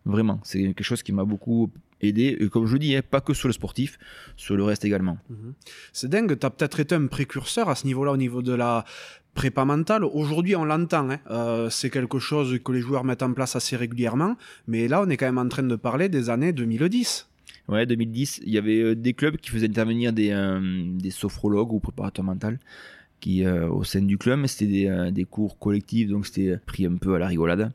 Speaker 1: Vraiment, c'est quelque chose qui m'a beaucoup aidé. Et comme je dis, hein, pas que sur le sportif, sur le reste également.
Speaker 2: Mhm. C'est dingue, tu as peut-être été un précurseur à ce niveau-là, au niveau de la prépa mentale. Aujourd'hui, on l'entend. Hein. Euh, c'est quelque chose que les joueurs mettent en place assez régulièrement. Mais là, on est quand même en train de parler des années 2010.
Speaker 1: Ouais, 2010, il y avait euh, des clubs qui faisaient intervenir des, euh, des sophrologues ou préparateurs mentaux qui, au sein du club, c'était des, des, cours collectifs, donc c'était pris un peu à la rigolade.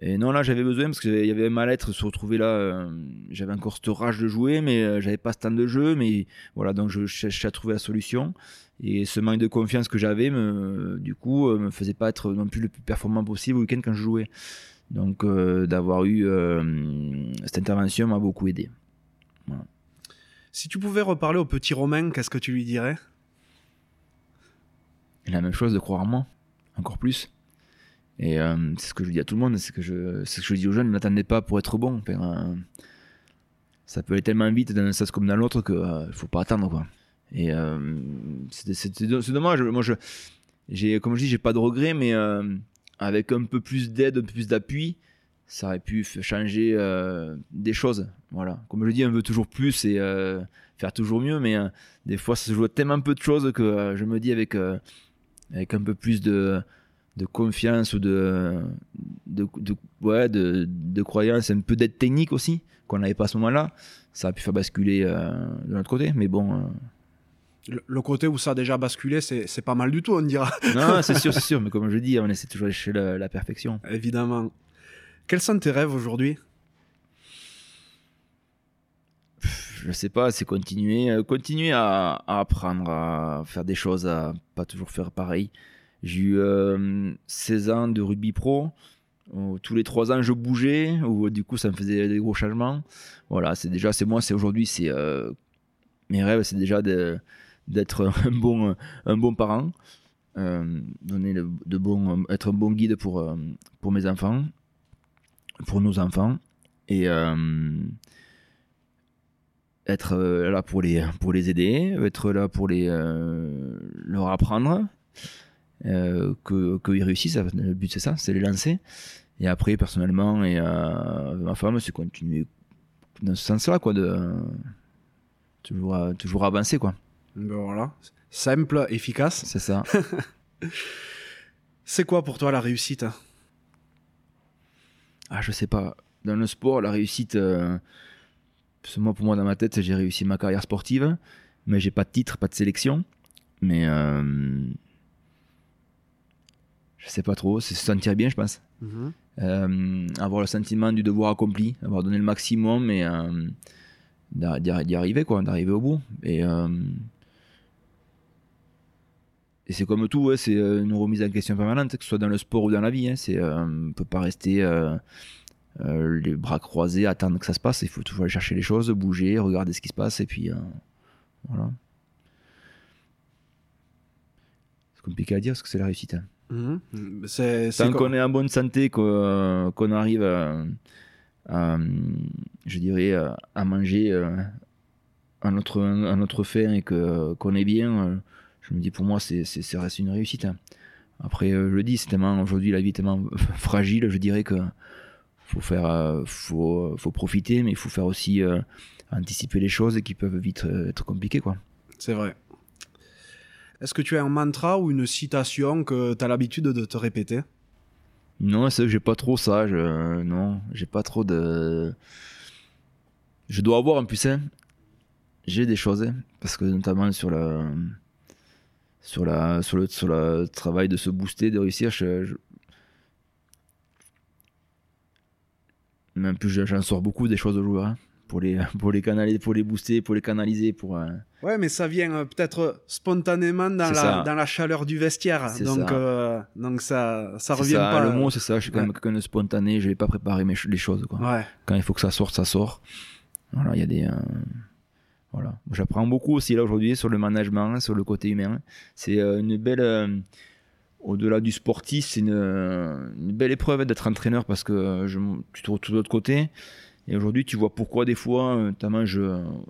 Speaker 1: Et non, là, j'avais besoin parce qu'il y avait un mal-être se retrouver là. Euh, j'avais encore cette rage de jouer, mais euh, j'avais pas ce temps de jeu. Mais voilà, donc je cherchais à trouver la solution. Et ce manque de confiance que j'avais, me, du coup, euh, me faisait pas être non plus le plus performant possible au week-end quand je jouais. Donc, d'avoir eu cette intervention m'a beaucoup aidé.
Speaker 2: Si tu pouvais reparler au petit Romain, qu'est-ce que tu lui dirais?
Speaker 1: La même chose de croire en moi, encore plus. Et euh, c'est ce que je dis à tout le monde, c'est que ce que je dis aux jeunes, n'attendez pas pour être bon. Euh, ça peut aller tellement vite dans un sens comme dans l'autre qu'il euh, ne faut pas attendre. Quoi. Et c'est dommage. Moi, je, comme je dis, j'ai pas de regrets, mais avec un peu plus d'aide, un peu plus d'appui, ça aurait pu changer des choses. Voilà. Comme je dis, on veut toujours plus et faire toujours mieux, mais des fois, ça se joue tellement peu de choses que je me dis avec, avec un peu plus de de confiance ou de, de, ouais, de, de, croyance, un peu d'aide technique aussi, qu'on n'avait pas à ce moment-là, ça a pu faire basculer euh, de notre côté. Mais bon.
Speaker 2: Euh. Le, côté où ça a déjà basculé, c'est pas mal du tout, on dira. *laughs*
Speaker 1: non, c'est sûr, c'est sûr. *laughs* Mais comme je dis, on essaie toujours d'aller la, la perfection.
Speaker 2: Évidemment. Quels sont tes rêves aujourd'hui?
Speaker 1: Je sais pas, c'est continuer, euh, continuer à, à, apprendre à faire des choses, à pas toujours faire pareil. J'ai eu 16 euh, ans de rugby pro. tous les 3 ans, je bougeais. Où, du coup, ça me faisait des gros changements. Voilà, c'est déjà, c'est moi, c'est aujourd'hui, c'est euh, mes rêves, c'est déjà d'être *laughs* un bon, un bon parent. Euh, donner de bon, être un bon guide pour, pour mes enfants, pour nos enfants. Et être là pour les, pour les aider, être là pour les, leur apprendre euh, que qu'ils réussissent. Le but c'est ça, c'est les lancer. Et après, personnellement et euh, ma femme, c'est continuer dans ce sens-là, quoi, de toujours toujours avancer, quoi.
Speaker 2: Ben voilà, simple, efficace.
Speaker 1: C'est ça. *laughs*
Speaker 2: C'est quoi pour toi la réussite
Speaker 1: Ah, je sais pas. Dans le sport, la réussite. euh, moi, pour moi, dans ma tête, j'ai réussi ma carrière sportive, mais j'ai pas de titre, pas de sélection. Mais. Je sais pas trop. C'est se sentir bien, je pense.
Speaker 2: Mhm.
Speaker 1: Euh, avoir le sentiment du devoir accompli, avoir donné le maximum mais euh, d'y arriver, quoi, d'arriver au bout. Et, euh, et c'est comme tout, ouais, c'est euh, une remise en question permanente, que ce soit dans le sport ou dans la vie. Hein, c'est, on ne peut pas rester les bras croisés, attendre que ça se passe. Il faut toujours aller chercher les choses, bouger, regarder ce qui se passe, et puis voilà. C'est compliqué à dire parce que c'est la réussite. hein.
Speaker 2: Mhm. C'est
Speaker 1: Tant qu'on est en bonne santé, qu'on qu'on arrive à, à, je dirais, à- manger à notre, à notre faim et que- qu'on est bien, euh, je me dis pour moi, c'est c'est- ça reste une réussite. hein. Après, euh, je le dis, c'est tellement, aujourd'hui, la vie est tellement *laughs* fragile, je dirais que faut faire, euh, faut, faut profiter, mais il faut faire aussi euh, anticiper les choses qui peuvent vite être compliquées, quoi.
Speaker 2: C'est vrai. Est-ce que tu as un mantra ou une citation que tu as l'habitude de te répéter?
Speaker 1: Non, c'est que j'ai pas trop ça. Je, non, j'ai pas trop de. Je dois avoir plus, hein, j'ai des choses, hein, parce que notamment sur la, sur la, sur le, sur le travail de se booster, de réussir, je, je- en plus je- j'en sors beaucoup des choses aux joueurs, hein, pour les, *laughs* pour les canaliser, pour les booster, pour les canaliser, pour. euh,
Speaker 2: Ouais, mais ça vient euh, peut-être spontanément dans la, dans la chaleur du vestiaire. Donc,
Speaker 1: ça.
Speaker 2: euh, donc ça, ça revient
Speaker 1: ça,
Speaker 2: pas.
Speaker 1: Le mot c'est ça. Je suis quand
Speaker 2: Ouais.
Speaker 1: même quelqu'un de spontané. Je vais pas préparer mes, les choses, quoi.
Speaker 2: Ouais.
Speaker 1: quand il faut que ça sorte, ça sort. Voilà, il y a des. euh, voilà. J'apprends beaucoup aussi là aujourd'hui sur le management, sur le côté humain. C'est euh, une belle. euh, au-delà du sportif, c'est une, euh, une belle épreuve d'être entraîneur parce que euh, je, tu te retrouves de l'autre côté. Et aujourd'hui, tu vois pourquoi des fois, euh, notamment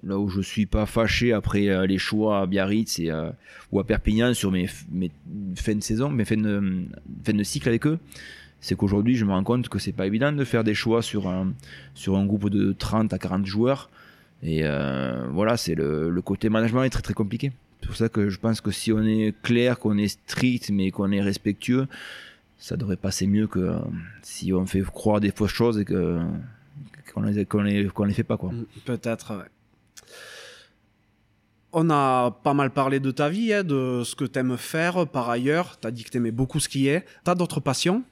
Speaker 1: là où je suis pas fâché après euh, les choix à Biarritz euh, ou à Perpignan sur mes, fins de saison, mes fins de, de cycle avec eux, c'est qu'aujourd'hui, je me rends compte que c'est pas évident de faire des choix sur un, sur un groupe de 30 à 40 joueurs. Et voilà, c'est le, le côté management est très très compliqué. C'est pour ça que je pense que si on est clair, qu'on est strict, mais qu'on est respectueux, ça devrait passer mieux que si on fait croire des fausses choses et que qu'on les, les, fait pas quoi.
Speaker 2: Mm, Peut-être. On a pas mal parlé de ta vie, hein, de ce que t'aimes faire par ailleurs. T'as dit que t'aimais beaucoup skier. T'as d'autres passions?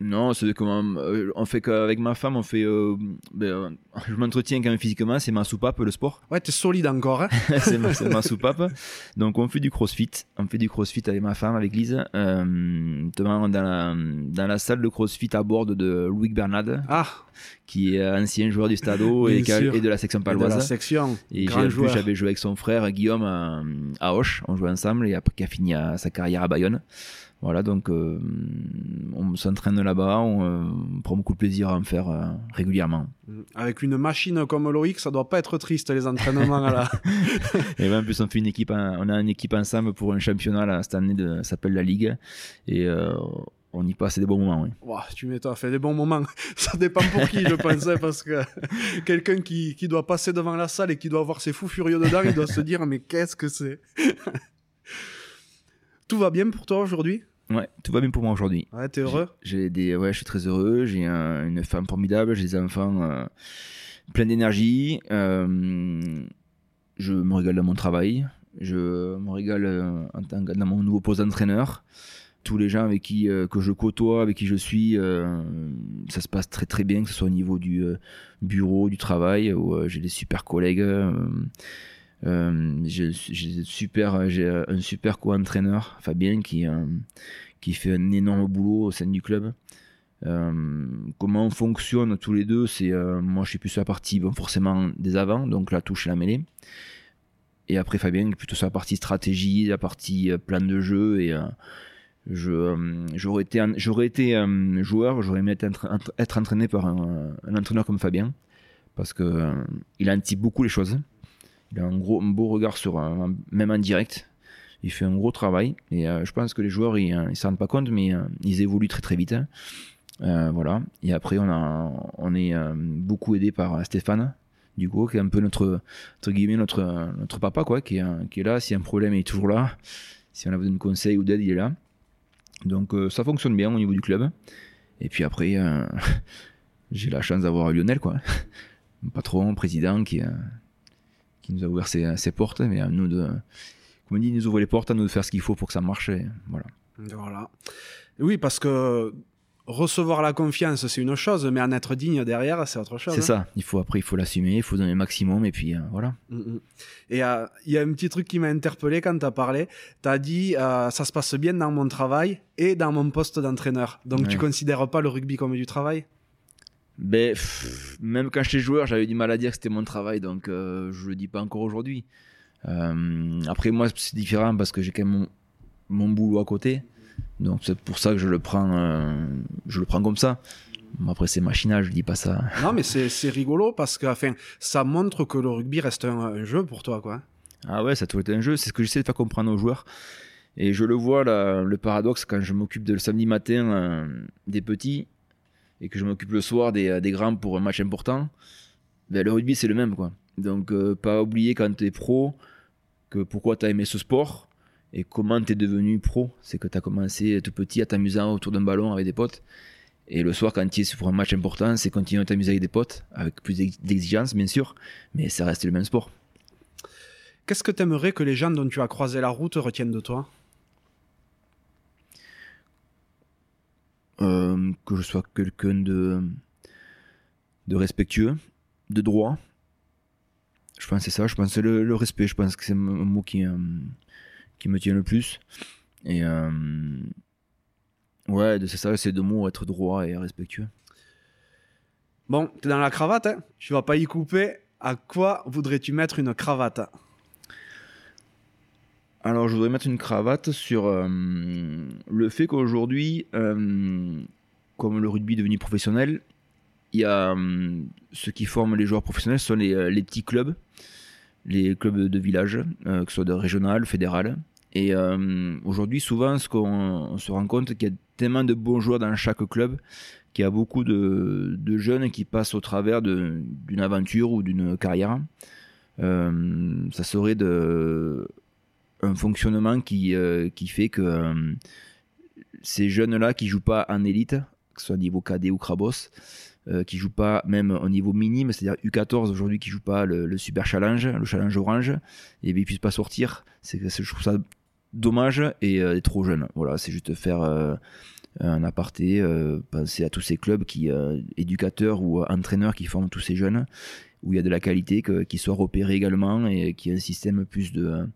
Speaker 1: Non, c'est comment euh, on fait qu'avec ma femme, on fait. euh, ben, euh, je m'entretiens quand même physiquement, c'est ma soupape le sport.
Speaker 2: Ouais, t'es solide encore. Hein *laughs*
Speaker 1: c'est ma, c'est ma *laughs* soupape. Donc on fait du crossfit. On fait du crossfit avec ma femme, avec Lise. Euh, notamment dans la, dans la salle de crossfit à bord de Louis Bernard,
Speaker 2: ah,
Speaker 1: qui est ancien joueur du Stadeau et,
Speaker 2: Bien
Speaker 1: qui a-
Speaker 2: sûr.
Speaker 1: et de la section
Speaker 2: de la
Speaker 1: paloise.
Speaker 2: section.
Speaker 1: Et j'ai-
Speaker 2: grand
Speaker 1: en plus,
Speaker 2: joueur.
Speaker 1: j'avais joué avec son frère Guillaume à, à Auch. On jouait ensemble et après qui a fini à- sa carrière à Bayonne. Voilà, donc euh, on s'entraîne là-bas, on, euh, on prend beaucoup de plaisir à en faire euh, régulièrement.
Speaker 2: Mm. Avec une machine comme Loïc, ça doit pas être triste les entraînements à la. *laughs*
Speaker 1: Et ben, en plus, on fait une équipe, on a une équipe ensemble pour un championnat là, cette année, de, ça s'appelle la Ligue. Et on y passe des bons moments. Oui.
Speaker 2: Tu m'étonnes, fait des bons moments. *laughs* Ça dépend pour qui, je pensais, parce que *laughs* quelqu'un qui, qui doit passer devant la salle et qui doit voir ses fous furieux dedans, il doit se dire mais qu'est-ce que c'est? Tout va bien pour toi aujourd'hui?
Speaker 1: Ouais, tout va bien pour moi aujourd'hui.
Speaker 2: Ouais, t'es heureux?
Speaker 1: J'ai des, ouais, je suis très heureux. J'ai un- une femme formidable, j'ai des enfants euh, pleins d'énergie. Euh, je me régale dans mon travail. Je me régale euh, en tant que, dans mon nouveau poste d'entraîneur. Tous les gens avec qui que je côtoie, avec qui je suis, ça se passe très très bien, que ce soit au niveau du bureau, du travail, où j'ai des super collègues. Euh, euh, j'ai j'ai un super co-entraîneur, Fabien, qui, euh, qui fait un énorme boulot au sein du club. Euh, comment on fonctionne tous les deux, c'est euh, moi je suis plus sur la partie forcément des avant, donc la touche et la mêlée. Et après Fabien plutôt sur la partie stratégie, la partie euh, plan de jeu. Et euh, euh, j'aurais été, j'aurais été euh, joueur, j'aurais aimé être, entra- entra- être entraîné par un, entraîneur comme Fabien, parce que euh, il anticipe beaucoup les choses. Il a un, gros, un beau regard sur, un- même en direct. Il fait un gros travail et euh, je pense que les joueurs ils, ne s'en rendent pas compte, mais euh, ils évoluent très très vite. hein. Euh, voilà. Et après, on, a, on est beaucoup aidé par Stéphane du coup, qui est un peu notre, entre guillemets, notre, notre papa, quoi, qui est, qui est là. Si y a un problème, il est toujours là. Si on a besoin de conseils ou d'aide, il est là. Donc ça fonctionne bien au niveau du club. Et puis après, *laughs* j'ai la chance d'avoir Lionel, quoi. *laughs* patron, président, qui, qui nous a ouvert ses, ses, portes, mais à nous de, comme on dit, nous ouvre les portes, à nous de faire ce qu'il faut pour que ça marche. voilà.
Speaker 2: Voilà. Oui, parce que recevoir la confiance, c'est une chose, mais en être digne derrière, c'est autre chose.
Speaker 1: C'est hein. ça. Il faut après, il faut l'assumer, il faut donner le maximum, et puis euh, voilà.
Speaker 2: Mm, mm. Et euh, il y a un petit truc qui m'a interpellé quand tu as parlé. Tu as dit, euh, ça se passe bien dans mon travail et dans mon poste d'entraîneur. Donc tu considères pas le rugby comme du travail?
Speaker 1: Ben, même quand j'étais joueur, j'avais du mal à dire que c'était mon travail, donc je le dis pas encore aujourd'hui. après, moi, c'est différent parce que j'ai quand même mon, mon boulot à côté. Donc c'est pour ça que je le prends, euh, je le prends comme ça. après c'est machinal, je dis pas ça.
Speaker 2: Non mais c'est rigolo parce que enfin, ça montre que le rugby reste un, jeu pour toi quoi.
Speaker 1: Ah ouais, ça a toujours été un jeu. C'est ce que j'essaie de faire comprendre aux joueurs. Et je le vois le paradoxe quand je m'occupe de le samedi matin euh, des petits et que je m'occupe le soir des, des, grands pour un match important. Ben, le rugby c'est le même quoi. Donc euh, pas oublier quand tu es pro que pourquoi tu as aimé ce sport et comment tu es devenu pro C'est que tu as commencé tout petit à t'amuser autour d'un ballon avec des potes. Et le soir, quand tu es pour un match important, c'est continuer à t'amuser avec des potes, avec plus d'exigence, bien sûr, mais ça reste le même sport.
Speaker 2: Qu'est-ce que tu aimerais que les gens dont tu as croisé la route retiennent de toi?
Speaker 1: Euh, Que je sois quelqu'un de, de respectueux, de droit. Je pense c'est ça, je pense que c'est le, respect, je pense que c'est un mot qui, euh, qui me tient le plus. Et euh, ouais, c'est ça, c'est deux mots, être droit et respectueux.
Speaker 2: Bon, t'es dans la cravate, hein? Tu vas pas y couper. À quoi voudrais-tu mettre une cravate?
Speaker 1: Alors, je voudrais mettre une cravate sur euh, le fait qu'aujourd'hui, euh, comme le rugby est devenu professionnel, il y a ceux qui forment les joueurs professionnels, ce sont les, petits clubs, les clubs de village, que ce soit de régional, fédéral. Et euh, aujourd'hui, souvent, ce qu'on se rend compte, qu'il y a tellement de bons joueurs dans chaque club, qu'il y a beaucoup de, jeunes qui passent au travers d'une aventure ou d'une carrière. Euh, ça serait de, un fonctionnement qui, euh, qui fait que ces jeunes-là qui jouent pas en élite, que ce soit niveau cadet ou Krabos, qui jouent pas même au niveau minime, c'est-à-dire U14 aujourd'hui qui joue pas le, super challenge, le challenge orange, et bien ils puissent pas sortir. C'est je trouve ça dommage et euh, trop jeune. Voilà, c'est juste faire euh, un aparté, euh, penser à tous ces clubs qui, éducateurs ou entraîneurs qui forment tous ces jeunes, où il y a de la qualité, qui soit repéré également et qui ait un système plus de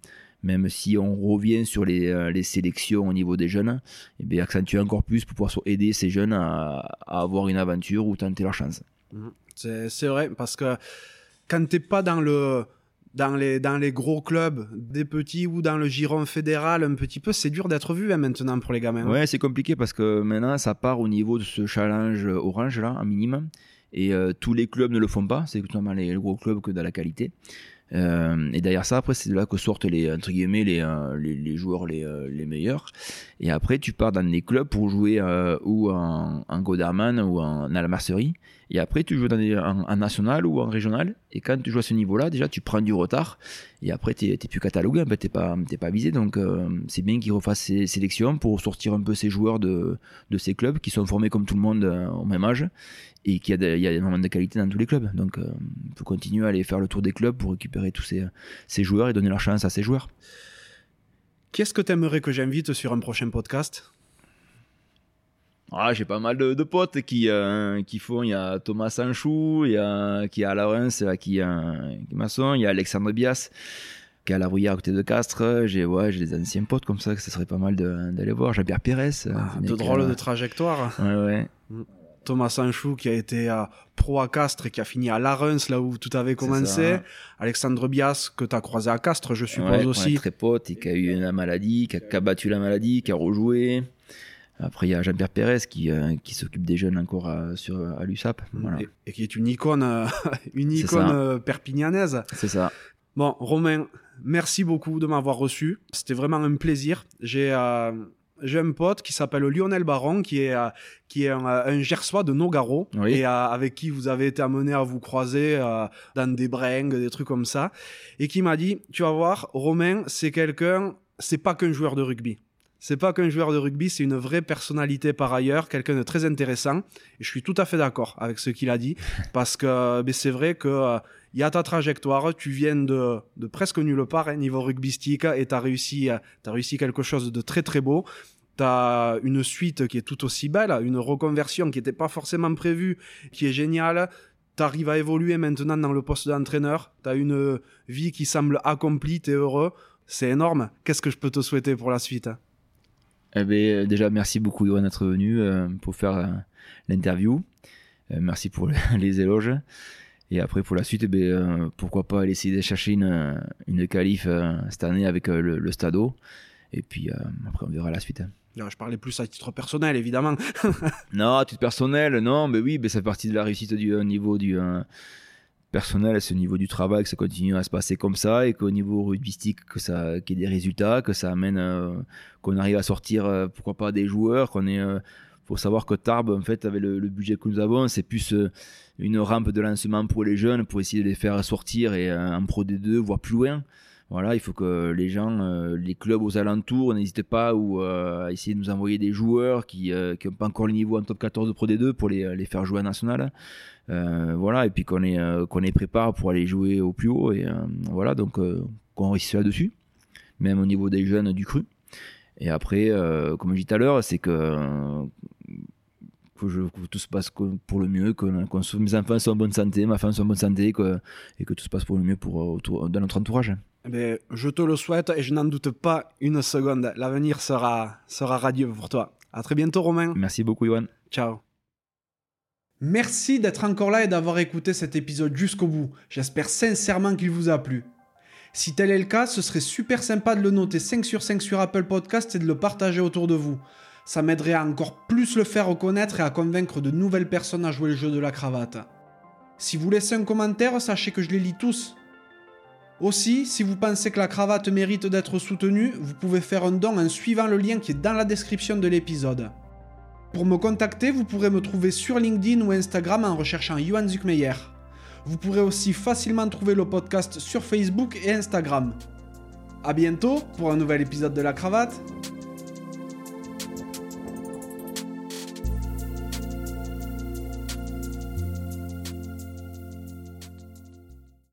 Speaker 1: même si on revient sur les, les, sélections au niveau des jeunes, et eh bien accentuer encore plus pour pouvoir aider ces jeunes à, avoir une aventure ou tenter leur chance.
Speaker 2: Mmh. C'est vrai, parce que quand tu n'es pas dans le, dans les, dans les gros clubs, des petits ou dans le giron fédéral un petit peu, c'est dur d'être vu hein, maintenant pour les gamins.
Speaker 1: Hein. Ouais, c'est compliqué parce que maintenant ça part au niveau de ce challenge orange là, un minimum. Et euh, tous les clubs ne le font pas, c'est notamment les gros clubs que dans la qualité. Euh, et derrière ça, après, c'est là que sortent les, entre guillemets, les, euh, les, les, joueurs les, les, meilleurs. Et après, tu pars dans des clubs pour jouer ou en, en Godarman ou en Almasserie. Et après, tu joues dans en, national ou en régional. Et quand tu joues à ce niveau-là, déjà, tu prends du retard. Et après, tu n'es plus catalogué, tu pas, pas visé. Donc, euh, c'est bien qu'ils refassent ces sélections pour sortir un peu ces joueurs de, de ces clubs qui sont formés comme tout le monde euh, au même âge. Et qu'il y, a, y a énormément de qualité dans tous les clubs. Donc, il euh, faut continuer à aller faire le tour des clubs pour récupérer tous ces, ces joueurs et donner leur chance à ces joueurs.
Speaker 2: Qu'est-ce que tu aimerais que j'invite sur un prochain podcast?
Speaker 1: Ah, j'ai pas mal de, potes qui, euh, qui font. Il y a Thomas Sanchou, il y a, qui est à Laurence, qui est maçon. Il y a Alexandre Bias, qui est à la Bruyère à côté de Castres. J'ai ouais, des anciens potes comme ça que ce serait pas mal d'aller voir. Jean-Pierre Pérez.
Speaker 2: Ah, de drôles de trajectoire.
Speaker 1: Ouais, ouais.
Speaker 2: Mm. Thomas Sanchou qui a été à pro à Castres et qui a fini à Larens, là où tout avait commencé. Alexandre Bias que tu as croisé à Castres, je suppose aussi.
Speaker 1: très pote et qui a eu la maladie, qui a, qui a battu la maladie, qui a rejoué. Après, il y a Jean-Pierre Pérez qui, euh, qui s'occupe des jeunes encore à, sur, à l'USAP.
Speaker 2: Et, qui est une icône, euh, *laughs* une icône euh, perpignanaise.
Speaker 1: C'est ça.
Speaker 2: Bon, Romain, merci beaucoup de m'avoir reçu. C'était vraiment un plaisir. J'ai j'ai un pote qui s'appelle Lionel Baron, qui est, euh, qui est un, un Gersois de Nogaro,
Speaker 1: Oui.
Speaker 2: et euh, avec qui vous avez été amené à vous croiser euh, dans des bringues, des trucs comme ça, et qui m'a dit, tu vas voir, Romain, c'est quelqu'un, c'est pas qu'un joueur de rugby. C'est pas qu'un joueur de rugby, c'est une vraie personnalité par ailleurs, quelqu'un de très intéressant. Et je suis tout à fait d'accord avec ce qu'il a dit, parce que ben, c'est vrai que euh, il y a ta trajectoire, tu viens de, presque nulle part, hein, niveau rugbystique, et tu as réussi, euh, t'as réussi quelque chose de très très beau. Tu as une suite qui est tout aussi belle, une reconversion qui n'était pas forcément prévue, qui est géniale. Tu arrives à évoluer maintenant dans le poste d'entraîneur. Tu as une vie qui semble accomplie, tu es heureux. C'est énorme. Qu'est-ce que je peux te souhaiter pour la suite
Speaker 1: Eh ben, déjà, merci beaucoup, d'être venu euh, pour faire euh, l'interview. Euh, merci pour *laughs* les éloges. Et après, pour la suite, eh ben, euh, pourquoi pas aller essayer de chercher une, une qualif euh, cette année avec euh, le, le Stadeau. Et puis, euh, après, on verra la suite. hein.
Speaker 2: Non, Je parlais plus à titre personnel, évidemment. *laughs*
Speaker 1: Non, à titre personnel, non, mais oui, mais ça fait partie de la réussite du euh, niveau du euh, personnel, c'est au niveau du travail que ça continue à se passer comme ça et qu'au niveau rugbystique, que ça, qu'il y ait des résultats, que ça amène, euh, qu'on arrive à sortir, euh, pourquoi pas, des joueurs, qu'on est. euh, faut savoir que Tarbes, en fait, avec le, le budget que nous avons, c'est plus euh, une rampe de lancement pour les jeunes, pour essayer de les faire sortir et euh, en Pro D2, voire plus loin. Voilà, il faut que les gens, euh, les clubs aux alentours, n'hésitent pas ou, euh, à essayer de nous envoyer des joueurs qui n'ont pas encore le niveau en top 14 de Pro D2 pour les, les faire jouer en national. Voilà, et puis qu'on les, qu'on les prépare pour aller jouer au plus haut. Et voilà, donc qu'on réussisse là-dessus, même au niveau des jeunes du cru. Et après, comme je dis tout à l'heure, c'est que, que, je- que tout se passe pour le mieux, que, mes enfants soient en bonne santé, ma femme soit en bonne santé, que, et que tout se passe pour le mieux pour, euh, autour, dans notre entourage.
Speaker 2: Eh ben, je te le souhaite et je n'en doute pas une seconde. L'avenir sera, sera radieux pour toi. À très bientôt, Romain.
Speaker 1: Merci beaucoup, Yoann.
Speaker 2: Ciao. Merci d'être encore là et d'avoir écouté cet épisode jusqu'au bout. J'espère sincèrement qu'il vous a plu. Si tel est le cas, ce serait super sympa de le noter 5 sur 5 sur Apple Podcast et de le partager autour de vous. Ça m'aiderait à encore plus le faire reconnaître et à convaincre de nouvelles personnes à jouer le jeu de la cravate. Si vous laissez un commentaire, sachez que je les lis tous. Aussi, si vous pensez que la cravate mérite d'être soutenue, vous pouvez faire un don en suivant le lien qui est dans la description de l'épisode. Pour me contacter, vous pourrez me trouver sur LinkedIn ou Instagram en recherchant Johan Zuckmeyer. Vous pourrez aussi facilement trouver le podcast sur Facebook et Instagram. A bientôt pour un nouvel épisode de la cravate.